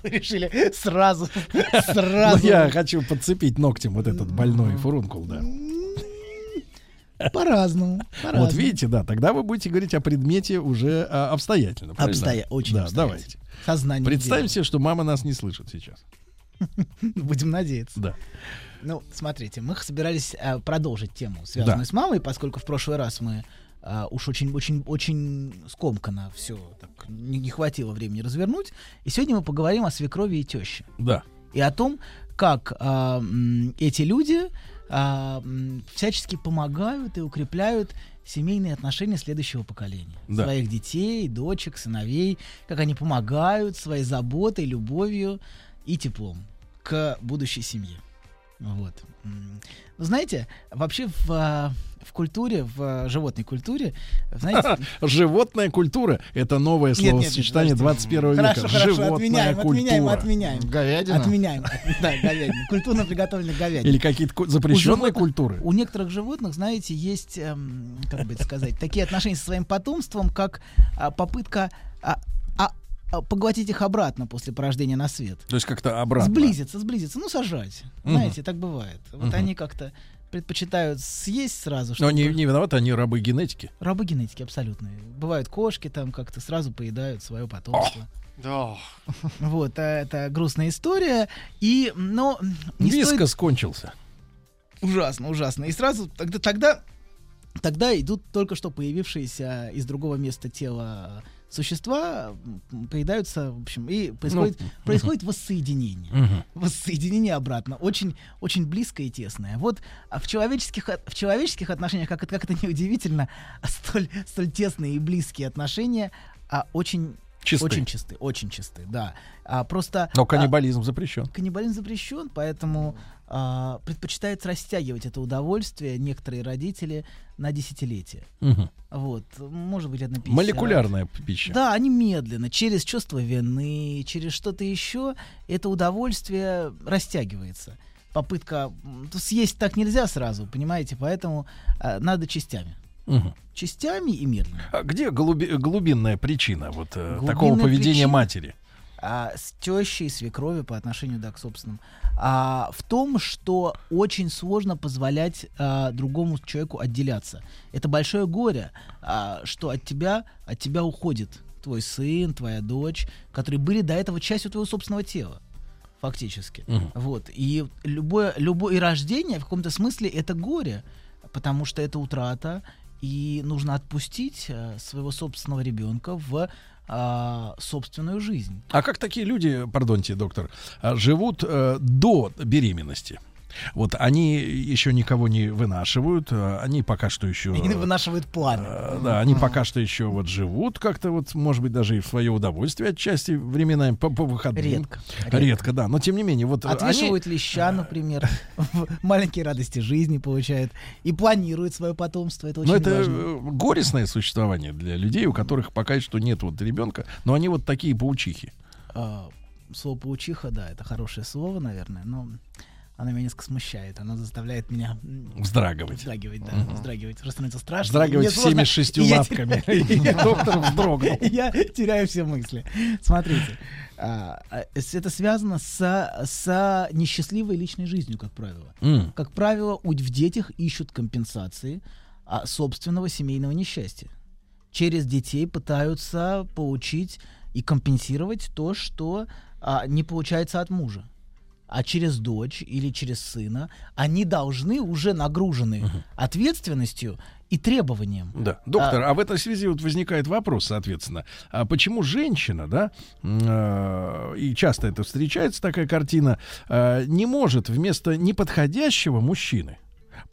Вы решили сразу, Ну, сразу. я хочу подцепить ногтем вот этот больной фурункул, да. По-разному. по-разному. Вот видите, да, тогда вы будете говорить о предмете уже а, обстоятельно. правильно? Обстоя- очень Да, обстоятельно. давайте. Сознание Представим себе, что мама нас не слышит сейчас. Будем надеяться. Да. Ну, смотрите, мы собирались э, продолжить тему, связанную Да. с мамой, поскольку в прошлый раз мы э, уж очень, очень, очень скомканно все так не, не хватило времени развернуть. И сегодня мы поговорим о свекрови и теще. Да. И о том, как м, эти люди а, всячески помогают и укрепляют семейные отношения следующего поколения. Да. Своих детей, дочек, сыновей, как они помогают своей заботой, любовью и теплом к будущей семье. Вот. Ну, знаете, вообще в, а, в культуре, в а, животной культуре, знаете... Животная культура — это новое словосочетание подождите. 21 века. Хорошо, хорошо, Животная отменяем, культура. отменяем, отменяем. Говядина? Отменяем. Да, говядина. Культурно приготовленная говядина. Или какие-то запрещенные У культуры. У некоторых животных, знаете, есть, эм, как бы это сказать, такие отношения со своим потомством, как а, попытка а, поглотить их обратно после порождения на свет. То есть как-то обратно. Сблизиться, сблизиться, ну сажать. Мгм. Знаете, так бывает. Вот Мгм. они как-то предпочитают съесть сразу. Но чтобы- они не виноваты, они рабы генетики. Рабы генетики абсолютные. Бывают кошки там как-то сразу поедают свое потомство. Да. Вот, а это грустная история. И, но не Вискос стоит- скончился. Ужасно, ужасно. И сразу тогда, тогда, тогда идут только что появившиеся из другого места тела существа, поедаются, в общем, и происходит, Ну, происходит мгм. воссоединение. Мгм. Воссоединение обратно. Очень, очень близкое и тесное. Вот а в человеческих, от- в человеческих отношениях, как, это- как это неудивительно, а столь, столь тесные и близкие отношения а, очень Чисты. Очень чисты, очень чисты, да. А, просто... Но а, каннибализм запрещен. Каннибализм запрещен, поэтому а, предпочитают растягивать это удовольствие некоторые родители на десятилетия. Мгм. Вот, может быть, это на 50. Молекулярная пища. Да, они медленно, через чувство вины, через что-то еще, это удовольствие растягивается. Попытка съесть так нельзя сразу, понимаете, поэтому а, надо частями. Мгм. Частями и медленно. А где глуби- глубинная причина вот э, Глубинная такого поведения причина? матери? а, с тещей, свекровью по отношению да, к собственным, а, в том, что очень сложно позволять а, другому человеку отделяться. Это большое горе, а, что от тебя, от тебя уходит твой сын, твоя дочь, которые были до этого частью твоего собственного тела. Фактически. Мгм. Вот. И любое, любое и рождение в каком-то смысле это горе, потому что это утрата, и нужно отпустить э, своего собственного ребенка в а, собственную жизнь. А как такие люди, пардоньте, доктор, а, живут э, до беременности? Вот они еще никого не вынашивают, а, они пока что еще... И вынашивают планы. э, Да, они пока что еще вот живут как-то вот, может быть, даже и в свое удовольствие отчасти временами по, по выходным. Редко, Редко. редко. да. Но тем не менее, вот э, Отвешивают они... леща, например, маленькие радости жизни получают и планируют свое потомство. Это очень Но это важно. э, горестное существование для людей, у которых пока что нет вот ребенка, но они вот такие паучихи. А, слово паучиха, да, это хорошее слово, наверное, но оно меня несколько смущает. Оно заставляет меня Вздрагивать. Вздрагивать, да, Мгм. вздрагивать. Просто становится страшно. Вздрагивать всеми сложно, шестью я лапками. доктор вздрогнул. Я теряю все мысли. Смотрите, а, а, это связано с, несчастливой личной жизнью, как правило. Как правило, в детях ищут компенсации а, собственного семейного несчастья. Через детей пытаются получить и компенсировать то, что не получается от мужа. А через дочь или через сына они должны уже нагружены ответственностью и требованием. Да, доктор, а, в этой связи вот возникает вопрос, соответственно, а почему женщина, да, э, и часто это встречается такая картина, э, не может вместо неподходящего мужчины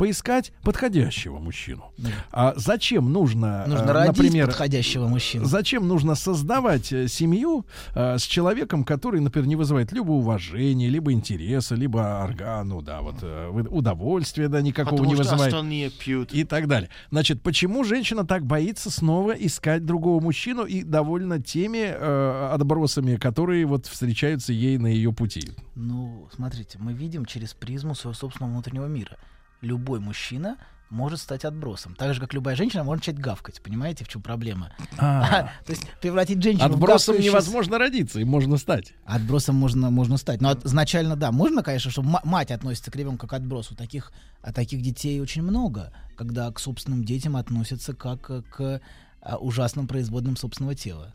поискать подходящего мужчину. А зачем нужно, Нужно э, родить например, подходящего мужчину. Зачем нужно создавать э, семью э, с человеком, который, например, не вызывает либо уважения, либо интереса, либо органу, да, вот удовольствия, да, никакого Потому не что вызывает. остальные пьют. И так далее. Значит, почему женщина так боится снова искать другого мужчину и довольна теми э, отбросами, которые вот встречаются ей на ее пути? Ну, смотрите, мы видим через призму своего собственного внутреннего мира. Любой мужчина может стать отбросом. Так же, как любая женщина может начать гавкать. Понимаете, в чем проблема? А. То есть превратить женщину Отбросом невозможно родиться, им можно стать. Отбросом можно, можно стать. Но изначально, да, можно, конечно, чтобы ма- мать относится к ребенку как к отбросу. Таких, а таких детей очень много, когда к собственным детям относятся как к а, ужасным производным собственного тела.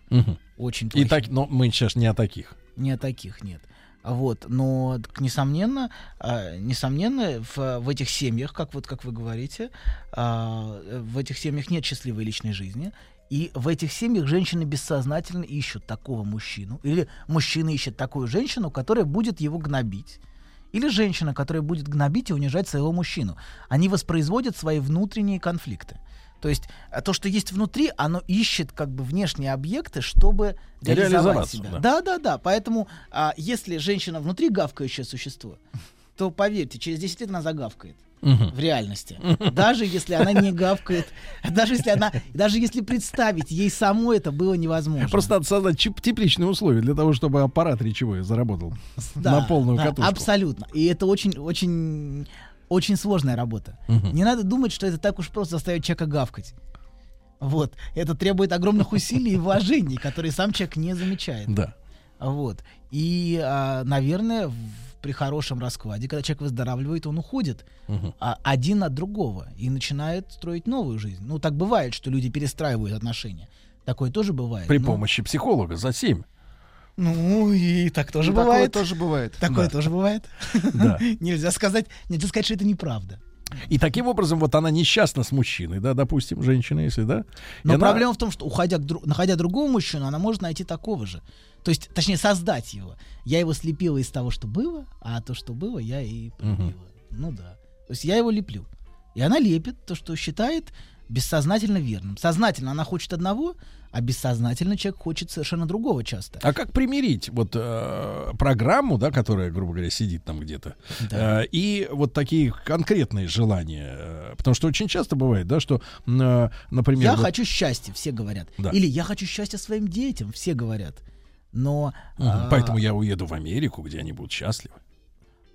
Очень И так, но мы сейчас не о таких. Не о таких нет. Вот, но несомненно, а, несомненно, в, в этих семьях, как вот как вы говорите, а, в этих семьях нет счастливой личной жизни, и в этих семьях женщины бессознательно ищут такого мужчину, или мужчина ищет такую женщину, которая будет его гнобить, или женщина, которая будет гнобить и унижать своего мужчину. Они воспроизводят свои внутренние конфликты. То есть а, то, что есть внутри, оно ищет как бы внешние объекты, чтобы реализовать себя. да. Да, да, да. Поэтому, а, если женщина внутри гавкающее существо, то поверьте, через 10 лет она загавкает. Мгм. В реальности. Даже если она не гавкает, даже если она, даже если представить ей самой это было невозможно. Просто надо создать тепличные условия для того, чтобы аппарат речевой заработал Да, на полную да, катушку. Абсолютно. И это очень, очень, очень сложная работа. Мгм. Не надо думать, что это так уж просто заставить человека гавкать. Вот. Это требует огромных усилий и вложений, которые сам человек не замечает. Да. Вот. И, а, наверное, в- при хорошем раскладе, когда человек выздоравливает, он уходит а, один от другого и начинает строить новую жизнь. Ну, так бывает, что люди перестраивают отношения. Такое тоже бывает. При но- помощи психолога за 7. Ну, и так тоже И такое бывает. тоже бывает. Такое Да. тоже бывает. Да. Нельзя сказать, нельзя сказать, что это неправда. И таким образом вот она несчастна с мужчиной, да, допустим, женщина, если, да. И Но она- проблема в том, что уходя к дру- находя другого мужчину, она может найти такого же. То есть, точнее, создать его. Я его слепила из того, что было, а то, что было, я и полюбила. Ну да. То есть я его леплю. И она лепит то, что считает бессознательно верным. Сознательно она хочет одного, а бессознательно человек хочет совершенно другого часто. А как примирить вот э, программу, да, которая, грубо говоря, сидит там где-то, Да. э, и вот такие конкретные желания? э, потому что очень часто бывает, да, что, э, например, Я вот- хочу счастья, все говорят. Да. Или я хочу счастья своим детям, все говорят. Но... Мгм. а, Поэтому я уеду в Америку, где они будут счастливы.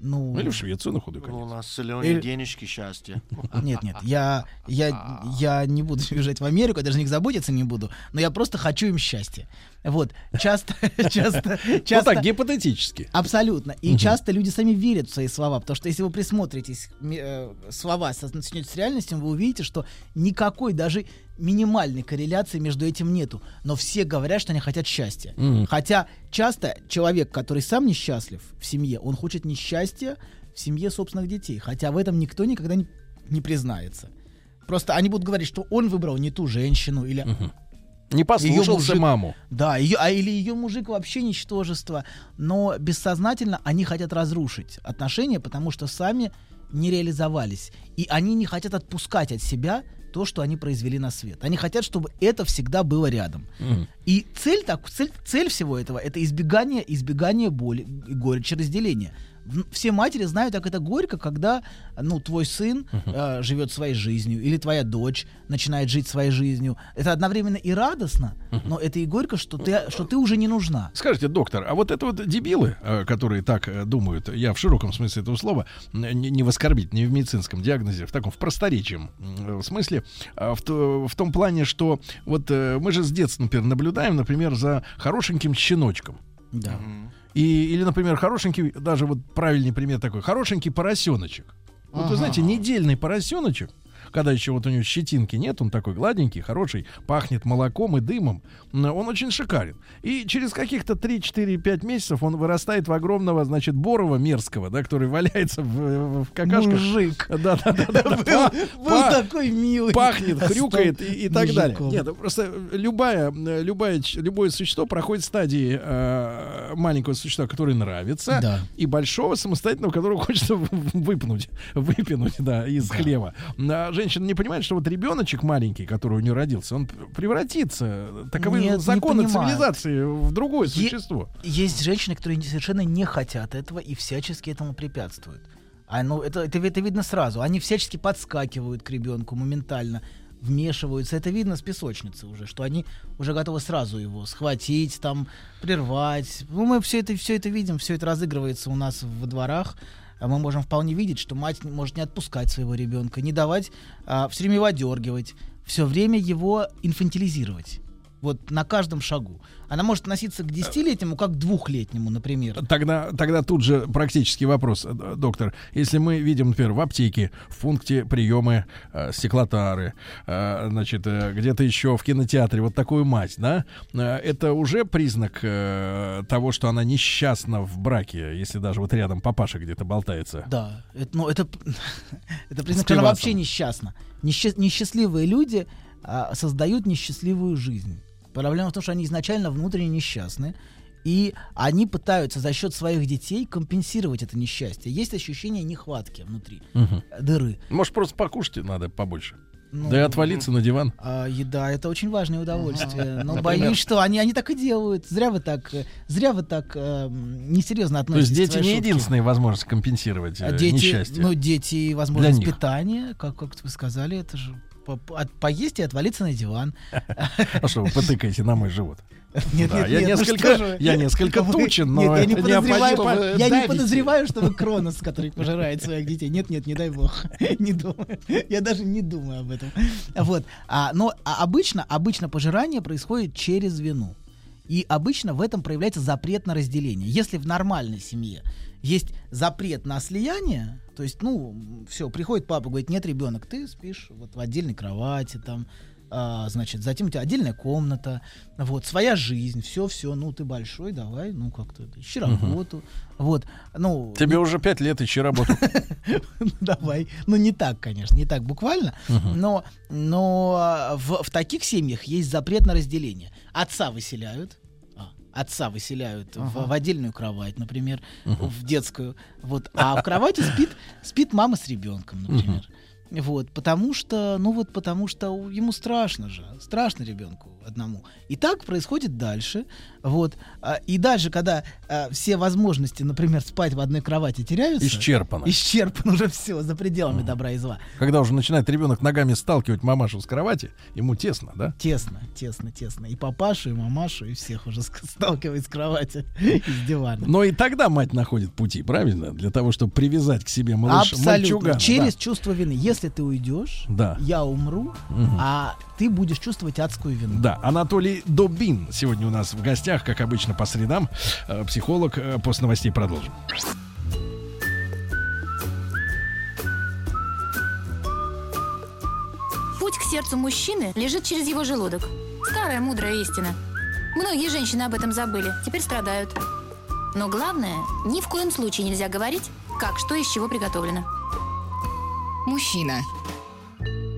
Ну, Или в Швецию на худой конец. У нас соленые Или- денежки счастья. Нет, нет, я, я, я не буду уезжать в Америку, я даже них заботиться не буду, но я просто хочу им счастья. Вот, часто, часто, Ну часто... так, гипотетически. Абсолютно. И часто люди сами верят в свои слова, потому что если вы присмотритесь, э, слова соотносятся с реальностью, вы увидите, что никакой даже минимальной корреляции между этим нету. Но все говорят, что они хотят счастья. Хотя часто человек, который сам несчастлив в семье, он хочет несчастья в семье собственных детей. Хотя в этом никто никогда не, не признается. Просто они будут говорить, что он выбрал не ту женщину или Не послушался Её мужик- маму. да, ее, а или ее мужик вообще ничтожество. Но бессознательно они хотят разрушить отношения, потому что сами не реализовались. И они не хотят отпускать от себя то, что они произвели на свет. Они хотят, чтобы это всегда было рядом. Мгм. И цель, так, цель, цель всего этого это избегание, избегание боли, и горечи разделения. Все матери знают, как это горько, когда ну, твой сын э, живет своей жизнью, или твоя дочь начинает жить своей жизнью. Это одновременно и радостно, но это и горько, что ты, что ты уже не нужна. Скажите, доктор, а вот это вот дебилы, э, которые так э, думают, я в широком смысле этого слова, не, не в оскорбить, не в медицинском диагнозе, в таком, в просторечием м, смысле, а в, то- в том плане, что вот э, мы же с детства, например, наблюдаем, например, за хорошеньким щеночком. Да. И, или, например, хорошенький, даже вот правильный пример такой, хорошенький поросеночек. Вот вы Ага. знаете, недельный поросеночек, когда еще вот у него щетинки нет, он такой гладенький, хороший, пахнет молоком и дымом, он очень шикарен. И через каких-то 3-4-5 месяцев он вырастает в огромного, значит, Борова мерзкого, да, который валяется в, в какашках. Мужик. Да, да, да, да. да. Был- Па- был па- такой милый. Пахнет, хрюкает и, и так далее. Нет, ну, просто любая, любая, любое существо проходит стадии э, маленького существа, которое нравится, Да. и большого самостоятельного, которого хочется выпнуть, выпинуть, да, из хлева. А женщина не понимает, что вот ребеночек маленький, который у нее родился, он превратится, таковы Нет, не законы цивилизации, в другое Е- существо. Есть женщины, которые совершенно не хотят этого и всячески этому препятствуют. А, ну, это, это, это видно сразу. Они всячески подскакивают к ребенку моментально, вмешиваются. Это видно с песочницы уже, что они уже готовы сразу его схватить, там, прервать. Ну, мы все это, все это видим, все это разыгрывается у нас во дворах. А мы можем вполне видеть, что мать может не отпускать своего ребенка, не давать, а, все время его одергивать, все время его инфантилизировать. Вот на каждом шагу. Она может относиться к десятилетнему, как к двухлетнему, например. Тогда, тогда тут же практический вопрос, э, доктор. Если мы видим, например, в аптеке, в пункте приема э, стеклотары, э, значит, э, где-то еще в кинотеатре, вот такую мать, да, э, это уже признак э, того, что она несчастна в браке, если даже вот рядом папаша где-то болтается. Да, это, ну, это, это признак, что она вообще несчастна. Несчаст- несчастливые люди а, создают несчастливую жизнь. Проблема в том, что они изначально внутренне несчастны, и они пытаются за счет своих детей компенсировать это несчастье. Есть ощущение нехватки внутри, Мгм. дыры. Может, просто покушать надо побольше. Ну, да и отвалиться на диван. А, еда это очень важное удовольствие. Но Например? боюсь, что они, они так и делают. Зря вы так, зря вы так э, несерьезно То есть относитесь. дети не единственная возможность компенсировать э, дети, несчастье. ну, дети, возможность питания, как, как вы сказали, это же по- по- поесть и отвалиться на диван. А что, вы потыкаете на мой живот? Нет, Да, нет, я нет, ну несколько, вы? я несколько Вы- тучен, но Нет, я не это подозреваю, оппозит- я не подозреваю, что вы Кронос, который пожирает своих детей. Нет, нет, не дай бог. Не думаю. Я даже не думаю об этом. Вот. А, но а обычно, обычно пожирание происходит через вину. И обычно в этом проявляется запрет на разделение. Если в нормальной семье есть запрет на слияние, то есть, ну, все, приходит папа, говорит, нет, ребенок, ты спишь вот в отдельной кровати, там, а, значит, затем у тебя отдельная комната, вот, своя жизнь, все-все, ну, ты большой, давай, ну, как-то, ищи работу, вот, ну... Тебе уже пять лет ищи работу. Ну, давай. Ну, не так, конечно, не так буквально. Но, в таких семьях есть запрет на разделение. Отца выселяют. Отца выселяют в, Ага. в отдельную кровать, например, Мгм. в детскую. Вот, а в кровати спит, спит мама с ребенком, например. Вот, потому что, ну вот, потому что ему страшно же, страшно ребенку одному. И так происходит дальше, вот. А, И дальше, когда а, все возможности, например, спать в одной кровати теряются, Исчерпано. исчерпан уже все за пределами добра и зла. Когда уже начинает ребенок ногами сталкивать мамашу с кровати, ему тесно, да? Тесно, тесно, тесно. И папашу, и мамашу, и всех уже сталкивает с кровати и с дивана. Но и тогда мать находит пути, правильно? Для того, чтобы привязать к себе малыш, Абсолютно. мальчугана. Через чувство вины. Если ты уйдешь, Да. я умру, Мгм. а ты будешь чувствовать адскую вину. Да, Анатолий Добин сегодня у нас в гостях, как обычно, по средам. Э, Психолог. Э, После новостей продолжим. Путь к сердцу мужчины лежит через его желудок. Старая мудрая истина. Многие женщины об этом забыли, теперь страдают. Но главное, ни в коем случае нельзя говорить, как что из чего приготовлено. Мужчина.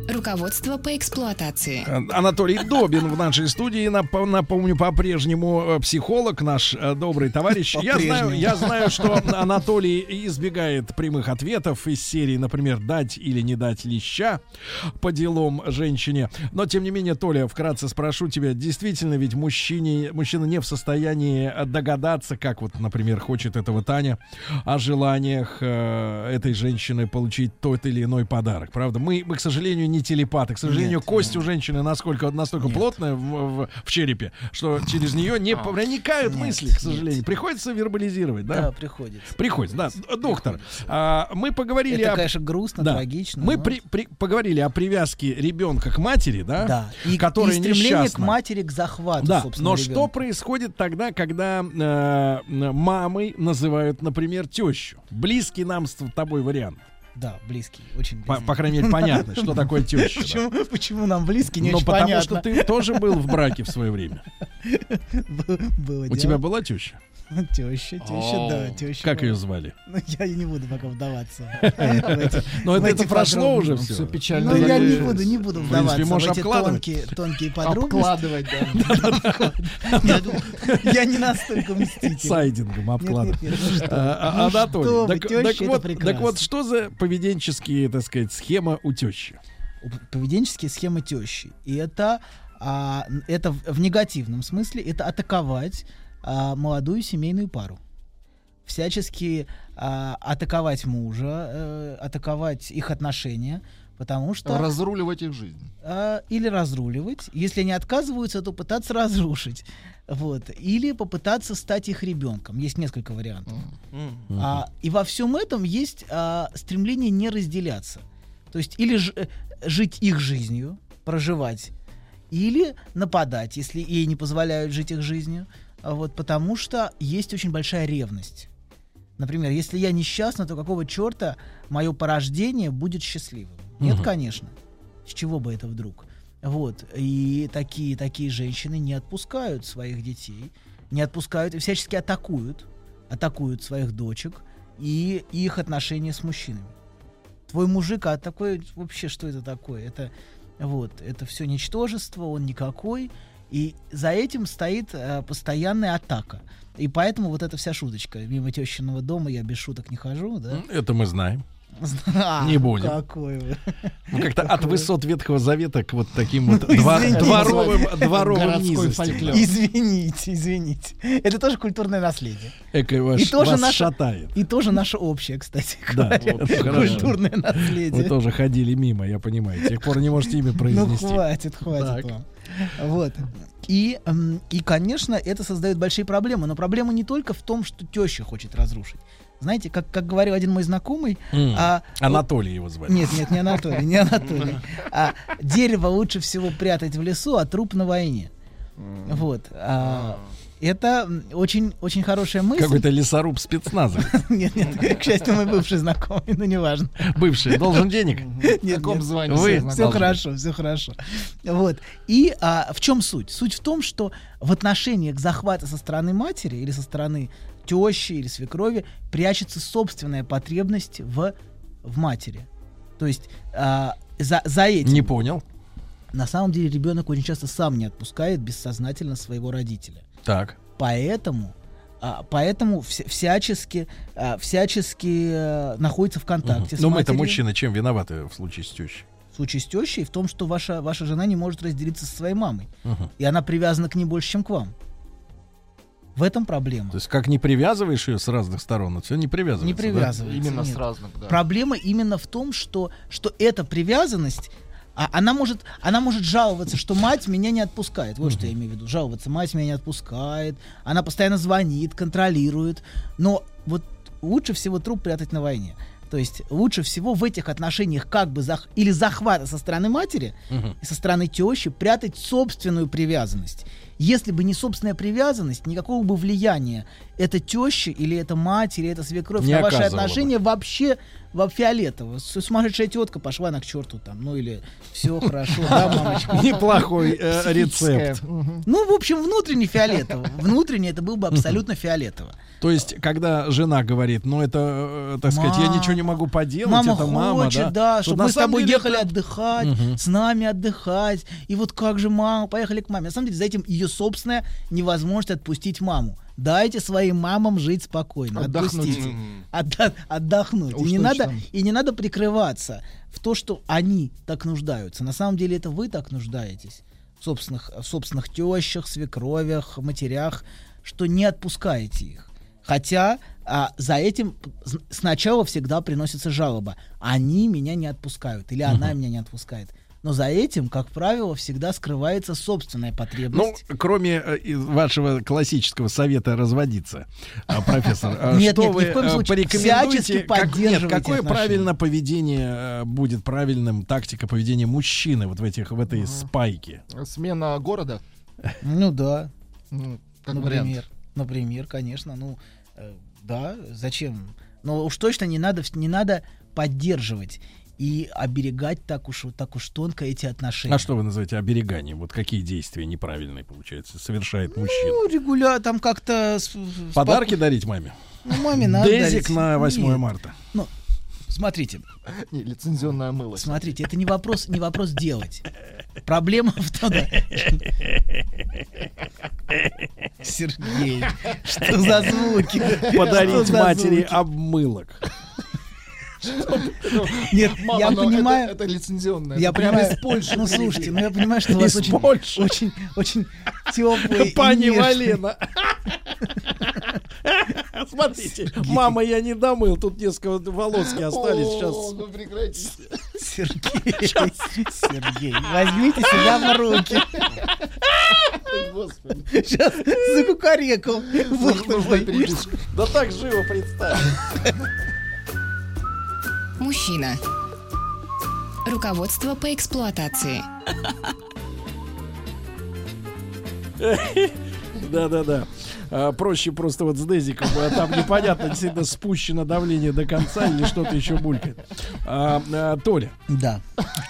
Руководство по эксплуатации. Э, Анатолий Добин в нашей студии. Нап- Напомню, по-прежнему э, психолог, наш э, добрый товарищ. Я знаю, я знаю, что Анатолий избегает прямых ответов из серии, например, дать или не дать леща по делам женщине. Но, тем не менее, Толя, вкратце спрошу тебя, действительно ведь мужчине, мужчина не в состоянии догадаться, как вот, например, хочет этого Таня, о желаниях э, этой женщины получить тот или иной подарок. Правда, мы, мы к сожалению, не телепаты. К сожалению, Нет, кость у женщины насколько, настолько плотная в, в- в черепе, что через нее не проникают мысли, к сожалению. Приходится вербализировать, да? Да, приходится. Приходится, да. Доктор, а, мы поговорили Это, о... конечно, грустно, Да. трагично. Мы но- при- при- поговорили о привязке ребенка к матери, да? Да. И, которая и стремление несчастна. к матери, к захвату, Да, собственно, но ребенка. что происходит тогда, когда э, мамой называют, например, тещу? Близкий нам с тобой вариант. Да, близкий, очень По, близкий. по крайней мере, понятно, что такое теща. да. Почему, почему нам близкий, не Ну, очень потому понятно. что ты тоже был в браке в свое время. Было У дело. тебя была теща? Теща, теща, да, теща. Как была. ее звали? Ну, я не буду пока вдаваться. Но в это- прошло уже подробности. всё. печально Ну, я не буду, не буду вдаваться в эти тонкие, тонкие подробности. Обкладывать, да. Я- не настолько мститель. Сайдингом обкладывать. Ну А, а, ну Анатолий, так, вот, что за поведенческие, так сказать, схема у тещи? поведенческие схемы тещи. И это, а, это в, негативном смысле, это атаковать а, молодую семейную пару. Всячески а, атаковать мужа, э, атаковать их отношения, потому что... Разруливать их жизнь. а, или разруливать. Если они отказываются, то пытаться разрушить. Вот. Или попытаться стать их ребенком. Есть несколько вариантов. А, и во всем этом есть а, стремление не разделяться. То есть или ж- э, жить их жизнью, проживать, или нападать, если ей не позволяют жить их жизнью. А Вот, потому что есть очень большая ревность. Например, если я несчастна, то какого черта мое порождение будет счастливым? Нет, Мгм. конечно. С чего бы это вдруг? Вот. И такие, такие женщины не отпускают своих детей, не отпускают всячески атакуют, атакуют своих дочек и их отношения с мужчинами. Твой мужик, а такой вообще что это такое? Это вот, это все ничтожество, он никакой. И за этим стоит э, постоянная атака. И поэтому вот эта вся шуточка. Мимо тещиного дома я без шуток не хожу, да? Это мы знаем. Не будем. Какой вы. Ну, как-то от высот Ветхого Завета к вот таким вот Ну, дворовым, дворовым. Извините, извините. Это тоже культурное наследие. Эко ваш, и тоже вас наше, шатает. И тоже наше общее, кстати Да, говоря. вот, хорошо. Культурное наследие. Вы тоже ходили мимо, я понимаю. С тех пор не можете имя Ну произнести. хватит, хватит Так. вам. Вот. И, м, и, конечно, это создает большие проблемы. Но проблема не только в том, что теща хочет разрушить. Знаете, как, как говорил один мой знакомый... М, а, Анатолий его звали. Нет, нет, не Анатолий, не Анатолий. А дерево лучше всего прятать в лесу, а труп на войне. Вот. а, это м, очень, очень хорошая мысль. Какой-то лесоруб спецназа. Нет, нет, к счастью, мой бывший знакомый, но неважно. Бывший. Должен денег? Нет, каком нет. звании Вы? Все хорошо, все хорошо. Вот. И а, в чем суть? Суть в том, что в отношениях захвата со стороны матери или со стороны тещи или свекрови прячется собственная потребность в, в матери. То есть а, за, за этим... Не понял. На самом деле ребенок очень часто сам не отпускает бессознательно своего родителя. Так. Поэтому, а, поэтому вся- всячески, а, всячески э, находится в контакте Но Ну, мы-то матерью. мужчины чем виноваты в случае с тещей? В случае с тещей в том, что ваша, ваша жена не может разделиться со своей мамой. Мгм. И она привязана к ней больше, чем к вам. В этом проблема. То есть как не привязываешь ее с разных сторон, все не привязывается. Не да? привязывается. Именно с нет. разных, да. Проблема именно в том, что, что эта привязанность, а, она, может, она может жаловаться, что мать меня не отпускает. Вот что я имею в виду. Жаловаться, мать меня не отпускает. Она постоянно звонит, контролирует. Но вот лучше всего труп прятать на войне. То есть лучше всего в этих отношениях как бы зах... или захвата со стороны матери Мгм. и со стороны тещи прятать собственную привязанность. Если бы не собственная привязанность, никакого бы влияния эта теща или эта мать или эта свекровь Не на ваши оказывала бы. отношения вообще во фиолетово. Сумасшедшая тетка пошла она к черту там, ну или все хорошо, да, мамочка. Неплохой э, рецепт. Ну, в общем, внутренне фиолетово. Внутренне это было бы абсолютно фиолетово. То есть, когда жена говорит, ну это, э, так сказать, я ничего не могу поделать, Мама это мама, хочет, да, да, Что чтобы на мы с тобой деле ехали это- отдыхать, Мгм. с нами отдыхать. И вот как же мама, поехали к маме. На самом деле за этим ее собственная невозможность отпустить маму. Дайте своим мамам жить спокойно. Отдохнуть. Отпустите. Отда- отдохнуть. Уж и, не точно. надо, и не надо прикрываться в то, что они так нуждаются. На самом деле это вы так нуждаетесь в собственных, в собственных тещах, свекровях, матерях, что не отпускаете их. Хотя а, за этим сначала всегда приносится жалоба. Они меня не отпускают или она меня не отпускает. Но за этим, как правило, всегда скрывается собственная Ну, потребность. кроме э, вашего классического совета разводиться, а, профессор, а Нет, что нет, ни вы в коем э, случае. порекомендуете? Всячески как- нет, какое отношения. правильно поведение э, будет правильным тактика поведения мужчины вот в этих в этой спайке? Смена города. ну да. Ну, как например, вариант. например, конечно, ну э, да, зачем? Но уж точно не надо, не надо поддерживать и оберегать так уж, вот так уж тонко эти отношения. А что вы называете обереганием? Вот какие действия неправильные, получается, совершает мужчина? Ну, регуля, там как-то... Подарки дарить маме? Ну, маме надо Дезик дарить. на 8 Нет. марта. Ну, смотрите. Не, лицензионное мыло. Смотрите, это не вопрос, не вопрос делать. Проблема в том, да. Сергей, что за звуки? Подарить Что за матери звуки? обмылок. Нет, я понимаю. Это, лицензионное. Я понимаю, из Польши. ну слушайте, ну я понимаю, что у вас очень, очень, очень теплые. Пани Валена. Смотрите, мама, я не домыл, тут несколько волоски остались сейчас. ну прекратите. Сергей, Сергей, возьмите себя в руки. Господи. Сейчас закукарекал. Да так живо представь. Мужчина. Руководство по эксплуатации. Да-да-да. А, проще просто вот с Дезиком, а там непонятно, действительно спущено давление до конца или что-то еще булькает. А, а, Толя, Да.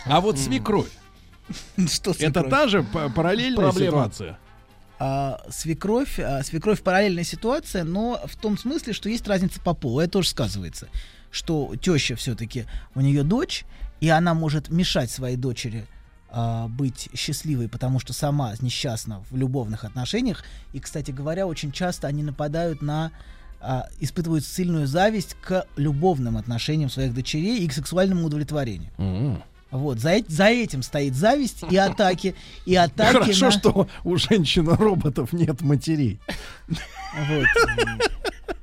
а вот свекровь, Что это свекровь? та же параллельная Проблема. ситуация? А, свекровь, а, свекровь параллельная ситуация, но в том смысле, что есть разница по полу. Это тоже сказывается, что теща все-таки у нее дочь, и она может мешать своей дочери а, быть счастливой, потому что сама несчастна в любовных отношениях. И, кстати говоря, очень часто они нападают на а, испытывают сильную зависть к любовным отношениям своих дочерей и к сексуальному удовлетворению. М. Вот, за, за этим стоит зависть и атаки, и атаки Хорошо, на- что у женщин-роботов нет матерей. Вот.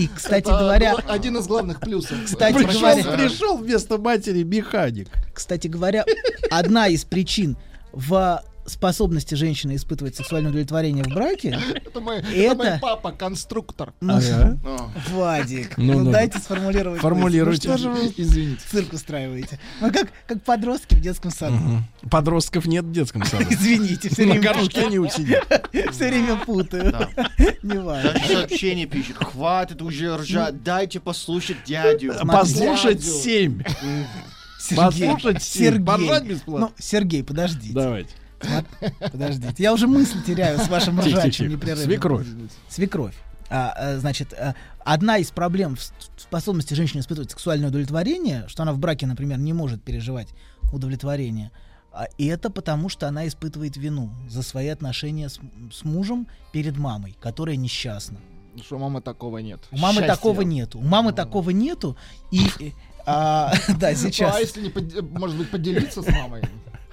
И, кстати Это говоря, один из главных плюсов. Кстати пришел, говоря- пришел вместо матери механик. кстати говоря, одна из причин в способности женщины испытывать сексуальное удовлетворение в браке, Это мой, это Это- мой папа, конструктор. ну, Ага. Вадик, Ну, ну, ну, дайте сформулировать. Формулируйте. Ну, что же вы Извините. цирк устраиваете? Ну, как, как подростки в детском саду. Мгм. Подростков нет в детском саду. Извините, все На время горшке не усидит. Все время путаю. Не важно. Даже сообщение пишет. Хватит уже ржать, дайте послушать дядю. Послушать семь. Сергей, Послушать семь. Поржать Сергей, бесплатно. ну, Сергей, подождите. Давайте. Подождите, я уже мысль теряю с вашим ржачем непрерывным. Свекровь. Свекровь. А, а, значит, а, одна из проблем в способности женщины испытывать сексуальное удовлетворение, что она в браке, например, не может переживать удовлетворение, а, и это потому, что она испытывает вину за свои отношения с, с мужем перед мамой, которая несчастна. Что у мамы такого нет. У мамы Счастья. такого нету. У мамы такого нету. И, и, а, да, Ну, сейчас а если не под- может быть поделиться с мамой?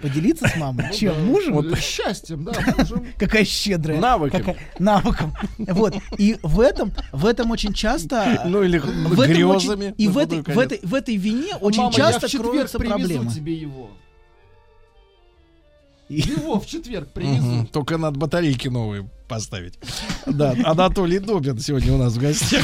Поделиться с мамой. Ну Чем? Мужем? Вот счастьем, да, мужем. Какая щедрая. Навыками. Какая- навыком. Вот. И в этом, в этом очень часто... Ну или в грезами. очень- и в этой, в, этой, в этой вине очень Мама, часто кроются проблемы. тебе его. Его в четверг привезу. Мгм. Только надо батарейки новые поставить. Да, Анатолий Добин сегодня у нас в гостях.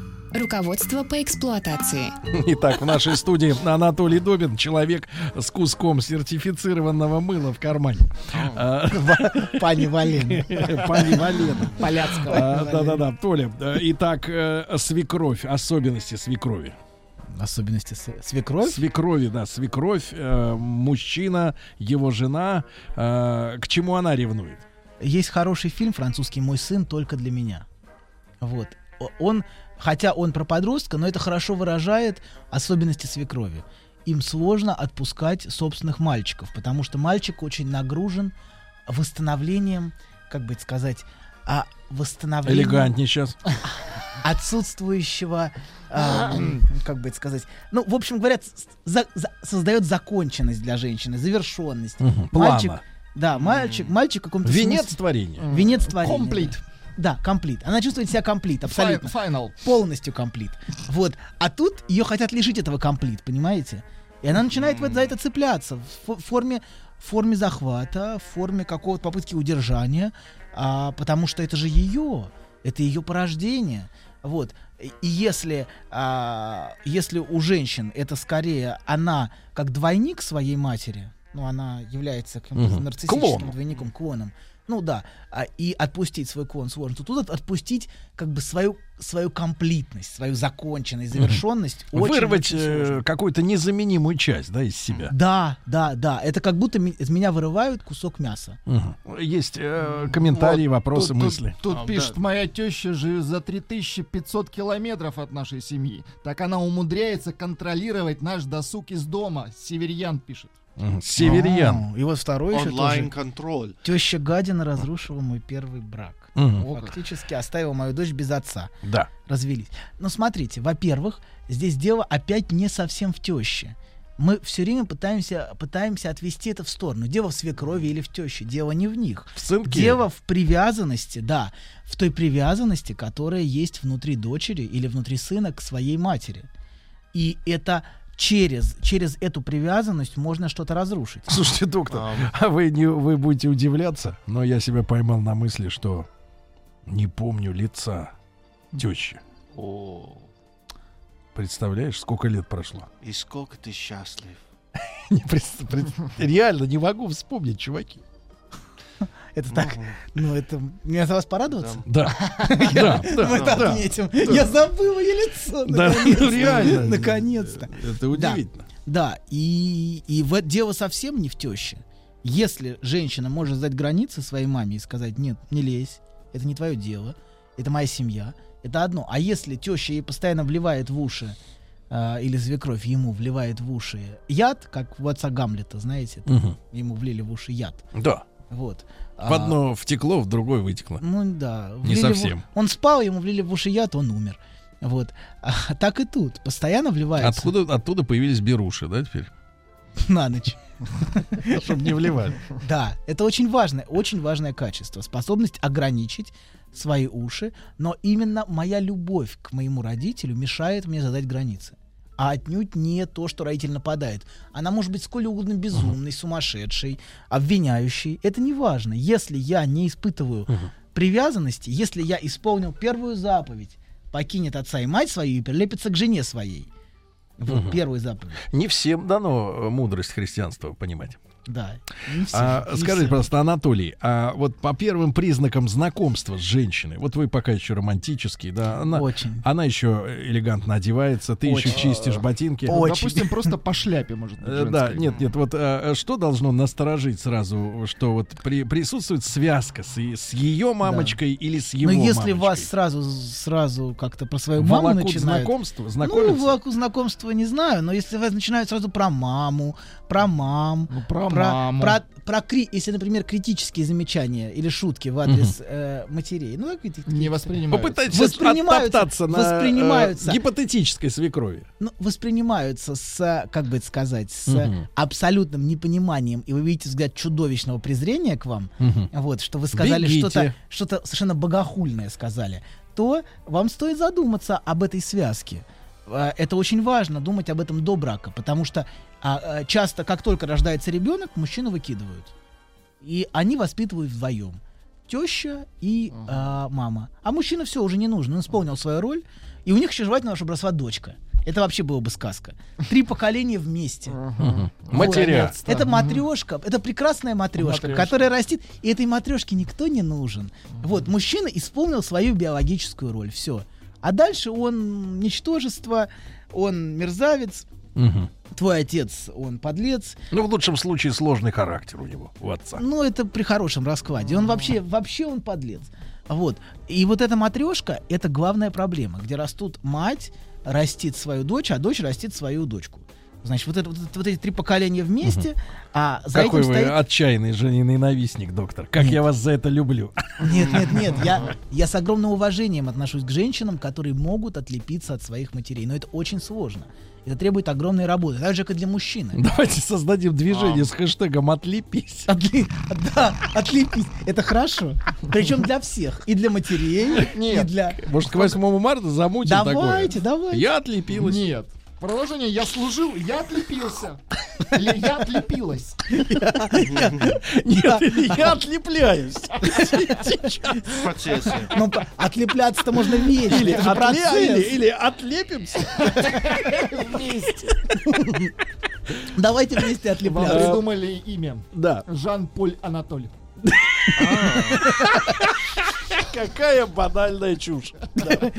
Руководство по эксплуатации. Итак, в нашей студии Анатолий Добин, человек с куском сертифицированного мыла в кармане. А, Пани Валена. Пани Валена. Поляцкого. А, Да-да-да, Толя. э, Итак, э, свекровь, особенности свекрови. Особенности свекровь. Свекрови, да, свекровь, э, мужчина, его жена. э, К чему она ревнует? Есть хороший фильм французский «Мой сын только для меня». Вот. Он, хотя он про подростка, но это хорошо выражает особенности свекрови. Им сложно отпускать собственных мальчиков, потому что мальчик очень нагружен восстановлением, как бы это сказать, а восстановлением Элегантнее сейчас. отсутствующего, м, как бы это сказать, ну, в общем говоря, с- за- за- создает законченность для женщины, завершенность. Мгм, Мальчик, плана. да, мальчик, мальчик в каком-то Венец смысле- творения. Венец творения. Комплит. Да, комплит. Она чувствует себя комплит, абсолютно. Final. Полностью комплит. Вот. А тут ее хотят лишить этого комплит, понимаете? И она начинает вот за это цепляться в фо- форме, в форме захвата, в форме какого-то попытки удержания, а, потому что это же ее, это ее порождение. Вот. И если, а, если у женщин это скорее она как двойник своей матери, ну, она является каким-то Мгм. нарциссическим Клоном. двойником, клоном, ну да, а, и отпустить свой клон сложно, то тут от- отпустить как бы свою, свою комплитность, свою законченность, завершенность. очень, Вырвать очень э, какую-то незаменимую часть, да, из себя. Да, да, да. Это как будто ми- из меня вырывают кусок мяса. Мгм. Есть э, комментарии, Вот, вопросы, тут- тут- мысли. Тут, А, пишет, да. моя теща живет за 3500 километров от нашей семьи. Так она умудряется контролировать наш досуг из дома. Северьян пишет. Мгм. Северьян. А, И вот второй еще тоже. Онлайн-контроль. Теща гадина разрушила мой первый брак. Фактически оставила мою дочь без отца. Да. Развелись. Но смотрите, во-первых, здесь дело опять не совсем в теще. Мы все время пытаемся, пытаемся отвести это в сторону. Дело в свекрови или в теще. Дело не в них. В сынке. Дело в привязанности, да. В той привязанности, которая есть внутри дочери или внутри сына к своей матери. И это через, через эту привязанность можно что-то разрушить. Слушайте, доктор, а вы, не, вы будете удивляться, но я себя поймал на мысли, что не помню лица тещи. О, Представляешь, сколько лет прошло? и сколько ты счастлив. Реально не могу вспомнить, чуваки. Это так, ну это, мне за вас порадоваться? Да, да, да. Мы это да. отметим. Я забыл ее лицо. Да, реально. Наконец-то. Это удивительно. Да, и, и в дело совсем не в теще. Если женщина может сдать границы своей маме и сказать, нет, не лезь, это не твое дело, это моя семья, это одно. А если теща ей постоянно вливает в уши, а, или свекровь ему вливает в уши яд, как у отца Гамлета, знаете, там Мгм. ему влили в уши яд. Да. Вот. В одно втекло, в другое вытекло. Ну да. Не влили в- совсем. Он спал, ему влили в уши яд, он умер. Вот. А, так и тут. Постоянно вливается Откуда, оттуда появились беруши, да, теперь? на ночь. Чтобы не вливали. Да, это очень важное, очень важное качество. Способность ограничить свои уши, но именно моя любовь к моему родителю мешает мне задать границы. А отнюдь не то, что родитель нападает. Она может быть сколь угодно безумной, сумасшедшей, обвиняющей. Это не важно. Если я не испытываю привязанности, если я исполнил первую заповедь, покинет отца и мать свою и прилепится к жене своей. Вот Мгм. первую заповедь. Не всем дано э, мудрость христианства понимать. Да. Не А, не скажите, просто, Анатолий, а вот по первым признакам знакомства с женщиной, вот вы пока еще романтический, да, она, Очень. она еще элегантно одевается, ты еще Очень. чистишь ботинки. Ну, Допустим, просто по шляпе, может быть, Э, Да, нет, нет, вот а, что должно насторожить сразу, что вот при- присутствует связка с, с ее мамочкой или с его Но если мамочкой? вас сразу, сразу как-то про свою маму Волокут начинают... знакомство, Ну, знакомиться? волокут знакомства не знаю, но если вас начинают сразу про маму, про мам, Ну, про про, маму. про, про кри- если, например, критические замечания или шутки в адрес э, матерей, ну, какие-то... Не воспринимаются. Попытайтесь Воспринимаются- на воспринимаются. э, гипотетической свекрови. ну, воспринимаются с, как бы это сказать, с Мгм. абсолютным непониманием, и вы видите взгляд чудовищного презрения к вам, Мгм. вот, что вы сказали что-то что совершенно богохульное сказали, то вам стоит задуматься об этой связке. А, Это очень важно, думать об этом до брака, потому что а, а, часто, как только рождается ребенок, мужчину выкидывают. И они воспитывают вдвоем. Теща и а, мама. А мужчина все уже не нужен. Он исполнил свою роль. И у них еще желательно, чтобы росла дочка. Это вообще было бы сказка. Три поколения вместе. Матеря. Это матрешка, это прекрасная матрешка, Матрёшка. которая растит, и этой матрешке никто не нужен. Вот, мужчина исполнил свою биологическую роль, все. А дальше он ничтожество, он мерзавец, Мгм. твой отец, он подлец. Ну, в лучшем случае, сложный характер у него, у отца. Ну, это при хорошем раскладе. Он вообще, вообще он подлец. Вот. И вот эта матрешка — это главная проблема, где растут мать, растит свою дочь, а дочь растит свою дочку. Значит, вот, это, вот, вот эти три поколения вместе, а за Какой этим вы стоит... отчаянный женененавистник, доктор. Как я вас за это люблю. Нет, нет, нет. Я, я с огромным уважением отношусь к женщинам, которые могут отлепиться от своих матерей. Но это очень сложно. Это требует огромной работы. Так же, как и для мужчины. Давайте создадим движение с хэштегом «Отлепись». Отли- Да, отлепить. Это хорошо. Причем для всех. И для матерей, и Нет. для... Может, к 8 марта замутим Давайте, такое? давайте. Я отлепилась. Нет. Продолжение «Я служил, я отлепился». Или «Я отлепилась». Нет, я отлепляюсь. В процессе. Ну, отлепляться-то можно вечно. Или, отлепимся. Вместе. Давайте вместе Вам отлепляться. придумали имя. Да. Жан-Поль Анатоль. Какая банальная чушь. Да.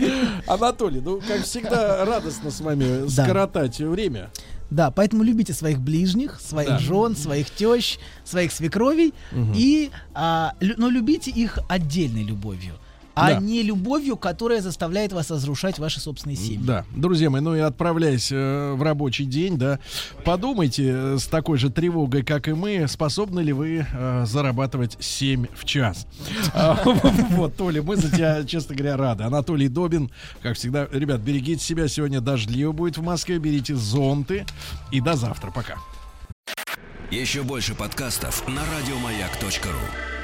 Анатолий, ну, как всегда, радостно с вами Да. скоротать время. Да, поэтому любите своих ближних, своих Да. жен, своих тещ, своих свекровей. И, а, лю- но любите их отдельной любовью, а Да. не любовью, которая заставляет вас разрушать ваши собственные семьи. Да, друзья мои, ну и отправляясь э, в рабочий день, да, подумайте э, с такой же тревогой, как и мы, способны ли вы э, зарабатывать 7 в час. А, Вот, Толя, мы за тебя, честно говоря, рады. Анатолий Добин, как всегда, ребят, берегите себя, сегодня дождливо будет в Москве, берите зонты и до завтра, пока. Еще больше подкастов на радиомаяк.ру.